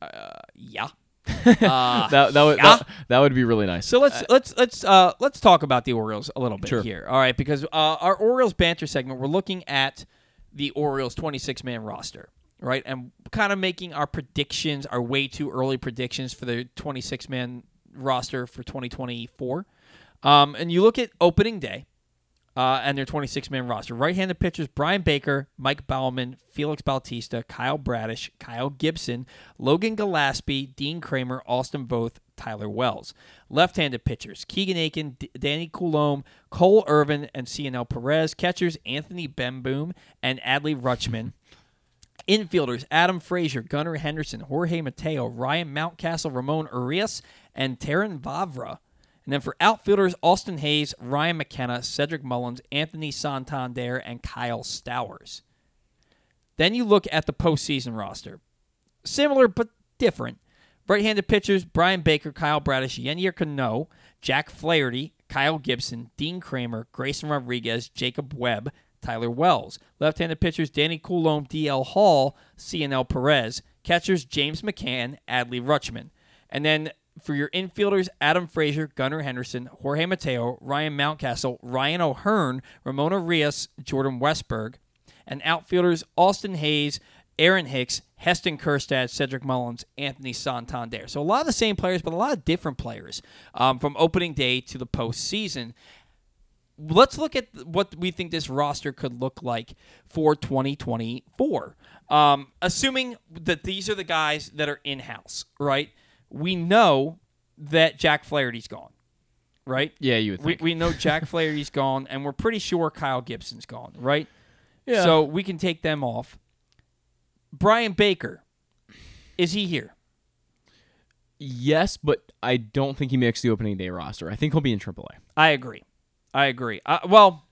Yeah. Uh, that that would yeah. that, that would be really nice. So let's let's let's uh let's talk about the Orioles a little bit Sure. here. All right, because uh, our Orioles banter segment, we're looking at the Orioles 26 man roster, right, and kind of making our predictions, our way too early predictions for the 26 man roster for 2024. Um, and you look at opening day. Uh, and their 26 man roster. Right handed pitchers Bryan Baker, Mike Baumann, Felix Bautista, Kyle Bradish, Kyle Gibson, Logan Gillespie, Dean Kremer, Austin Voth, Tyler Wells. Left handed pitchers Keegan Akin, D- Danny Coulombe, Cole Irvin, and Cionel Perez. Catchers Anthony Bemboom and Adley Rutschman. Infielders Adam Frazier, Gunnar Henderson, Jorge Mateo, Ryan Mountcastle, Ramon Urias, and Terrin Vavra. And then for outfielders, Austin Hays, Ryan McKenna, Cedric Mullins, Anthony Santander, and Kyle Stowers. Then you look at the postseason roster. Similar but different. Right-handed pitchers, Bryan Baker, Kyle Bradish, Yennier Cano, Jack Flaherty, Kyle Gibson, Dean Kremer, Grayson Rodriguez, Jacob Webb, Tyler Wells. Left-handed pitchers, Danny Coulombe, DL Hall, Cionel Perez. Catchers, James McCann, Adley Rutschman. And then for your infielders, Adam Frazier, Gunnar Henderson, Jorge Mateo, Ryan Mountcastle, Ryan O'Hearn, Ramon Urias, Jordan Westburg. And outfielders, Austin Hays, Aaron Hicks, Heston Kjerstad, Cedric Mullins, Anthony Santander. So a lot of the same players, but a lot of different players um, from opening day to the postseason. Let's look at what we think this roster could look like for 2024. Um, assuming that these are the guys that are in house, right? We know that Jack Flaherty's gone, right? Yeah, you would We, think. we know Jack Flaherty's gone, and we're pretty sure Kyle Gibson's gone, right? Yeah. So we can take them off. Bryan Baker, is he here? Yes, but I don't think he makes the opening day roster. I think he'll be in AAA. I agree. I agree. Uh, well,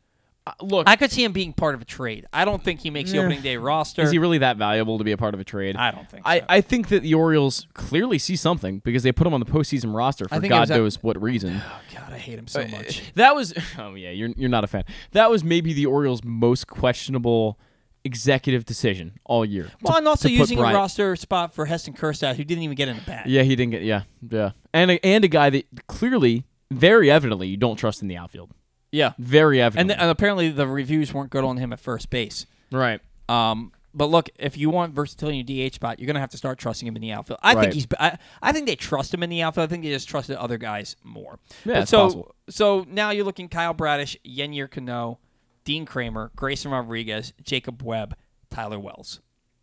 look, I could see him being part of a trade. I don't think he makes the Eh. opening day roster. Is he really that valuable to be a part of a trade? I don't think I, so. I think that the Orioles clearly see something because they put him on the postseason roster for God was that- knows what reason. Oh God, I hate him so Uh, much. That was oh yeah, you're you're not a fan. That was maybe the Orioles' most questionable executive decision all year. Well, to- and also to put using a roster spot for Heston Kjerstad, who didn't even get in the bat. Yeah, he didn't get yeah yeah, and a, and a guy that clearly, very evidently, you don't trust in the outfield. Yeah. Very And, th- and apparently the reviews weren't good on him at first base. right. Um, But look, if you want versatility in your DH spot, you're going to have to start trusting him in the outfield. I Right. think he's. I, I think they trust him in the outfield. I think they just trusted other guys more. Yeah, But it's so possible. so now you're looking Kyle Bradish, Yennier Cano, Dean Kremer, Grayson Rodriguez, Jacob Webb, Tyler Wells.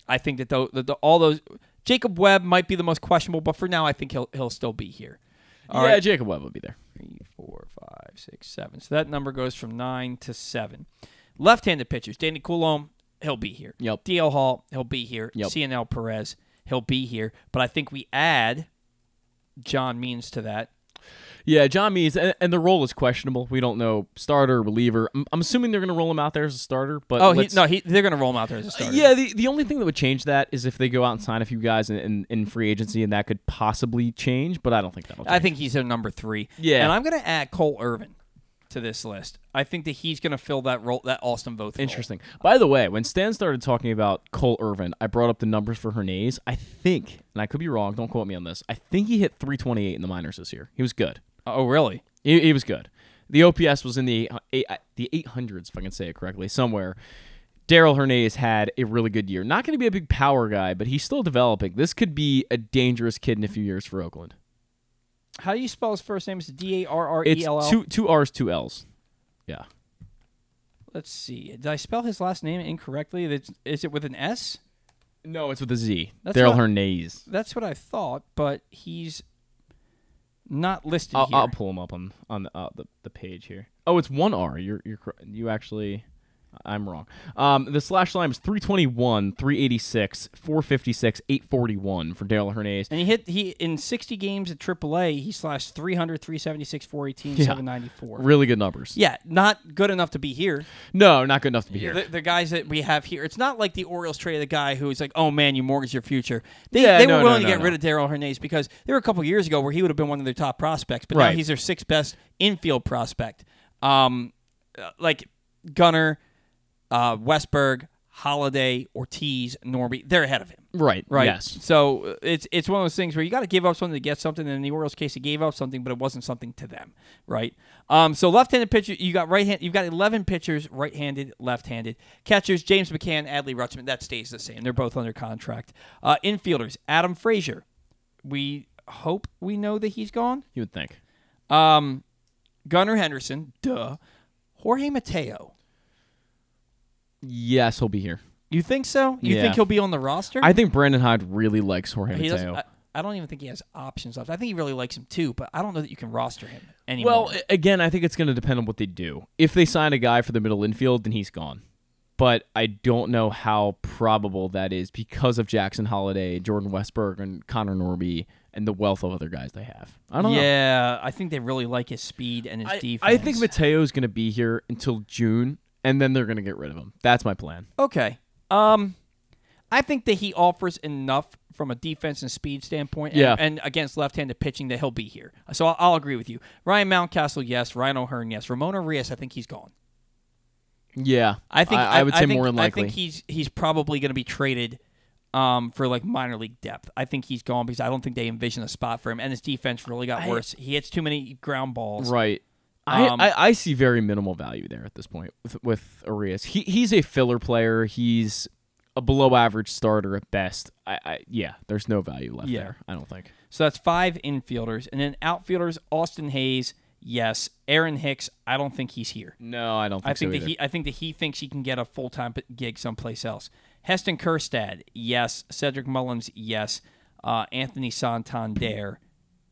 I think that, tho- that the, all those Jacob Webb might be the most questionable, but for now, I think he'll he'll still be here. All yeah, right. Jacob Webb will be there. Three, four, five, six, seven. So that number goes from nine to seven. Left-handed pitchers: Danny Coulombe, he'll be here. Yep. DL Hall, he'll be here. Yep. Cionel Perez, he'll be here. But I think we add John Means to that. Yeah, John Means, and, and the role is questionable. We don't know starter, reliever. I'm, I'm assuming they're going to roll him out there as a starter. But oh, he, no, he, they're going to roll him out there as a starter. Yeah, the, the only thing that would change that is if they go out and sign a few guys in, in, in free agency, and that could possibly change. But I don't think that'll. Change. I think he's their number three. Yeah. and I'm going to add Cole Irvin to this list. I think that he's going to fill that role, that Austin role. Interesting. By the way, when Stan started talking about Cole Irvin, I brought up the numbers for Hernandez. I think, and I could be wrong. Don't quote me on this. I think he hit 328 in the minors this year. He was good. Oh, really? He, he was good. The OPS was in the uh, eight, uh, the 800s, if I can say it correctly, somewhere. Darell Hernandez had a really good year. Not going to be a big power guy, but he's still developing. This could be a dangerous kid in a few years for Oakland. How do you spell his first name? Is D A R R It's E L L? two two R's, two L's. Yeah. Let's see. Did I spell his last name incorrectly? That's- Is it with an S? No, it's with a Z. That's Darell Hernandez. That's what I thought, but he's not listed I'll, here. I'll pull them up on on the, uh, the the page here. Oh, it's one R. You're you're you actually. I'm wrong. Um, the slash line was 321, 386, 456, 841 for Darell Hernandez. and he hit he in 60 games at AAA, he slashed 300, 376, 418, Yeah. 794. Really good numbers. Yeah, not good enough to be here. No, not good enough to be here. The, the guys that we have here, it's not like the Orioles traded the guy who's like, "Oh man, you mortgage your future." They, Yeah, they no, were willing no, to get no. rid of Darell Hernandez because there were a couple years ago where he would have been one of their top prospects, but now he's their sixth best infield prospect. Um, uh, like Gunnar, uh, Westburg, Holliday, Ortiz, Norby, they're ahead of him. Right. Right. Yes. So uh, it's it's one of those things where you got to give up something to get something. And in the Orioles' case, he gave up something, but it wasn't something to them. Right. Um. So left-handed pitcher, you got right hand. You've got eleven pitchers, right-handed, left-handed. Catchers: James McCann, Adley Rutschman. That stays the same. They're both under contract. Uh, infielders: Adam Frazier. We hope we know that he's gone. You would think. Um, Gunnar Henderson. Duh. Jorge Mateo. Yes, he'll be here. You think so? You Yeah. think he'll be on the roster? I think Brandon Hyde really likes Jorge He doesn't- Mateo. I, I don't even think he has options left. I think he really likes him too, but I don't know that you can roster him anymore. Well, a- again, I think it's going to depend on what they do. If they sign a guy for the middle infield, then he's gone. But I don't know how probable that is because of Jackson Holliday, Jordan Westburg, and Connor Norby, and the wealth of other guys they have. I don't know. yeah, I think they really like his speed and his I, defense. I think Mateo's going to be here until June, and then they're going to get rid of him. That's my plan. Okay. Um, I think that he offers enough from a defense and speed standpoint, and, Yeah. and against left-handed pitching that he'll be here. So I'll, I'll agree with you. Ryan Mountcastle, yes. Ryan O'Hearn, yes. Ramon Urias, I think he's gone. Yeah, I think I, would say think, more than likely. I think he's he's probably going to be traded um, for like minor league depth. I think he's gone because I don't think they envision a spot for him, and his defense really got I- worse. He hits too many ground balls. Right. I, Um, I, I see very minimal value there at this point with, with Urias. He he's a filler player. He's a below average starter at best. I, I yeah, there's no value left Yeah. there. I don't think. So that's five infielders, and then outfielders: Austin Hays, yes. Aaron Hicks, I don't think he's here. No, I don't think I think so that either. he I think that he thinks he can get a full time gig someplace else. Heston Kjerstad, yes. Cedric Mullins, yes. Uh, Anthony Santander,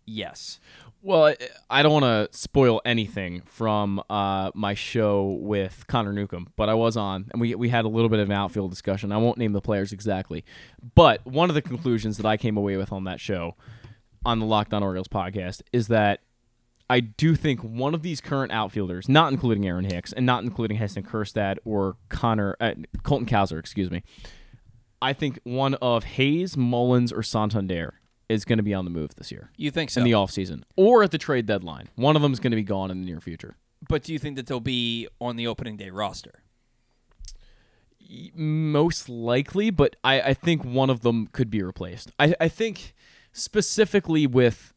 yes. Well, I- don't want to spoil anything from uh, my show with Connor Newcomb, but I was on, and we, we had a little bit of an outfield discussion. I won't name the players exactly, but one of the conclusions that I came away with on that show, on the Lockdown Orioles podcast, is that I do think one of these current outfielders, not including Aaron Hicks and not including Heston Kjerstad or Connor uh, Colton Cowser, excuse me, I think one of Hayes, Mullins, or Santander is going to be on the move this year You think so? in the offseason or at the trade deadline. One of them is going to be gone in the near future. But do you think that they'll be on the opening day roster? Most likely, but I, I think one of them could be replaced. I, I think specifically with,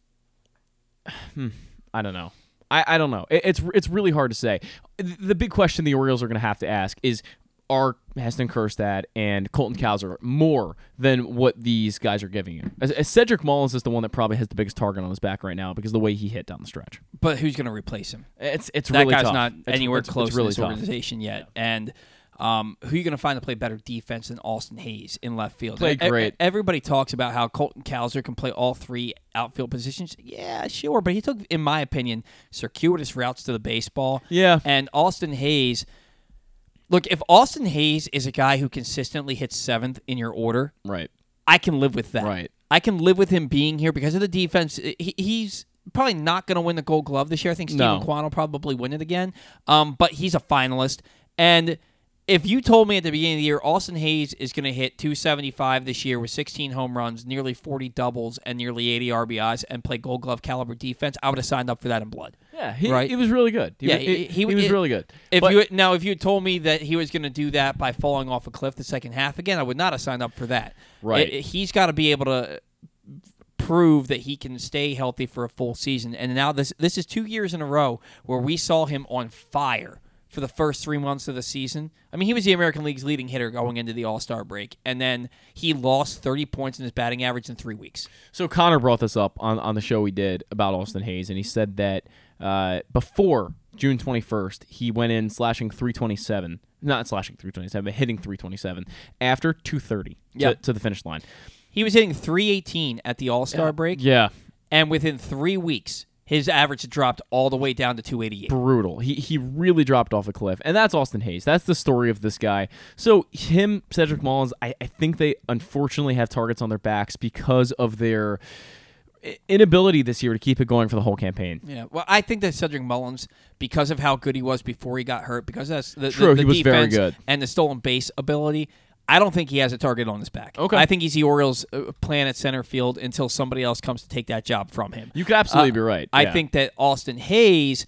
hmm, I don't know. I, I don't know. It, it's it's really hard to say. The the big question the Orioles are going to have to ask is, are Heston Kjerstad and Colton Cowser more than what these guys are giving you. As, as Cedric Mullins is the one that probably has the biggest target on his back right now because of the way he hit down the stretch. But who's going to replace him? It's it's that really guy's tough. not It's- anywhere it's- close it's really in this tough. organization yet. And um, who are you going to find to play better defense than Austin Hays in left field? Played e- great. Everybody talks about how Colton Cowser can play all three outfield positions. Yeah, sure, but he took, in my opinion, circuitous routes to the baseball. Yeah. And Austin Hays. Look, if Austin Hays is a guy who consistently hits seventh in your order, Right. I can live with that. Right. I can live with him being here because of the defense. He, he's probably not going to win the Gold Glove this year. I think Steven No. Kwan will probably win it again. Um, but he's a finalist. And if you told me at the beginning of the year Austin Hays is going to hit 275 this year with 16 home runs, nearly 40 doubles, and nearly 80 RBIs, and play Gold Glove caliber defense, I would have signed up for that in blood. Yeah, he, right. he was really good. He, yeah, was- he, he, he was it- really good. If But- you now, if you had told me that he was going to do that by falling off a cliff the second half again, I would not have signed up for that. Right. It- he's got to be able to prove that he can stay healthy for a full season. And now this this is two years in a row where we saw him on fire for the first three months of the season. I mean, he was the American League's leading hitter going into the All Star break, and then he lost 30 points in his batting average in three weeks. So Connor brought this up on, on the show we did about Austin Hays, and he said that uh, before June 21st, he went in slashing 327, not slashing 327, but hitting 327 after 230 Yeah. to, to the finish line. He was hitting 318 at the All Star break, Yeah, and within three weeks, his average dropped all the way down to 288. brutal. He he really dropped off a cliff, and that's Austin Hays. That's the story of this guy. So him, Cedric Mullins, I, I think they unfortunately have targets on their backs because of their inability this year to keep it going for the whole campaign. Yeah, well, I think that Cedric Mullins, because of how good he was before he got hurt, because that's the, True, the, the he was very good. and the stolen base ability. I don't think he has a target on his back. Okay. I think he's the Orioles' uh, plan at center field until somebody else comes to take that job from him. You could absolutely Uh, be right. I think that Austin Hays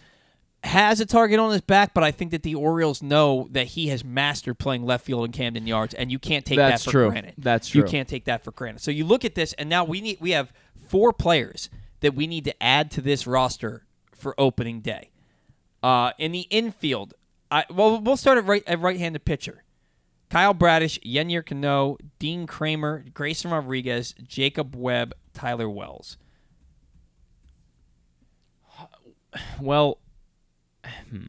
has a target on his back, but I think that the Orioles know that he has mastered playing left field in Camden Yards, and you can't take That's that for true. granted. That's true. You can't take that for granted. So you look at this, and now we need we have four players that we need to add to this roster for opening day. Uh, in the infield, I well we'll start at right at right-handed pitcher. Kyle Bradish, Yennier Cano, Dean Kremer, Grayson Rodriguez, Jacob Webb, Tyler Wells. Well, hmm.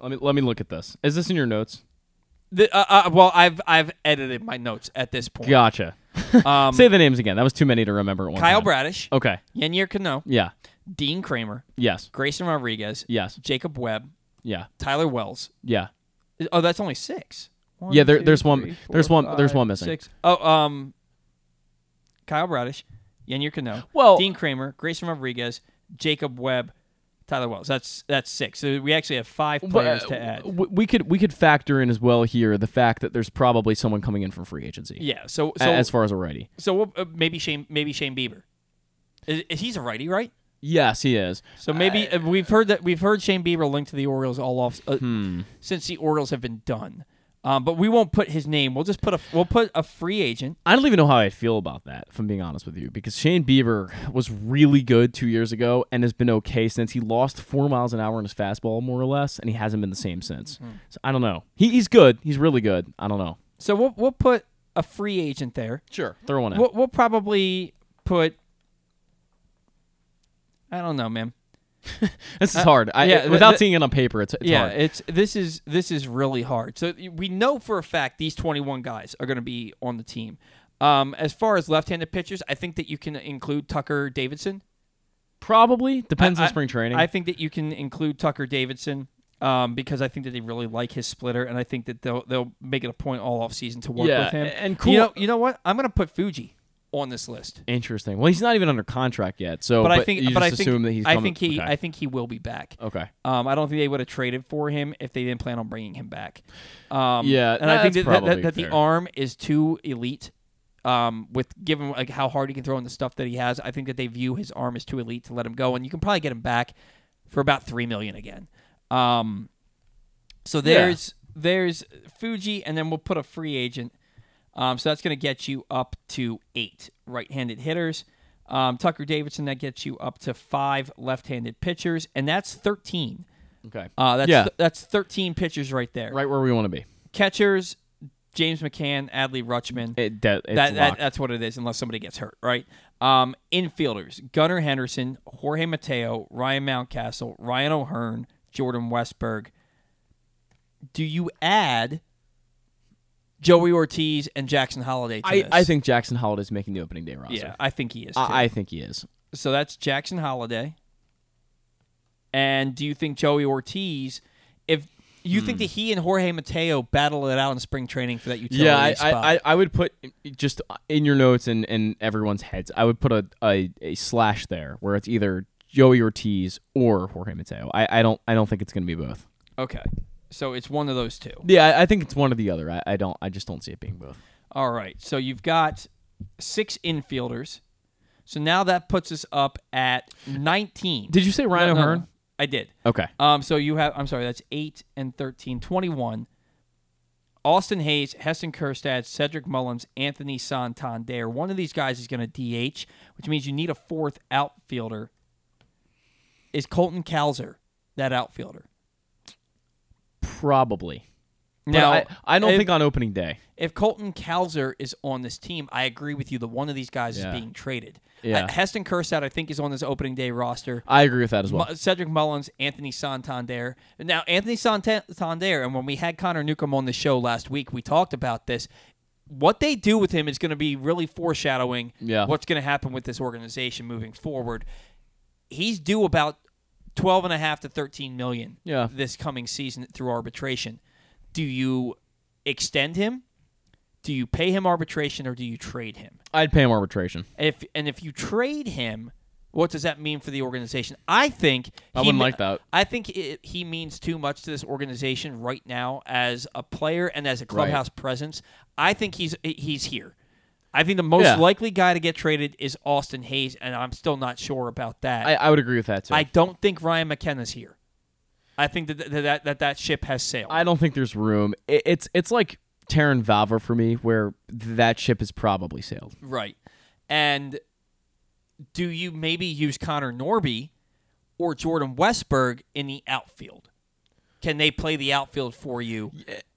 let me let me look at this. Is this in your notes? The, uh, uh, well, I've I've edited my notes at this point. Gotcha. Um, Say the names again. That was too many to remember at one Kyle time. Bradish, Okay. Yennier Cano, Yeah. Dean Kremer, Yes. Grayson Rodriguez, Yes. Jacob Webb, Yeah. Tyler Wells. Yeah. Oh, that's only six. One, Yeah, there- two, there's one- three, there's four, one- there's one missing. Six. Oh, um, Kyle Bradish, Yennier Cano, Well- Dean Kremer, Grayson Rodriguez, Jacob Webb, Tyler Wells. That's that's six. So we actually have five players But, to uh, add. We could we could factor in as well here the fact that there's probably someone coming in from free agency. Yeah. So so as far as a righty. so we'll, uh, maybe Shane maybe Shane Bieber. Is, is- he's a righty, right? Yes, he is. So maybe uh, we've heard that we've heard Shane Bieber linked to the Orioles all off uh, Hmm. since the Orioles have been done. Um, but we won't put his name. We'll just put a we'll put a free agent. I don't even know how I feel about that, if I'm being honest with you, because Shane Bieber was really good two years ago and has been okay since he lost four miles an hour in his fastball, more or less, and he hasn't been the same since. Hmm. So I don't know. He, he's good. He's really good. I don't know. So we'll we'll put a free agent there. Sure. Throw one in. We'll, we'll probably put. I don't know, man. this is uh, hard. I, yeah, without th- seeing it on paper, it's, it's yeah, hard. it's this is this is really hard. So we know for a fact these 21 guys are going to be on the team. Um, as far as left-handed pitchers, I think that you can include Tucker Davidson. Probably depends I- on spring training. I think that you can include Tucker Davidson um, because I think that they really like his splitter, and I think that they'll they'll make it a point all off season to work Yeah, with him. and You cool- know, you know what? I'm going to put Fuji on this list. Interesting. Well, he's not even under contract yet, so but, I think, but I think, assume that he's. I think he, okay. I think he will be back. Okay. Um, I don't think they would have traded for him if they didn't plan on bringing him back. Um, Yeah, and I think that, that, that the arm is too elite. Um, with given like how hard he can throw and the stuff that he has, I think that they view his arm as too elite to let him go, and you can probably get him back for about three million again. Um, so there's there's Fuji, and then we'll put a free agent. Um, so that's going to get you up to eight right-handed hitters. Um, Tucker Davidson that gets you up to five left-handed pitchers, and that's thirteen. Okay. Uh, that's Yeah. that's 13 pitchers right there. Right where we want to be. Catchers, James McCann, Adley Rutschman. It, that, it's that, that that's what it is, unless somebody gets hurt, right? Um, infielders: Gunnar Henderson, Jorge Mateo, Ryan Mountcastle, Ryan O'Hearn, Jordan Westburg. Do you add Joey Ortiz and Jackson Holliday? I? I think Jackson Holliday's making the opening day roster. Yeah, I think he is. too. I, I think he is. so that's Jackson Holliday. And do you think Joey Ortiz, if you think hmm. that he and Jorge Mateo battle it out in spring training for that utility Yeah, I, spot? I, I, I would put just in your notes and, and everyone's heads. I would put a, a, a slash there where it's either Joey Ortiz or Jorge Mateo. I, I don't I don't think it's going to be both. okay, so it's one of those two. Yeah, I, I think it's one or the other. I, I don't I just don't see it being both. All right. So you've got six infielders. So now that puts us up at 19. Did you say Ryan No, no, O'Hearn? no. I did. Okay. Um, so you have, I'm sorry, that's 8 and 13, 21. Austin Hays, Heston Kjerstad, Cedric Mullins, Anthony Santander. One of these guys is going to DH, which means you need a fourth outfielder. Is Colton Cowser that outfielder? Probably. Now, I, I don't if- think on opening day. If Colton Cowser is on this team, I agree with you that one of these guys Yeah. is being traded. Yeah. Uh, Heston Kjerstad, I think, is on this opening day roster. I agree with that as well. Mu- Cedric Mullins, Anthony Santander. Now, Anthony Santander, and when we had Connor Newcomb on the show last week, we talked about this. What they do with him is going to be really foreshadowing Yeah. what's going to happen with this organization moving forward. He's due about 12 and a half to 13 million Yeah. this coming season through arbitration. Do you extend him? Do you pay him arbitration or do you trade him? I'd pay him arbitration. If and if you trade him, what does that mean for the organization? I think I wouldn't like that. I think it, he means too much to this organization right now as a player and as a clubhouse presence. I think he's he's here. I think the most Yeah. likely guy to get traded is Austin Hays, and I'm still not sure about that. I, I would agree with that too. I don't think Ryan McKenna's here. I think that that that, that, that ship has sailed. I don't think there's room. It, it's it's like Terrin Vavra for me, where that ship has probably sailed. Right. And do you maybe use Connor Norby or Jordan Westburg in the outfield? Can they play the outfield for you?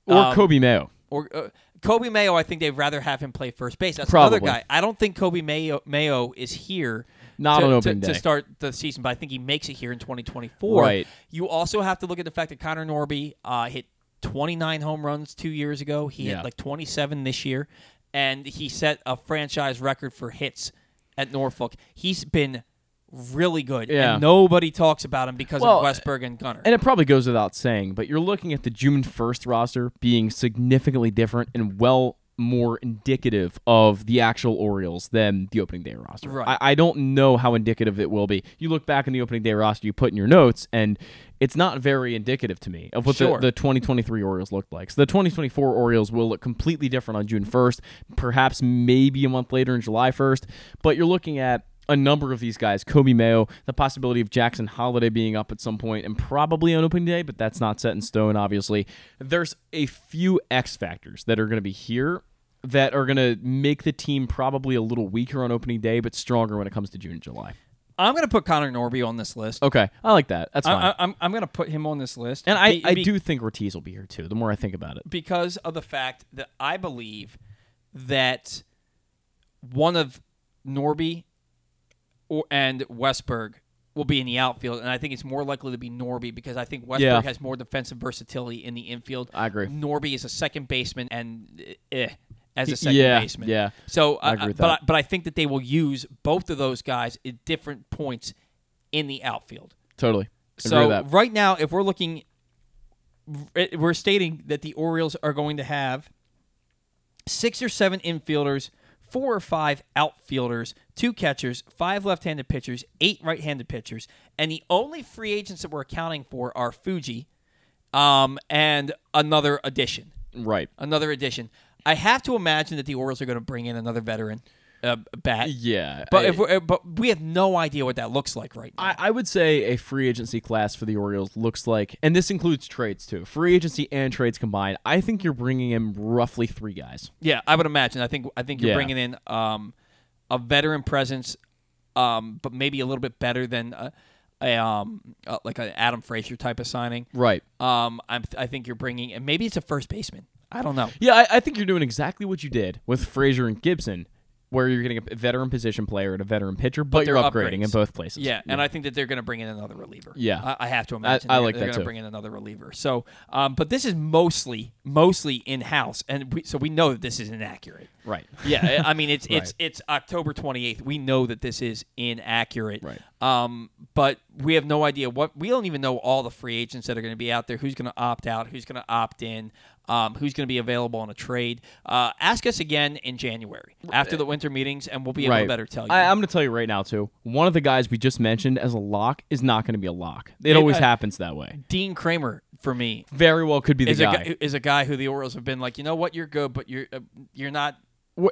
Or Um, Coby Mayo. Or uh, Coby Mayo, I think they'd rather have him play first base. That's Probably. another guy. I don't think Coby Mayo, Mayo is here Not to, on to- opening to start the season, but I think he makes it here in 2024. Right. You also have to look at the fact that Connor Norby uh, hit 29 home runs two years ago. He Yeah. hit like 27 this year, and he set a franchise record for hits at Norfolk. He's been really good, Yeah. and nobody talks about him because Well, of Westburg and Gunnar. And it probably goes without saying, but you're looking at the June 1st roster being significantly different and well more indicative of the actual Orioles than the opening day roster. Right. I, I don't know how indicative it will be. You look back in the opening day roster you put in your notes, and it's not very indicative to me of what Sure. the, the 2023 Orioles looked like. So the 2024 Orioles will look completely different on June 1st, perhaps maybe a month later in July 1st, but you're looking at a number of these guys, Coby Mayo, the possibility of Jackson Holliday being up at some point, and probably on opening day, but that's not set in stone, obviously. There's a few X factors that are going to be here that are going to make the team probably a little weaker on opening day, but stronger when it comes to June and July. I'm going to put Connor Norby on this list. Okay, I like that. That's fine. I, I, I'm, I'm going to put him on this list. and I, Be- I do think Ortiz will be here too, the more I think about it. because of the fact that I believe that one of Norby or, and Westburg will be in the outfield, and I think it's more likely to be Norby because I think Westburg Yeah. has more defensive versatility in the infield. I agree. Norby is a second baseman and eh, as a second yeah, baseman. yeah. So, I uh, agree with but that. I, but I think that they will use both of those guys at different points in the outfield. Totally. So right now, if we're looking, we're stating that the Orioles are going to have six or seven infielders, four or five outfielders, two catchers, five left-handed pitchers, eight right-handed pitchers, and the only free agents that we're accounting for are Fuji, um, and another addition. Right. Another addition. I have to imagine that the Orioles are going to bring in another veteran uh, bat. Yeah. But I- if we're, but we have no idea what that looks like right now. I, I would say a free agency class for the Orioles looks like, and this includes trades too, free agency and trades combined. I think you're bringing in roughly three guys. Yeah, I would imagine. I think I think you're Yeah. bringing in um, a veteran presence, um, but maybe a little bit better than. Uh, a um uh, like an Adam Frazier type of signing. Right. Um, I'm, I think you're bringing, and maybe it's a first baseman. I don't know. Yeah, I, I think you're doing exactly what you did with Frazier and Gibson, where you're getting a veteran position player and a veteran pitcher, but, they're you're upgrading upgrades. in both places. Yeah, and I think that they're going to bring in another reliever. Yeah. I, I have to imagine. I they're, like they're that going to bring in another reliever. So, um, but this is mostly mostly in house, and we, so we know that this is inaccurate. Right. Yeah, I mean it's it's Right. it's October 28th. We know that this is inaccurate. Right. Um, but we have no idea what we don't even know all the free agents that are going to be out there. Who's going to opt out? Who's going to opt in? Um, who's going to be available on a trade? Uh, ask us again in January after the winter meetings, and we'll be able right. to better tell you. I, I'm going to tell you right now too. One of the guys we just mentioned as a lock is not going to be a lock. It Yeah, always uh, happens that way. Dean Kremer for me Very well could be the is guy. a is a guy who the Orioles have been like, you know what, you're good, but you're uh, you're not.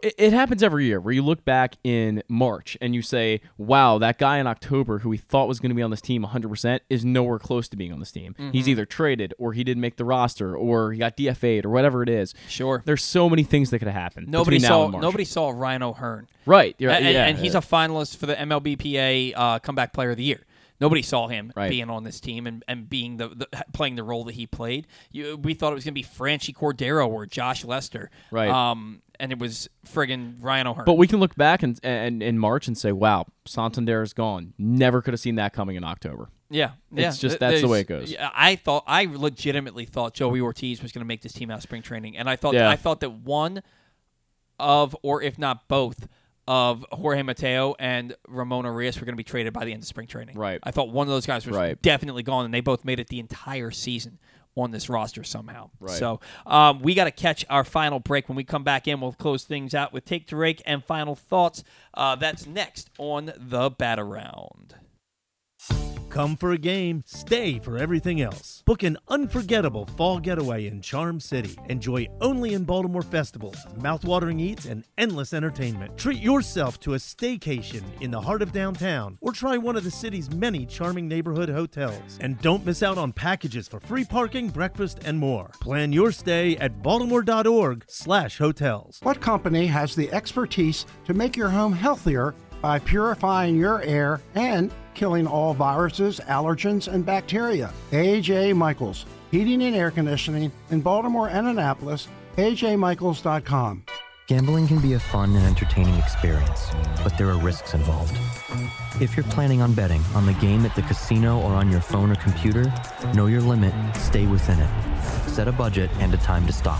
It, happens every year where you look back in March and you say, wow, that guy in October who we thought was going to be on this team 100% is nowhere close to being on this team. He's Mhm. either traded or he didn't make the roster or he got DFA'd or whatever it is. Sure. There's so many things that could have happened. Nobody saw nobody saw Ryan O'Hearn. Right, and- yeah, and he's a finalist for the MLBPA uh, Comeback Player of the Year. Nobody saw him Right. being on this team and, and being the, the playing the role that he played. You, we thought it was going to be Franchy Cordero or Josh Lester. Right. Um, and it was friggin' Ryan O'Hearn. But we can look back and, and in March and say, wow, Santander is gone. Never could have seen that coming in October. Yeah, yeah. It's just that's the way it goes. Yeah, I thought I legitimately thought Joey Ortiz was going to make this team out of spring training, and I thought Yeah. I thought that one of, or if not both, of Jorge Mateo and Ramon Urias were going to be traded by the end of spring training. Right. I thought one of those guys was Right. definitely gone, and they both made it the entire season on this roster somehow. Right. So um, we got to catch our final break. When we come back in, we'll close things out with take to rake and final thoughts. Uh, that's next on the bat around. Come for a game, stay for everything else. Book an unforgettable fall getaway in Charm City. Enjoy only in Baltimore festivals, mouthwatering eats, and endless entertainment. Treat yourself to a staycation in the heart of downtown or try one of the city's many charming neighborhood hotels. And don't miss out on packages for free parking, breakfast, and more. Plan your stay at baltimore.org/slash hotels. What company has the expertise to make your home healthier by purifying your air and killing all viruses, allergens, and bacteria? AJ Michaels, Heating and Air Conditioning in Baltimore and Annapolis. AJMichaels.com. Gambling can be a fun and entertaining experience, but there are risks involved. If you're planning on betting on the game at the casino or on your phone or computer, know your limit, stay within it. Set a budget and a time to stop.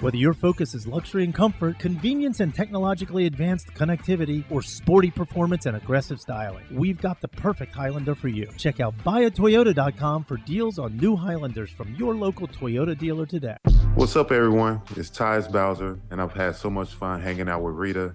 Whether your focus is luxury and comfort, convenience and technologically advanced connectivity, or sporty performance and aggressive styling, we've got the perfect Highlander for you. Check out buyatoyota.com for deals on new Highlanders from your local Toyota dealer today. What's up, everyone? It's Tyus Bowser, and I've had so much fun hanging out with Rita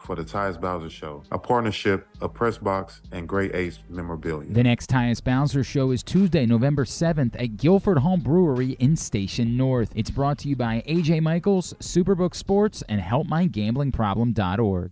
for the Tyus Bowser Show, a partnership of Pressbox and Great Ace Memorabilia. The next Tyus Bowser show is Tuesday, November 7th at Guilford Hall Brewery in Station North. It's brought to you by AJ Michaels, Superbook Sports, and HelpMyGamblingProblem.org.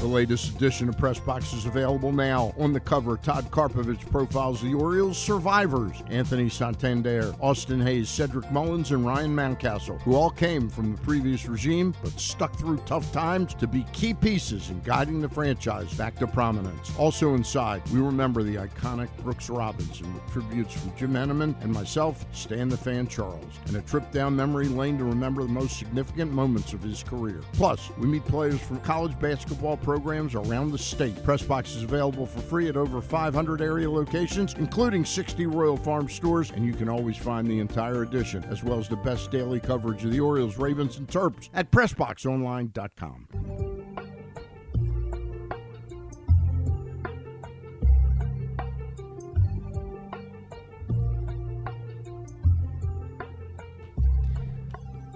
The latest edition of Press Box is available now. On the cover, Todd Karpovich profiles the Orioles survivors Anthony Santander, Austin Hays, Cedric Mullins, and Ryan Mountcastle, who all came from the previous regime but stuck through tough times to be key pieces in guiding the franchise back to prominence. Also inside, we remember the iconic Brooks Robinson with tributes from Jim Henneman and myself, Stan the Fan Charles, and a trip down memory lane to remember the most significant moments of his career. Plus, we meet players from college basketball programs around the state. Pressbox is available for free at over 500 area locations, including 60 Royal Farm stores, and you can always find the entire edition, as well as the best daily coverage of the Orioles, Ravens, and Terps at PressBoxOnline.com.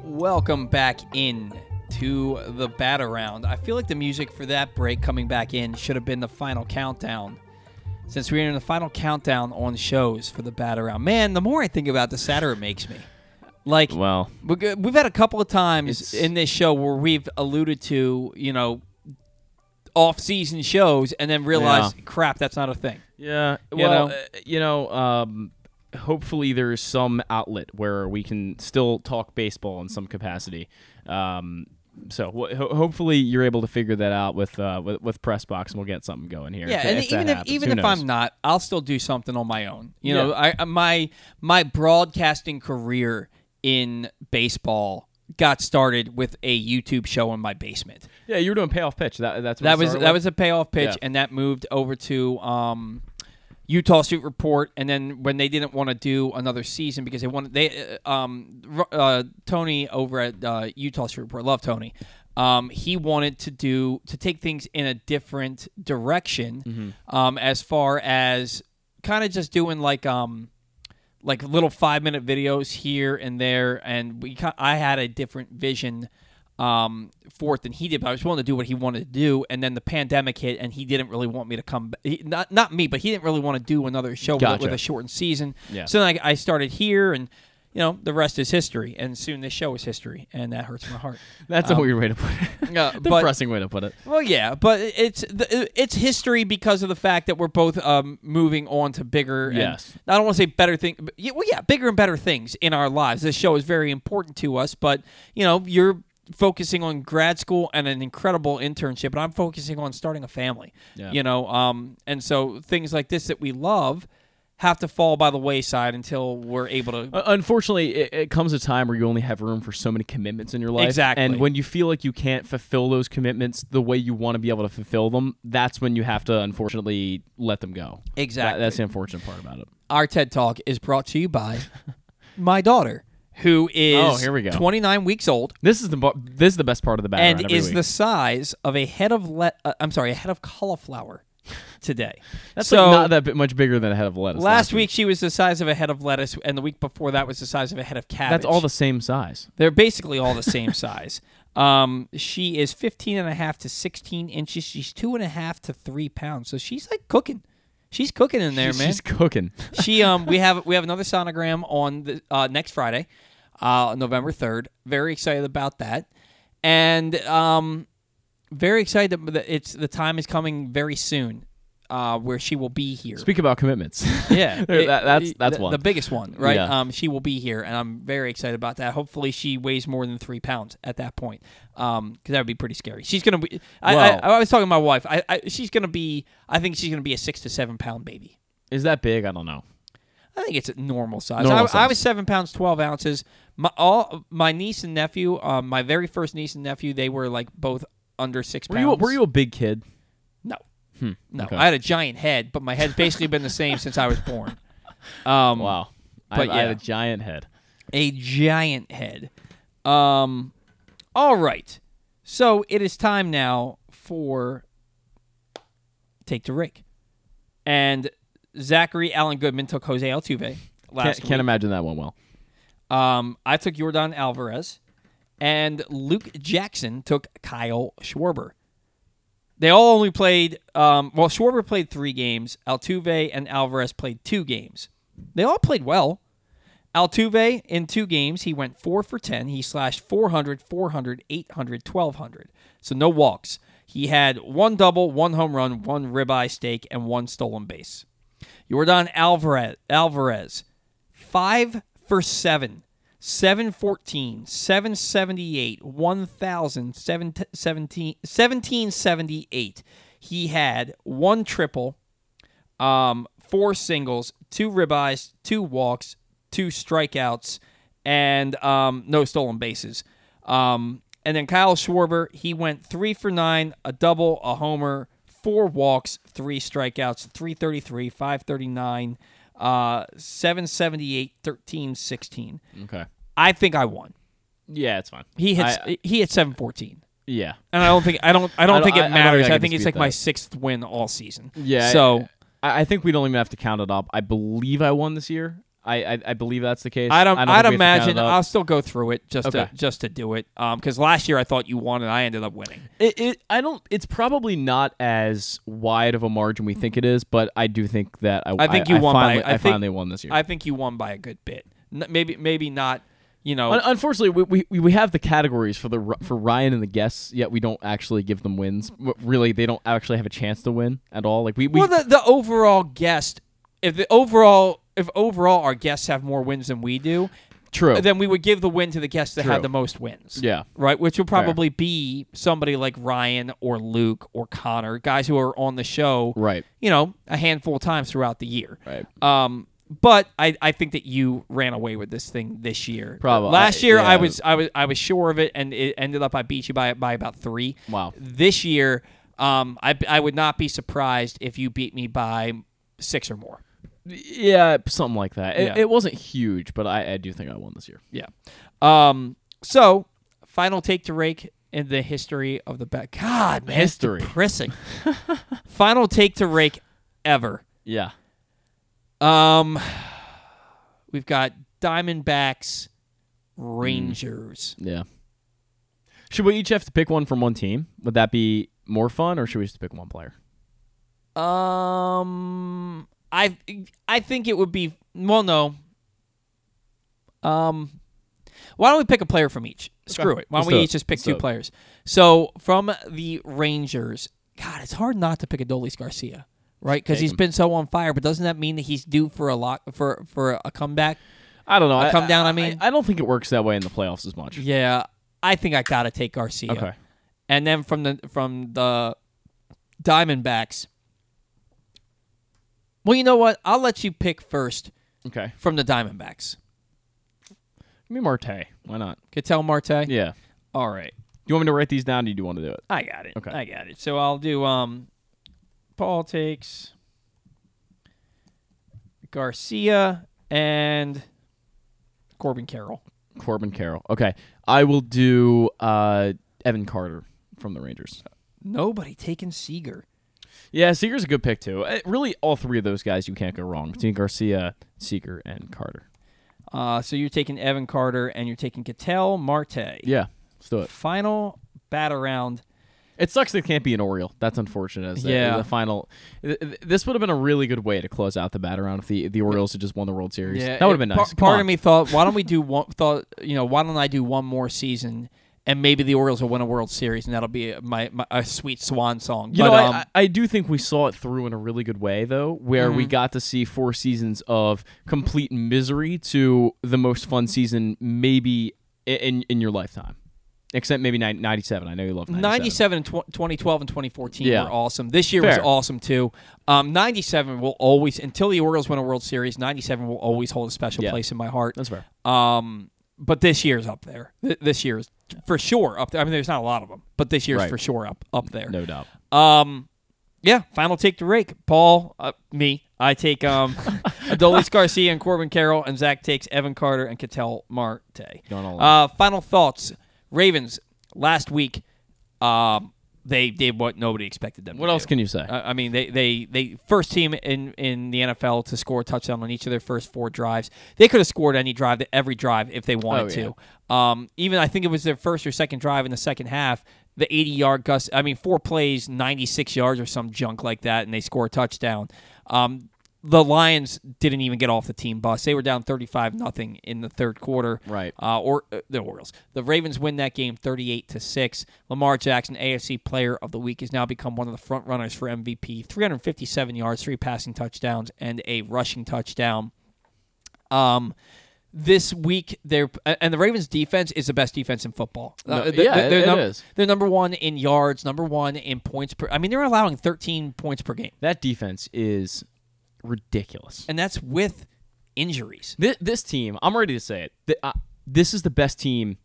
Welcome back in to the bat around. I feel like the music for that break coming back in should have been the final countdown. Since we're in the final countdown on shows for the bat around. Man, the more I think about the sadder it makes me. Like, Well, we've had a couple of times in this show where we've alluded to, you know, off-season shows and then realized, Yeah. crap, that's not a thing. Yeah, You well, know? uh, you know, um, hopefully there's some outlet where we can still talk baseball in some capacity. Um, so hopefully you're able to figure that out with uh, with, with press box, and we'll get something going here. Yeah, if, and if even if happens. even Who if knows? I'm not, I'll still do something on my own. You know, I my my broadcasting career in baseball got started with a YouTube show in my basement. yeah, you were doing payoff pitch. That that's what That was that with? was a payoff pitch, Yeah. and that moved over to um, Eutaw Street Report. And then when they didn't want to do another season because they wanted they uh, um, uh, Tony over at uh, Eutaw Street Report, love Tony. Um, he wanted to do to take things in a different direction, Mm-hmm. um, as far as kind of just doing like um, like little five minute videos here and there, and we I had a different vision um, for it than he did, but I was willing to do what he wanted to do, and then the pandemic hit, and he didn't really want me to come. He, not not me, but he didn't really want to do another show with, a- with a shortened season. Yeah. So then I, I started here, and you know the rest is history, and soon this show is history, and that hurts my heart. That's a Um, weird way to put it. Yeah, but- Depressing way to put it. Well, yeah, but it's the, it's history because of the fact that we're both um, moving on to bigger. and- Yes. I don't want to say better thing. But yeah, well, yeah, bigger and better things in our lives. This show is very important to us, but you know, you're focusing on grad school and an incredible internship, and I'm focusing on starting a family. Yeah. You know, um, and so things like this that we love have to fall by the wayside until we're able to. Uh, Unfortunately, it, it comes a time where you only have room for so many commitments in your life. Exactly. And when you feel like you can't fulfill those commitments the way you want to be able to fulfill them, that's when you have to unfortunately let them go. That- Exactly. that's the unfortunate part about it. Our TED Talk is brought to you by my daughter, who is Oh, here we go. 29 weeks old. This is the bo- this is the best part of the battle and is week. the size of a head of let. Uh, I'm sorry, a head of cauliflower today. That's so like not that much bigger than a head of lettuce. last week she was the size of a head of lettuce, and the week before that was the size of a head of cabbage. That's all the same size. They're basically all the same size. Um, she is 15 and a half to 16 inches. She's two and a half to three pounds. So she's like cooking. She's cooking in there, She's- man. She's cooking. she um we have we have another sonogram on the uh, next Friday, uh, November third. Very excited about that, and um, very excited that it's the time is coming very soon, uh, where she will be here. Speak about commitments. Yeah, that- that's that's the, one. the biggest one, right? Yeah. Um, she will be here, and I'm very excited about that. Hopefully, she weighs more than three pounds at that point, um, because that would be pretty scary. She's gonna be. I, I, I was talking to my wife. I, I she's gonna be. I think she's gonna be a six to seven pound baby. Is that big? I don't know. I think it's a normal size. Normal I, I was seven pounds twelve ounces. My all my niece and nephew, um, my very first niece and nephew, they were like both under six Were pounds. you were you a big kid? No, Hmm. no. okay. I had a giant head, but my head's basically been the same since I was born. Um, Wow. I, but I had yeah. a giant head. a giant head. Um, all right. So it is time now for take to Rick, and Zachary Allen Goodman took Jose Altuve Can't, last can't imagine that one well. Um, I took Yordan Alvarez, and Luke Jackson took Kyle Schwarber. They all only played. Um, well, Schwarber played three games. Altuve and Alvarez played two games. They all played well. Altuve in two games, he went four for ten. He slashed 400, 400, 800, 1200. So no walks. He had one double, one home run, one ribeye steak, and one stolen base. Yordan Alvarez, Alvarez, five for seven, 714, 778, 1,000, 17, 1778. He had one triple, um, four singles, two ribeyes, two walks, two strikeouts, and um, no stolen bases. Um, and then Kyle Schwarber, he went three for nine, a double, a homer, four walks, three strikeouts, 333, 539, uh, 778, 13, 16. Okay. I think I won. Yeah, it's fine. He hits I- he hit 714. Yeah. And I don't think I don't I don't I don't- think it I- matters. think I I, think it's like my sixth win all season. Yeah. So I, I think we don't even have to count it up. I believe I won this year. I I, I believe that's the case. I don't. I I'd don't think we have to count imagine. I'll still go through it just Okay. to just to do it. Um, because last year I thought you won and I ended up winning. It, it I don't. It's probably not as wide of a margin we think it is, but I do think that I. I think you won finally, by. I, I think, finally won this year. I think you won by a good bit. N- maybe maybe not. You know. Unfortunately, we, we we have the categories for the for Ryan and the guests, yet we don't actually give them wins. Really, they don't actually have a chance to win at all. Like we, we well, the the overall guest, if the overall if overall our guests have more wins than we do, True. then we would give the win to the guest that True. had the most wins. Yeah. Right, which would Fair. probably be somebody like Ryan or Luke or Connor, guys who are on the show. Right. You know, a handful of times throughout the year. Right. Um, but I, I think that you ran away with this thing this year. Probably. Last year I Yeah. was I was I was sure of it, and it ended up I beat you by by about three. Wow. This year, um, I I would not be surprised if you beat me by six or more. Yeah, something like that. It, Yeah. it wasn't huge, but I, I do think I won this year. Yeah. Um. So, final take to rake in the history of the bet. God, man, it's History. depressing. final take to rake ever. Yeah. Um. We've got Diamondbacks, Rangers. Yeah. Should we each have to pick one from one team? Would that be more fun, or should we just pick one player? Um, I I think it would be well, no. Um, why don't we pick a player from each? Screw it. Why don't Let's we do each it. just pick Let's two players? So from the Rangers, God, it's hard not to pick Adolis Garcia, right? Because he's him. been so on fire. But doesn't that mean that he's due for a lot for for a comeback? I don't know. A I- come down. I mean, I, don't think it works that way in the playoffs as much. yeah, I think I gotta take Garcia. Okay. And then from the from the Diamondbacks. Well, you know what? I'll let you pick first Okay. from the Diamondbacks. Give me Marte. Why not? Ketel Marte. Yeah. All right. Do you want me to write these down? Or do you want to do it? I got it. Okay. I got it. So I'll do um Paul takes Garcia and Corbin Carroll. Corbin Carroll. Okay. I will do uh, Evan Carter from the Rangers. Nobody taking Seager. Yeah, Seager's a good pick too. Uh, really, all three of those guys you can't go wrong between Garcia, Seager, and Carter. Uh, so you're taking Evan Carter and you're taking Ketel Marte. Yeah, let's do it. Final bat around. It sucks they can't be an Oriole. That's unfortunate. As Yeah. the final. th- th- This would have been a really good way to close out the bat around if the the Orioles had just won the World Series. Yeah, that would have been nice. Come part on. of me thought, why don't we do one? Thought you know, why don't I do one more season and maybe the Orioles will win a World Series and that'll be my, my a sweet swan song. You but, know, um, I, I do think we saw it through in a really good way, though, where we Mhm. got to see four seasons of complete misery to the most fun season maybe in in your lifetime, except maybe 97. I know you love 97. 97 and tw- 2012 and 2014 Yeah. were awesome. This year was awesome too. Um, 97 will always, until the Orioles win a World Series, 97 will always hold a special Yeah. place in my heart. That's fair. Um, but this year's up there. Th- this year's for sure up there. I mean, there's not a lot of them, but this year's Right. for sure up up there. No doubt. Um, yeah. Final take to rake. Paul, uh, me. I take um, Adolis Garcia and Corbin Carroll, and Zach takes Evan Carter and Ketel Marte. Uh, final thoughts. Ravens last week. Um, they did what nobody expected them. What else do. can you say? Uh, I mean, they, they they first team in in the NFL to score a touchdown on each of their first four drives. They could have scored any drive, every drive, if they wanted Oh, to. Um, even I think it was their first or second drive in the second half. The 80 yard Gus, I mean, four plays, 96 yards or some junk like that, and they score a touchdown. Um, the Lions didn't even get off the team bus. They were down 35 nothing in the third quarter. Right. Uh, or uh, the Orioles. The Ravens win that game 38 to 6. Lamar Jackson, AFC Player of the Week, has now become one of the front runners for MVP. 357 yards, three passing touchdowns, and a rushing touchdown. Um, this week, they're and the Ravens' defense is the best defense in football. No, Uh, yeah, it- they're it num- is. They're number one in yards, number one in points per. I mean, they're allowing 13 points per game, That defense is ridiculous. and that's with injuries. This, this team, I'm ready to say it. Uh, this is the best team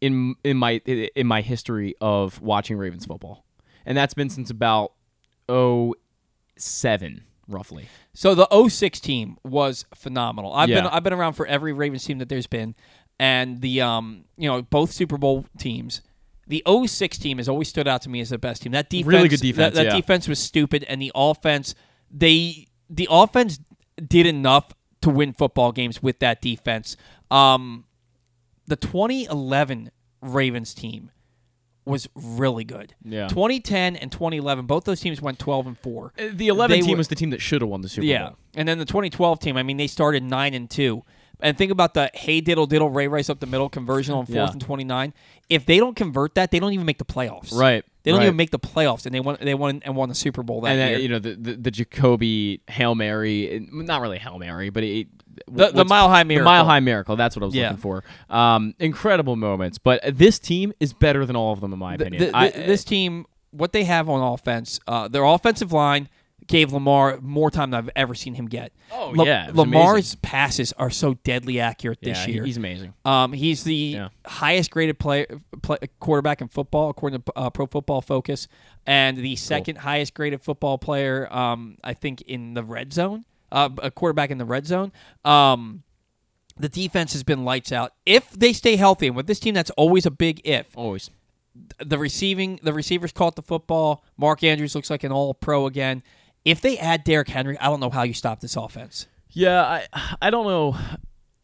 in in my in my history of watching Ravens football, and that's been since about 07, roughly. So the 06 team was phenomenal. I've been I've been around for every Ravens team that there's been, and the um you know both Super Bowl teams. The 06 team has always stood out to me as the best team. That defense, Really good defense, That, that yeah. defense was stupid, and the offense they the offense did enough to win football games with that defense. Um, the 2011 Ravens team was really good. Yeah. 2010 and 2011, both those teams went 12 and four. Uh, The 11 They team were- was the team that should have won the Super yeah. Bowl. Yeah. And then the 2012 team, I mean, they started 9 and 2. And think about the hey diddle diddle Ray Rice up the middle conversion on fourth Yeah. and 29. If they don't convert that, they don't even make the playoffs. Right, They don't right. even make the playoffs, and they won. They won and won the Super Bowl that and year. you know the, the the Jacoby hail mary, not really hail mary, but it, The- the Mile High the Miracle. mile high miracle. That's what I was Yeah. looking for. Um, incredible moments, but this team is better than all of them in my The- opinion. the- I- this team, what they have on offense, uh, their offensive line gave Lamar more time than I've ever seen him get. Oh, La- yeah, Lamar's amazing. passes are so deadly accurate this Yeah, year. he's amazing. Um, he's the Yeah. highest graded play, play quarterback in football according to uh, Pro Football Focus, and the second highest graded football player, um, I think, in the red zone. Uh, a quarterback in the red zone. Um, the defense has been lights out. If they stay healthy, and with this team, that's always a big if. Always. The receiving, the receivers caught the football. Mark Andrews looks like an All Pro again. If they add Derrick Henry, I don't know how you stop this offense. Yeah, I I don't know.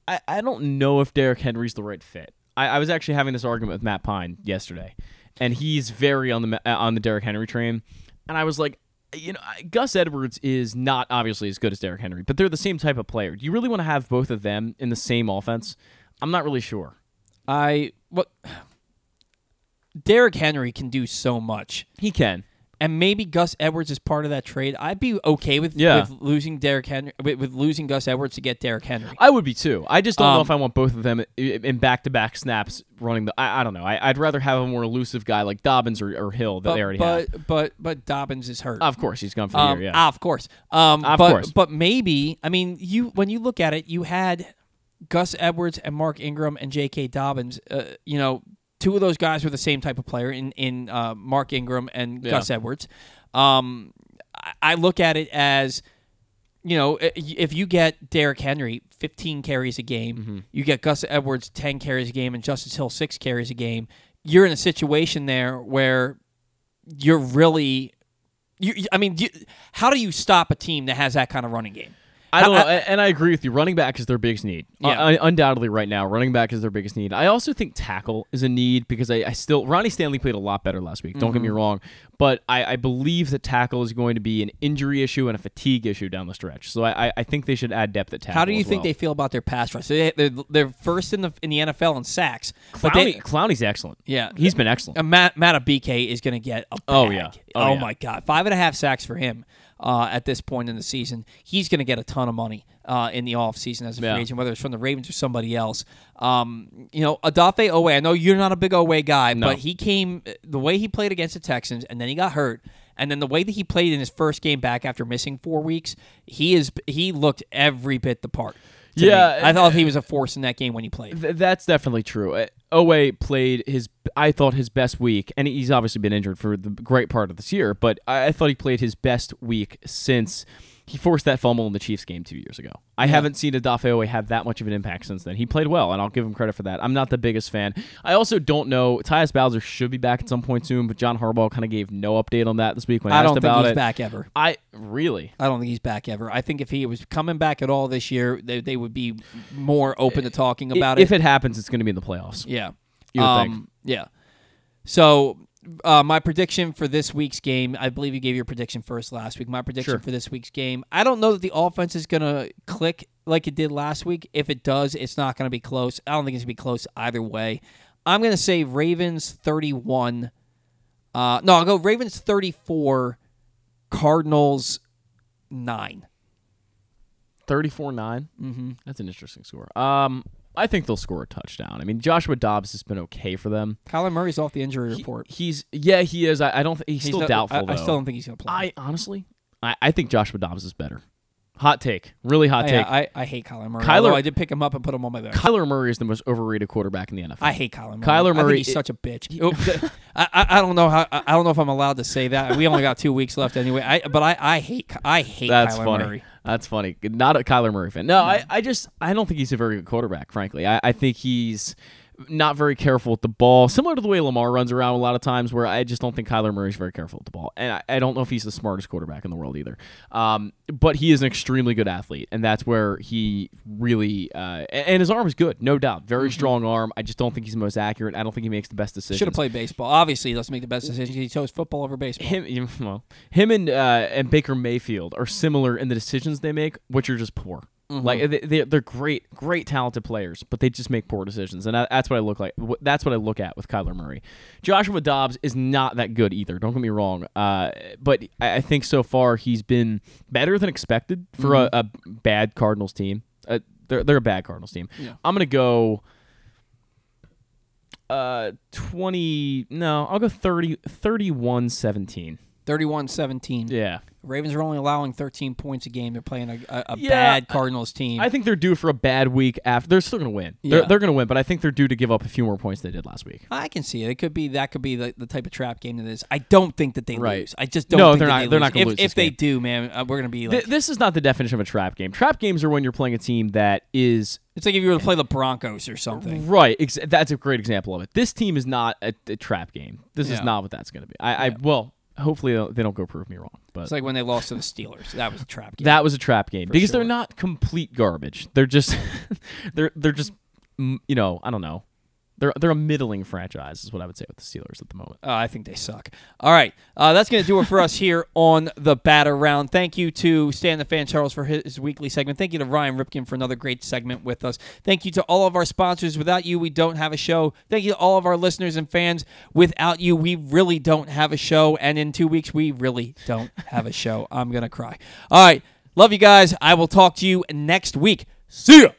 I, I don't know if Derrick Henry's the right fit. I, I was actually having this argument with Matt Pine yesterday, and he's very on the uh, on the Derrick Henry train. And I was like, you know, Gus Edwards is not obviously as good as Derrick Henry, but they're the same type of player. Do you really want to have both of them in the same offense? I'm not really sure. I what Derrick Henry can do so much. He can. And maybe Gus Edwards is part of that trade. I'd be okay with, Yeah. with losing Derrick Henry with, with losing Gus Edwards to get Derrick Henry. I would be too. I just don't know Um, if I want both of them in back to back snaps running the. I, I don't know. I, I'd rather have a more elusive guy like Dobbins or, or Hill that but, they already but, have. but but Dobbins is hurt. Of course, he's gone for the Um, year. Yeah. ah, of course. Um, Of but, course. But maybe I mean you when you look at it, you had Gus Edwards and Mark Ingram and J.K. Dobbins. Uh, you know, two of those guys were the same type of player in in uh, Mark Ingram and Yeah. Gus Edwards. Um, I, I look at it as you know, if you get Derrick Henry 15 carries a game, Mm-hmm. you get Gus Edwards 10 carries a game, and Justice Hill 6 carries a game, you're in a situation there where you're really. You, you- I mean, you, how do you stop a team that has that kind of running game? I don't know, and I agree with you. Running back is their biggest need. Yeah. Uh, undoubtedly, right now, running back is their biggest need. I also think tackle is a need because I, I still Ronnie Stanley played a lot better last week. Don't get me Mhm. wrong, but I, I believe that tackle is going to be an injury issue and a fatigue issue down the stretch. So I, I- think they should add depth at tackle. How do you think well. they feel about their pass rush? They, they're, they're first in the in the NFL in sacks. but Clowney, they- Clowney's excellent. Yeah, he's been excellent. Uh, Matt Madubuike is going to get a Oh, yeah. Oh, Oh, yeah. my god, five and a half sacks for him uh, at this point in the season. He's going to get a ton of money uh, in the offseason as a free Yeah. agent, whether it's from the Ravens or somebody else. Um, you know, Odafe Oweh. I know you're not a big Oweh guy, No. but he came the way he played against the Texans, and then he got hurt. And then the way that he played in his first game back after missing four weeks, he is he looked every bit the part. Yeah, me. I thought he was a force in that game when he played. Th- that's definitely true. Uh, Oweh played his, I thought his best week, and he's obviously been injured for the great part of this year. But I, I thought he played his best week since he forced that fumble in the Chiefs game two years ago. I Yeah. haven't seen Odafe Oweh have that much of an impact since then. He played well, and I'll give him credit for that. I'm not the biggest fan. I also don't know. Tyus Bowser should be back at some point soon, but John Harbaugh kind of gave no update on that this week when I asked about. I don't think he's it. back ever. I really. I don't think he's back ever. I think if he was coming back at all this year, they, they would be more open to talking about if it. If it happens, it's going to be in the playoffs. Yeah. You would um, think. Yeah. So uh, my prediction for this week's game. I believe you gave your prediction first last week. My prediction Sure. for this week's game. I don't know that the offense is going to click like it did last week. If it does, it's not going to be close. I don't think it's going to be close either way. I'm going to say Ravens 31. Uh, no, I'll go Ravens 34, Cardinals 9. 34 9. Mm-hmm. That's an interesting score. Um, I think they'll score a touchdown. I mean, Joshua Dobbs has been okay for them. Kyler Murray's off the injury He- report. he's yeah, he is. I, I don't. Th- he's, still not- doubtful. I, I still don't think he's going to play. I honestly, I, I think Joshua Dobbs is better. Hot take, really hot oh, take. I, I hate Kyler Murray. Kyler- Although I did pick him up and put him on my bench. Kyler Murray is the most overrated quarterback in the NFL. I hate Kyler Murray. Kyler I think Murray he's i- such a bitch. Oh, I, I, I don't know how I I don't know if I'm allowed to say that. We only got two weeks left anyway. I but I, I hate I hate That's Kyler funny. Murray. That's funny. Not a Kyler Murray fan. No, I, I just I don't think he's a very good quarterback. Frankly, I, I think he's not very careful with the ball. Similar to the way Lamar runs around a lot of times, where I just don't think Kyler Murray's very careful with the ball, and I, I don't know if he's the smartest quarterback in the world either. Um, but he is an extremely good athlete, and that's where he really uh, and his arm is good, no doubt. Very strong arm. I just don't think he's the most accurate. I don't think he makes the best decisions. Should have played baseball. Obviously, he doesn't make the best decisions. He chose football over baseball. him, him- well, him and uh, and Baker Mayfield are similar in the decisions they make, which are just poor. Mm-hmm. Like they, they- they're great, great talented players, but they just make poor decisions, and that's what I look like. That's what I look at with Kyler Murray. Joshua Dobbs is not that good either. Don't get me wrong, uh, but I, think so far he's been better than expected for a, a bad Cardinals team. Uh, they're they're a bad Cardinals team. Yeah. I'm gonna go. Uh, 20 no i'll go 30 31 17 31-17. yeah Ravens are only allowing 13 points a game. They're playing a, a, a Yeah, bad Cardinals team. I think they're due for a bad week after. They're still going to win. They're, Yeah. they're going to win, but I think they're due to give up a few more points than they did last week. I can see it. It could be that could be the, the type of trap game that is. I don't think that they Right. lose. I just don't. No, think they're not- They they're lose. not gonna if, lose If this they do, man, uh, we're gonna be like. Th- this is not the definition of a trap game. Trap games are when you're playing a team that is it's like if you were to play the Broncos or something. right. Ex- that's a great example of it. This team is not a, a trap game. This is not what that's going to be. I, I well, hopefully they don't- go prove me wrong, but It's like when they lost to the Steelers. That was a trap game. that was a trap game because sure. they're not complete garbage. They're just they're they're just you know I don't know. They're they're a middling franchise is what I would say with the Steelers at the moment. Uh, I think they suck. All right, uh, that's going to do it for us here on the Bat Around. Thank you to Stan the Fan Charles for his weekly segment. Thank you to Ryan Ripken for another great segment with us. Thank you to all of our sponsors. Without you, we don't have a show. Thank you to all of our listeners and fans. Without you, we really don't have a show. And in two weeks, we really don't have a show. I'm to cry. All right, love you guys. I will talk to you next week. See ya.